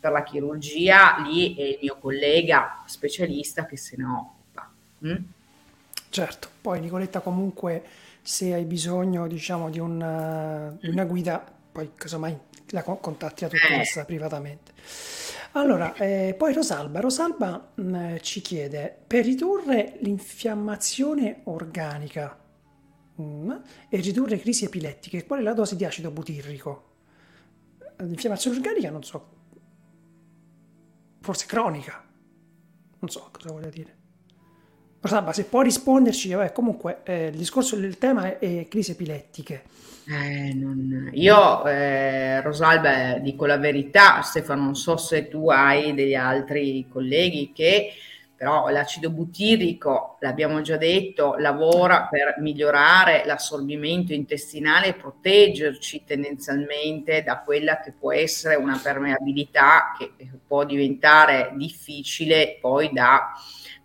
per la chirurgia, lì è il mio collega specialista che se ne occupa. Mm? Certo, poi Nicoletta comunque se hai bisogno diciamo di una, di una guida poi casomai la contatti la dottoressa eh. privatamente. Allora eh, poi Rosalba. Rosalba mh, mm, ci chiede per ridurre l'infiammazione organica mh, mm, e ridurre crisi epilettiche qual è la dose di acido butirrico? L'infiammazione organica non so. Forse cronica. Non so cosa vuole dire Rosalba, se può risponderci, vabbè, comunque eh, il discorso del tema è, è crisi epilettiche. Eh, non... Io, eh, Rosalba, dico la verità, Stefano, non so se tu hai degli altri colleghi che però l'acido butirico, l'abbiamo già detto, lavora per migliorare l'assorbimento intestinale e proteggerci tendenzialmente da quella che può essere una permeabilità che può diventare difficile poi da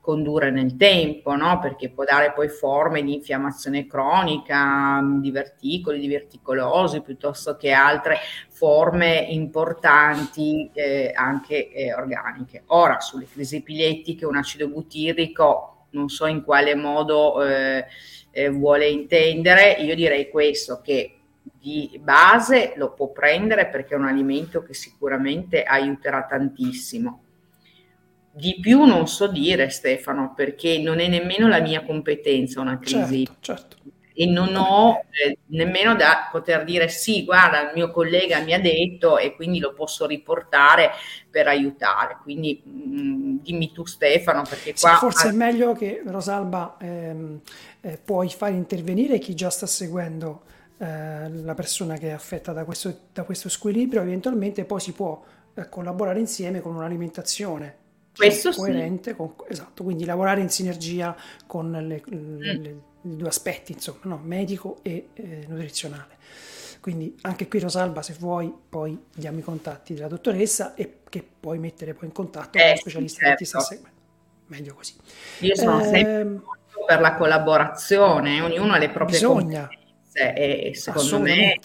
condurre nel tempo, no? perché può dare poi forme di infiammazione cronica, di verticoli, di verticolosi, piuttosto che altre forme importanti eh, anche eh, organiche. Ora, sulle crisi epilettiche, un acido butirico, non so in quale modo eh, eh vuole intendere, io direi questo, che di base lo può prendere perché è un alimento che sicuramente aiuterà tantissimo di più non so dire Stefano, perché non è nemmeno la mia competenza una crisi. Certo, certo. E non ho eh, nemmeno da poter dire sì, guarda, il mio collega mi ha detto e quindi lo posso riportare per aiutare. Quindi mh, mm, dimmi tu Stefano, perché qua... Sì, forse è meglio che Rosalba ehm, eh, puoi fare intervenire chi già sta seguendo eh, la persona che è affetta da questo, da questo squilibrio, eventualmente poi si può eh, collaborare insieme con un'alimentazione questo coerente, sì. con, esatto, quindi lavorare in sinergia con le, mm. le, le, i due aspetti, insomma, no? medico e eh, nutrizionale. Quindi anche qui Rosalba, se vuoi, poi diamo i contatti della dottoressa e che puoi mettere poi in contatto eh, con lo specialista certo. che ti sta seguendo. Meglio così. Io sono eh, sempre per la collaborazione, ognuno ha le proprie bisogna. e secondo me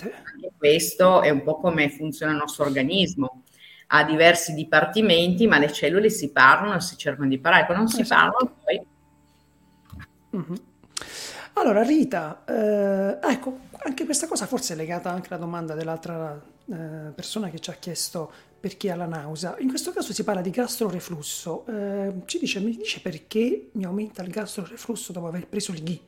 questo è un po' come funziona il nostro organismo ha diversi dipartimenti, ma le cellule si parlano, si cercano di parlare, quando non si esatto. parlano poi... Mm-hmm. Allora Rita, eh, ecco, anche questa cosa forse è legata anche alla domanda dell'altra eh, persona che ci ha chiesto perché ha la nausea. In questo caso si parla di gastroreflusso. Eh, ci dice, mi dice perché mi aumenta il gastroreflusso dopo aver preso il ghi?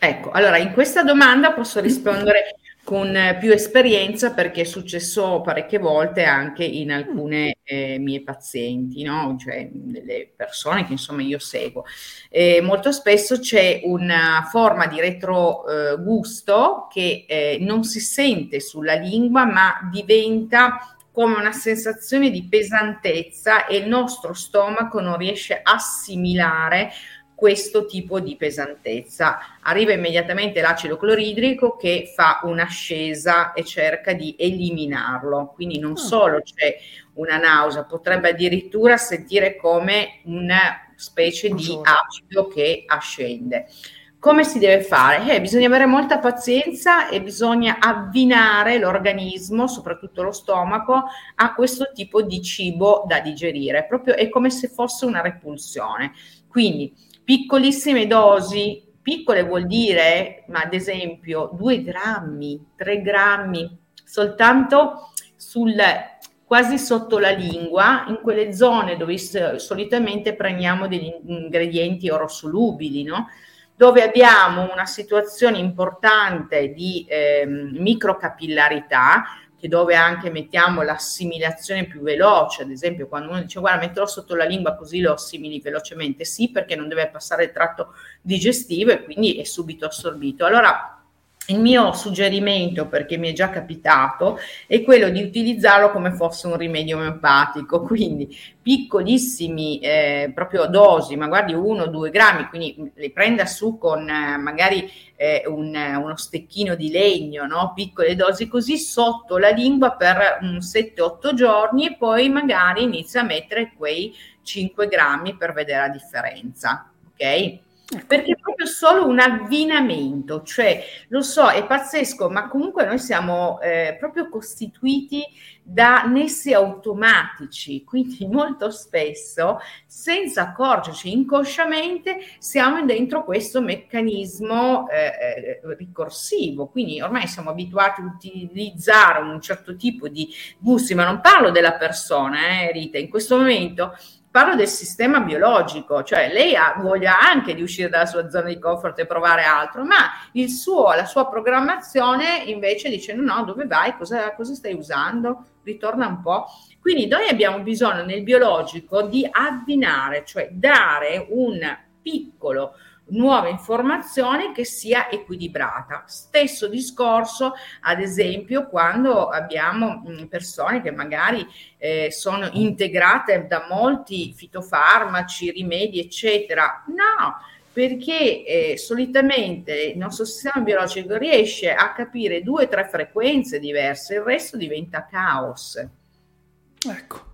Ecco, allora in questa domanda posso rispondere con più esperienza perché è successo parecchie volte anche in alcune eh, mie pazienti, no? cioè delle persone che insomma io seguo. E molto spesso c'è una forma di retrogusto eh, che eh, non si sente sulla lingua ma diventa come una sensazione di pesantezza e il nostro stomaco non riesce a assimilare questo tipo di pesantezza. Arriva immediatamente l'acido cloridrico che fa un'ascesa e cerca di eliminarlo. Quindi non ah. solo c'è una nausea, potrebbe addirittura sentire come una specie di acido che ascende. Come si deve fare? Eh, bisogna avere molta pazienza e bisogna avvinare l'organismo, soprattutto lo stomaco, a questo tipo di cibo da digerire. Proprio è come se fosse una repulsione. Quindi piccolissime dosi, piccole vuol dire, ma ad esempio 2 grammi, 3 grammi, soltanto sul quasi sotto la lingua, in quelle zone dove solitamente prendiamo degli ingredienti orosolubili, no? dove abbiamo una situazione importante di eh, microcapillarità, che dove anche mettiamo l'assimilazione più veloce, ad esempio quando uno dice guarda metterlo sotto la lingua così lo assimili velocemente, sì perché non deve passare il tratto digestivo e quindi è subito assorbito. Allora il mio suggerimento, perché mi è già capitato, è quello di utilizzarlo come fosse un rimedio omeopatico, quindi piccolissimi eh, proprio dosi, ma guardi uno o due grammi, quindi li prenda su con eh, magari eh, un, uno stecchino di legno, no? piccole dosi così sotto la lingua per un 7-8 giorni e poi magari inizia a mettere quei 5 grammi per vedere la differenza. Ok? Ecco. Perché è proprio solo un avvinamento, cioè lo so, è pazzesco, ma comunque noi siamo eh, proprio costituiti da nessi automatici, quindi molto spesso, senza accorgerci inconsciamente, siamo dentro questo meccanismo eh, eh ricorsivo. Quindi ormai siamo abituati a utilizzare un certo tipo di gusti, ma non parlo della persona, eh, Rita, in questo momento parlo del sistema biologico, cioè lei ha voglia anche di uscire dalla sua zona di comfort e provare altro, ma suo, la sua programmazione invece dice no, no, dove vai, cosa, cosa stai usando, ritorna un po'. Quindi noi abbiamo bisogno nel biologico di abbinare, cioè dare un piccolo nuova informazione che sia equilibrata. Stesso discorso, ad esempio, quando abbiamo persone che magari eh, sono integrate da molti fitofarmaci, rimedi, eccetera. No, perché eh, solitamente il nostro sistema biologico riesce a capire due o tre frequenze diverse, il resto diventa caos. Ecco,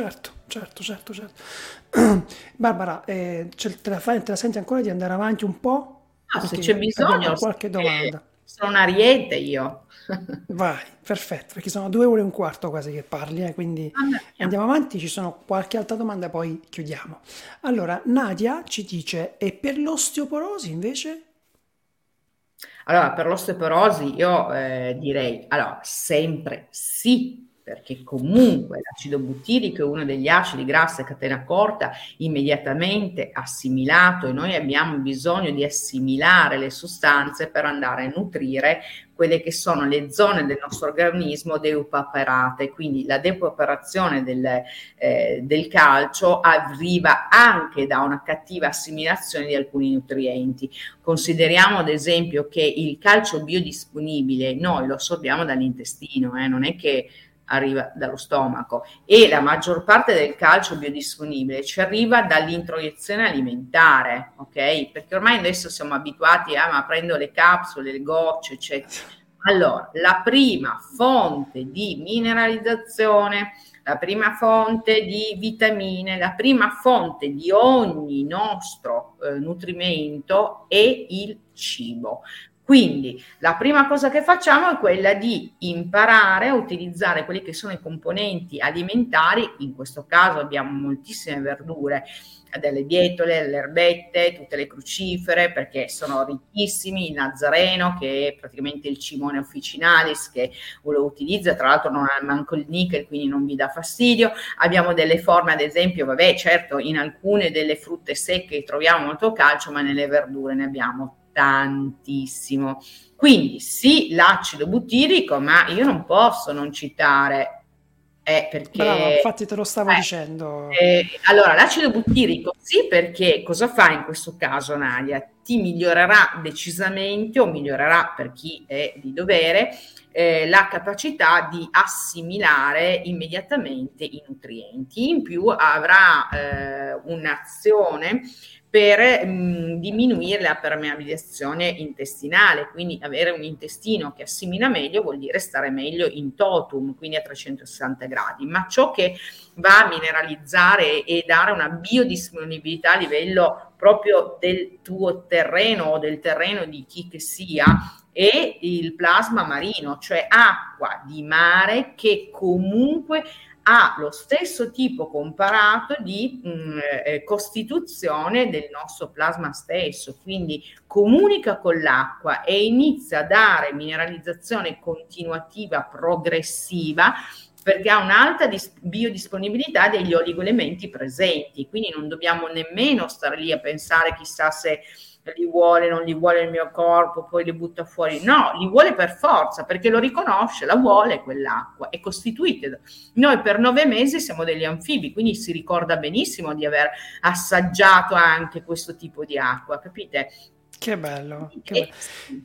certo, certo, certo, certo. Barbara, eh, te, la fai, te la senti ancora di andare avanti un po'? Ah, se c'è bisogno, qualche domanda. Sono un ariete io. Vai, perfetto, perché sono due ore e un quarto quasi che parli, eh, quindi ah, andiamo avanti, ci sono qualche altra domanda poi chiudiamo. Allora, Nadia ci dice, e per l'osteoporosi invece? Allora, per l'osteoporosi io eh, direi, allora, sempre sì, perché comunque l'acido butirico è uno degli acidi grassi a catena corta immediatamente assimilato e noi abbiamo bisogno di assimilare le sostanze per andare a nutrire quelle che sono le zone del nostro organismo deupaperate, quindi la deupaperazione del, eh, del calcio arriva anche da una cattiva assimilazione di alcuni nutrienti. Consideriamo ad esempio che il calcio biodisponibile noi lo assorbiamo dall'intestino, eh, non è che arriva dallo stomaco e la maggior parte del calcio biodisponibile ci arriva dall'introiezione alimentare, ok? Perché ormai adesso siamo abituati a ma prendo le capsule, le gocce, eccetera. Allora, la prima fonte di mineralizzazione, la prima fonte di vitamine, la prima fonte di ogni nostro eh, nutrimento è il cibo. Quindi la prima cosa che facciamo è quella di imparare a utilizzare quelli che sono i componenti alimentari, in questo caso abbiamo moltissime verdure, delle bietole, le erbette, tutte le crucifere, perché sono ricchissimi, il nazareno che è praticamente il cimone officinalis che lo utilizza, tra l'altro non ha manco il nickel, quindi non vi dà fastidio. Abbiamo delle forme, ad esempio, vabbè, certo, in alcune delle frutte secche troviamo molto calcio, ma nelle verdure ne abbiamo tantissimo. Quindi sì, l'acido butirico, ma io non posso non citare eh, perché, Brava, infatti te lo stavo eh, dicendo. Eh, allora, l'acido butirico sì, perché cosa fa in questo caso Nadia? Ti migliorerà decisamente o migliorerà per chi è di dovere eh, la capacità di assimilare immediatamente i nutrienti. In più avrà eh, un'azione per mh, diminuire la permeabilizzazione intestinale, quindi avere un intestino che assimila meglio vuol dire stare meglio in totum, quindi a 360 gradi, ma ciò che va a mineralizzare e dare una biodisponibilità a livello proprio del tuo terreno o del terreno di chi che sia è il plasma marino, cioè acqua di mare che comunque ha lo stesso tipo comparato di mh, mm, eh, costituzione del nostro plasma stesso, quindi comunica con l'acqua e inizia a dare mineralizzazione continuativa progressiva perché ha un'alta dis- biodisponibilità degli oligoelementi presenti, quindi non dobbiamo nemmeno stare lì a pensare chissà se li vuole, non li vuole il mio corpo, poi li butta fuori. No, li vuole per forza perché lo riconosce, la vuole quell'acqua, è costituita. Noi per nove mesi siamo degli anfibi, quindi si ricorda benissimo di aver assaggiato anche questo tipo di acqua, capite? Che bello. Che bello.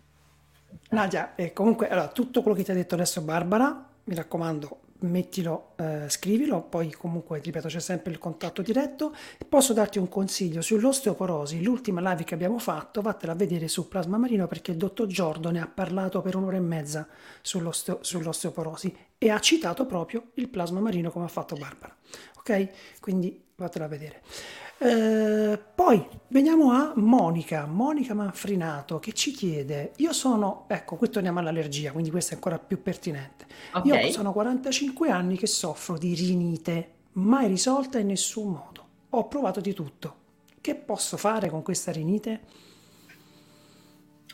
Nadia, eh, comunque, allora, tutto quello che ti ha detto adesso Barbara, mi raccomando, mettilo, eh, scrivilo, poi comunque, ripeto, c'è sempre il contatto diretto. Posso darti un consiglio sull'osteoporosi, l'ultima live che abbiamo fatto, vattela a vedere su Plasma Marino perché il dottor Giordo ne ha parlato per un'ora e mezza sull'osteo, sull'osteoporosi e ha citato proprio il plasma marino come ha fatto Barbara. Ok? Quindi vattela a vedere. Eh, poi veniamo a Monica, Monica Manfrinato che ci chiede, io sono, ecco, qui torniamo all'allergia, quindi questo è ancora più pertinente. Okay. Io sono 45 anni che soffro di rinite, mai risolta in nessun modo. Ho provato di tutto. Che posso fare con questa rinite?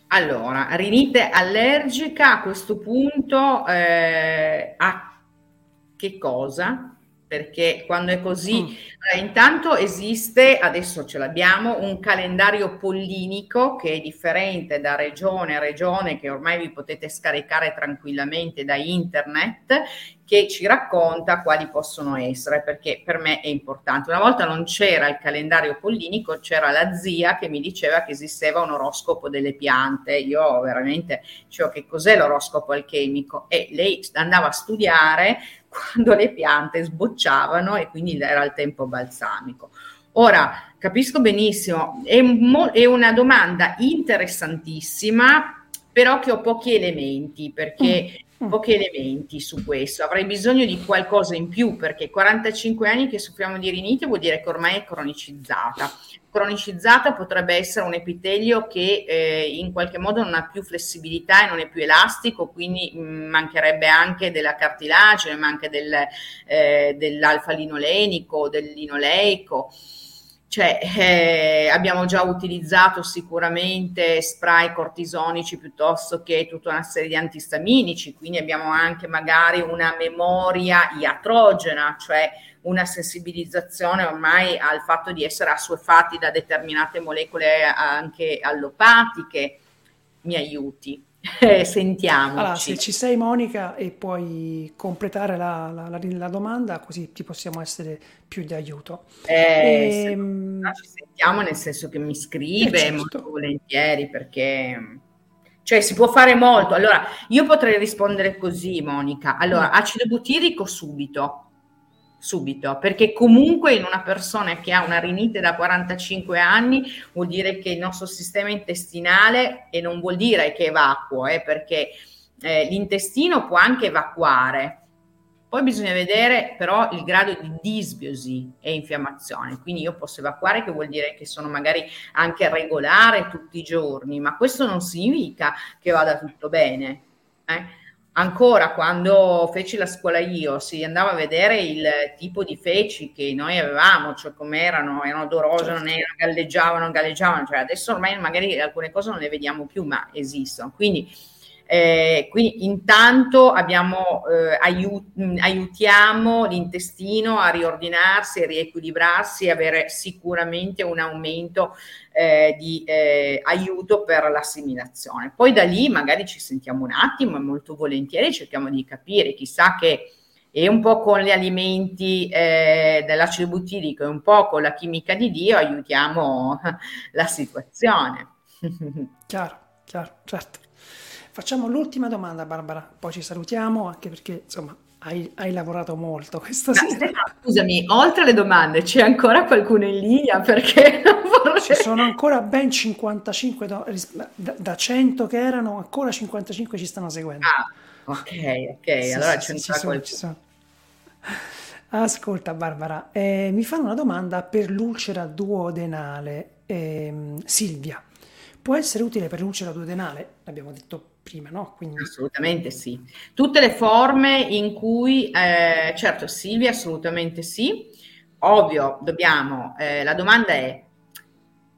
Allora, rinite allergica a questo punto eh, a che cosa? Perché quando è così, mm. intanto esiste, adesso ce l'abbiamo, un calendario pollinico che è differente da regione a regione, che ormai vi potete scaricare tranquillamente da internet, che ci racconta quali possono essere, perché per me è importante. Una volta non c'era il calendario pollinico, c'era la zia che mi diceva che esisteva un oroscopo delle piante. Io veramente dicevo che cos'è l'oroscopo alchemico e lei andava a studiare quando le piante sbocciavano e quindi era il tempo balsamico. Ora, capisco benissimo, è, mo- è una domanda interessantissima, però che ho pochi elementi, perché mm. mm. pochi elementi su questo. Avrei bisogno di qualcosa in più perché 45 anni che soffriamo di rinite vuol dire che ormai è cronicizzata cronicizzata potrebbe essere un epitelio che eh, in qualche modo non ha più flessibilità e non è più elastico, quindi mm, mancherebbe anche della cartilagine, ma anche del, eh, dell'alfa-linolenico, del. Cioè, eh, abbiamo già utilizzato sicuramente spray cortisonici piuttosto che tutta una serie di antistaminici, quindi abbiamo anche magari una memoria iatrogena, cioè una sensibilizzazione ormai al fatto di essere assuefatti da determinate molecole anche allopatiche, mi aiuti. Sentiamoci. Allora, se ci sei Monica e puoi completare la, la, la, la domanda, così ti possiamo essere più di aiuto. Eh, e, ehm, ci sentiamo nel senso che mi scrive eh, certo. molto volentieri perché cioè si può fare molto. Allora, io potrei rispondere così, Monica. Allora, mm. acido butirico subito subito, perché comunque in una persona che ha una rinite da 45 anni vuol dire che il nostro sistema intestinale, e non vuol dire che evacuo, eh, perché eh, l'intestino può anche evacuare, poi bisogna vedere però il grado di disbiosi e infiammazione, quindi io posso evacuare che vuol dire che sono magari anche regolare tutti i giorni, ma questo non significa che vada tutto bene. Eh? Ancora quando feci la scuola io si andava a vedere il tipo di feci che noi avevamo, cioè come erano, erano odorose, certo. non erano, galleggiavano, galleggiavano, cioè adesso ormai magari alcune cose non le vediamo più, ma esistono. Quindi eh, quindi intanto abbiamo, eh, aiut- aiutiamo l'intestino a riordinarsi, a riequilibrarsi e avere sicuramente un aumento eh, di eh, aiuto per l'assimilazione. Poi da lì magari ci sentiamo un attimo e molto volentieri cerchiamo di capire, chissà che e un po' con gli alimenti eh, dell'acido butirico e un po' con la chimica di Dio aiutiamo la situazione. Chiaro, chiaro, certo. Facciamo l'ultima domanda, Barbara, poi ci salutiamo anche perché insomma hai, hai lavorato molto questa sera. Scusami, oltre alle domande, c'è ancora qualcuno in linea? Perché ci sono ancora ben 55 do- da, da 100 che erano, ancora 55 ci stanno seguendo. Ah, ok, ok, sì, allora sì, c'è sì, ancora ci sono, Ascolta Barbara, eh, mi fanno una domanda per l'ulcera duodenale. Eh, Silvia, può essere utile per l'ulcera duodenale? L'abbiamo detto prima, no? Quindi... Assolutamente sì. Tutte le forme in cui, eh, certo Silvia, assolutamente sì. Ovvio, dobbiamo, eh, la domanda è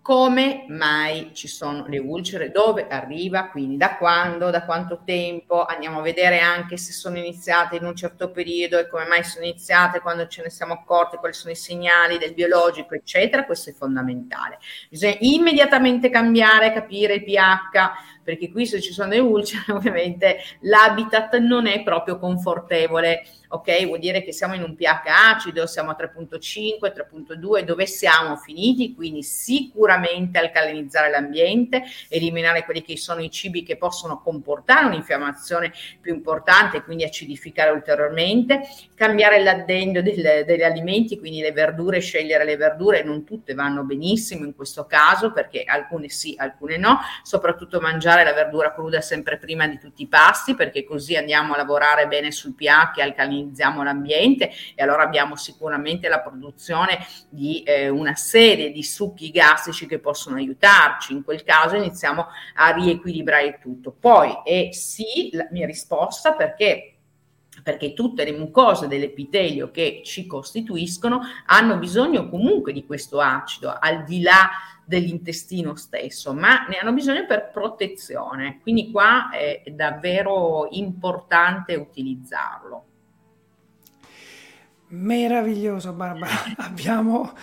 come mai ci sono le ulcere, dove arriva, quindi da quando, da quanto tempo, andiamo a vedere anche se sono iniziate in un certo periodo e come mai sono iniziate, quando ce ne siamo accorti, quali sono i segnali del biologico, eccetera, questo è fondamentale. Bisogna immediatamente cambiare, capire il pH, perché qui se ci sono le ulcere ovviamente l'habitat non è proprio confortevole ok? Vuol dire che siamo in un pH acido, siamo a 3.5, 3.2, dove siamo finiti? Quindi sicuramente alcalinizzare l'ambiente, eliminare quelli che sono i cibi che possono comportare un'infiammazione più importante, quindi acidificare ulteriormente, cambiare l'addendio del, degli alimenti, quindi le verdure, scegliere le verdure, non tutte vanno benissimo in questo caso, perché alcune sì, alcune no, soprattutto mangiare la verdura cruda sempre prima di tutti i pasti, perché così andiamo a lavorare bene sul pH alcalinizzare utilizziamo l'ambiente e allora abbiamo sicuramente la produzione di eh, una serie di succhi gastrici che possono aiutarci. In quel caso iniziamo a riequilibrare tutto. Poi è sì la mia risposta perché perché tutte le mucose dell'epitelio che ci costituiscono hanno bisogno comunque di questo acido, al di là dell'intestino stesso, ma ne hanno bisogno per protezione. Quindi qua è davvero importante utilizzarlo. Meraviglioso Barbara, abbiamo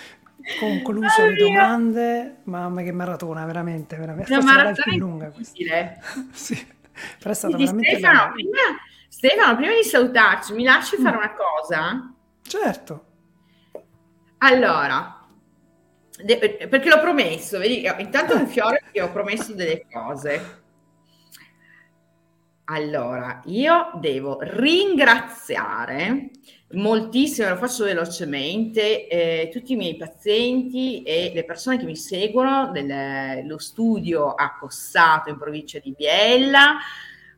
concluso le domande, mamma che maratona, veramente, veramente. Una maratona più lunga questa. sì, però è stata Quindi veramente Stefano prima, Stefano, prima di salutarci, mi lasci fare mm. una cosa? Certo. Allora, de- perché l'ho promesso, vedi, intanto un fiore perché ho promesso delle cose. Allora, io devo ringraziare moltissimo, lo faccio velocemente, eh, tutti i miei pazienti e le persone che mi seguono dello studio a Cossato in provincia di Biella,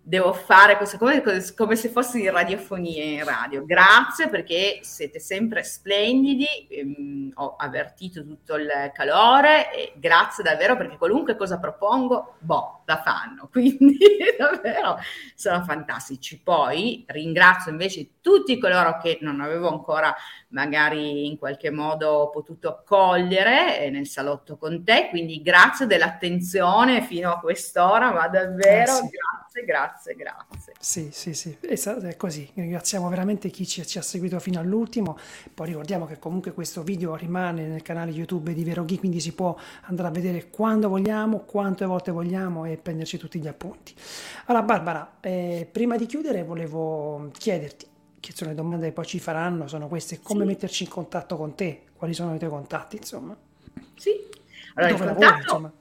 devo fare questo come, come, se fossi in radiofonia in radio. Grazie perché siete sempre splendidi, ehm, ho avvertito tutto il calore e grazie davvero perché qualunque cosa propongo, boh, la fanno. Quindi davvero sono fantastici. Poi ringrazio invece tutti coloro che non avevo ancora magari in qualche modo potuto accogliere eh, nel salotto con te, quindi grazie dell'attenzione fino a quest'ora, ma davvero eh sì. grazie, grazie, grazie. Sì, sì, sì, è così. Ringraziamo veramente chi ci, ci, ha seguito fino all'ultimo. Poi ricordiamo che comunque questo video rimane nel canale YouTube di Vero Ghi, quindi si può andare a vedere quando vogliamo, quante volte vogliamo e prenderci tutti gli appunti. Allora Barbara, eh, prima di chiudere volevo chiederti che sono le domande che poi ci faranno, sono queste, come sì. metterci in contatto con te, quali sono i tuoi contatti, insomma. Sì, allora Dove il contatto, insomma.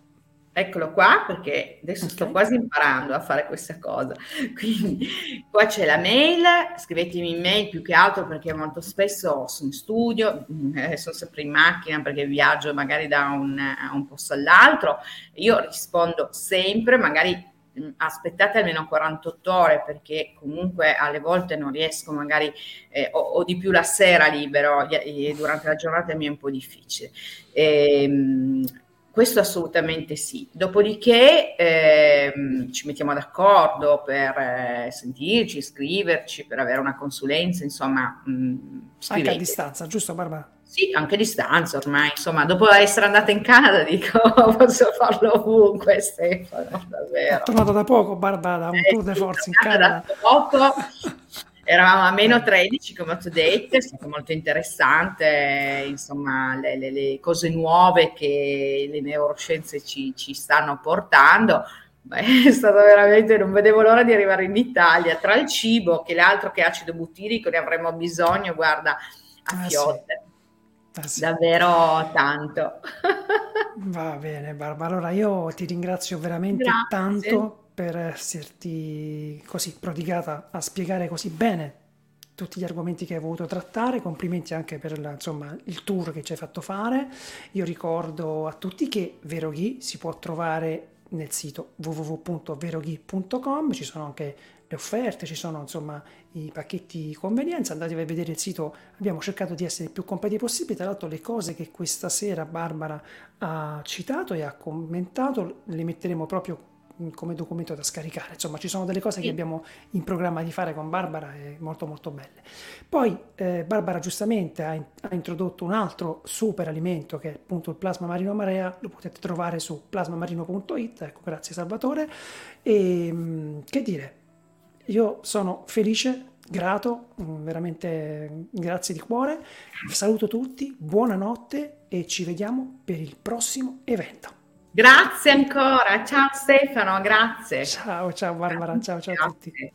eccolo qua, perché adesso okay. sto quasi imparando a fare questa cosa, quindi qua c'è la mail, scrivetemi in mail più che altro perché molto spesso sono in studio, eh, sono sempre in macchina perché viaggio magari da un, un posto all'altro, io rispondo sempre, magari aspettate almeno 48 ore perché comunque alle volte non riesco magari eh, o, o, di più la sera libero e durante la giornata mi è un po' difficile. Ehm, questo assolutamente sì. Dopodiché eh, ci mettiamo d'accordo per eh, sentirci scriverci per avere una consulenza insomma mh, anche a distanza giusto Barbara? Sì, anche a distanza ormai, insomma, dopo essere andata in Canada dico posso farlo ovunque, Stefano, davvero. È tornato da poco Barbara, da un eh, tour de force in Canada. Da poco, eravamo a meno 13 come ho detto, è stato molto interessante, insomma, le, le, le cose nuove che le neuroscienze ci, ci stanno portando. Beh, è stato veramente, non vedevo l'ora di arrivare in Italia, tra il cibo che l'altro che acido butirico ne avremo bisogno, guarda, a ah, fiotte. Sì Ah, sì. Davvero tanto. Va bene, Barbara. Allora io ti ringrazio veramente Grazie. tanto per esserti così prodigata a spiegare così bene tutti gli argomenti che hai voluto trattare, complimenti anche per la, insomma, il tour che ci hai fatto fare. Io ricordo a tutti che Veroghi si può trovare nel sito www.veroghi.com, ci sono anche le offerte, ci sono insomma i pacchetti convenienza, andate a vedere il sito, abbiamo cercato di essere il più completi possibile, tra l'altro le cose che questa sera Barbara ha citato e ha commentato le metteremo proprio come documento da scaricare. Insomma, ci sono delle cose sì. che abbiamo in programma di fare con Barbara e molto molto belle. Poi eh, Barbara giustamente ha, in, ha, introdotto un altro super alimento che è appunto il plasma marino marea, lo potete trovare su plasmamarino.it, ecco, grazie Salvatore. E mm, che dire, io sono felice, grato, mm, veramente mm, grazie di cuore. Saluto tutti, buonanotte e ci vediamo per il prossimo evento. Grazie ancora, ciao Stefano, grazie. Ciao, ciao Barbara, ciao, ciao a tutti.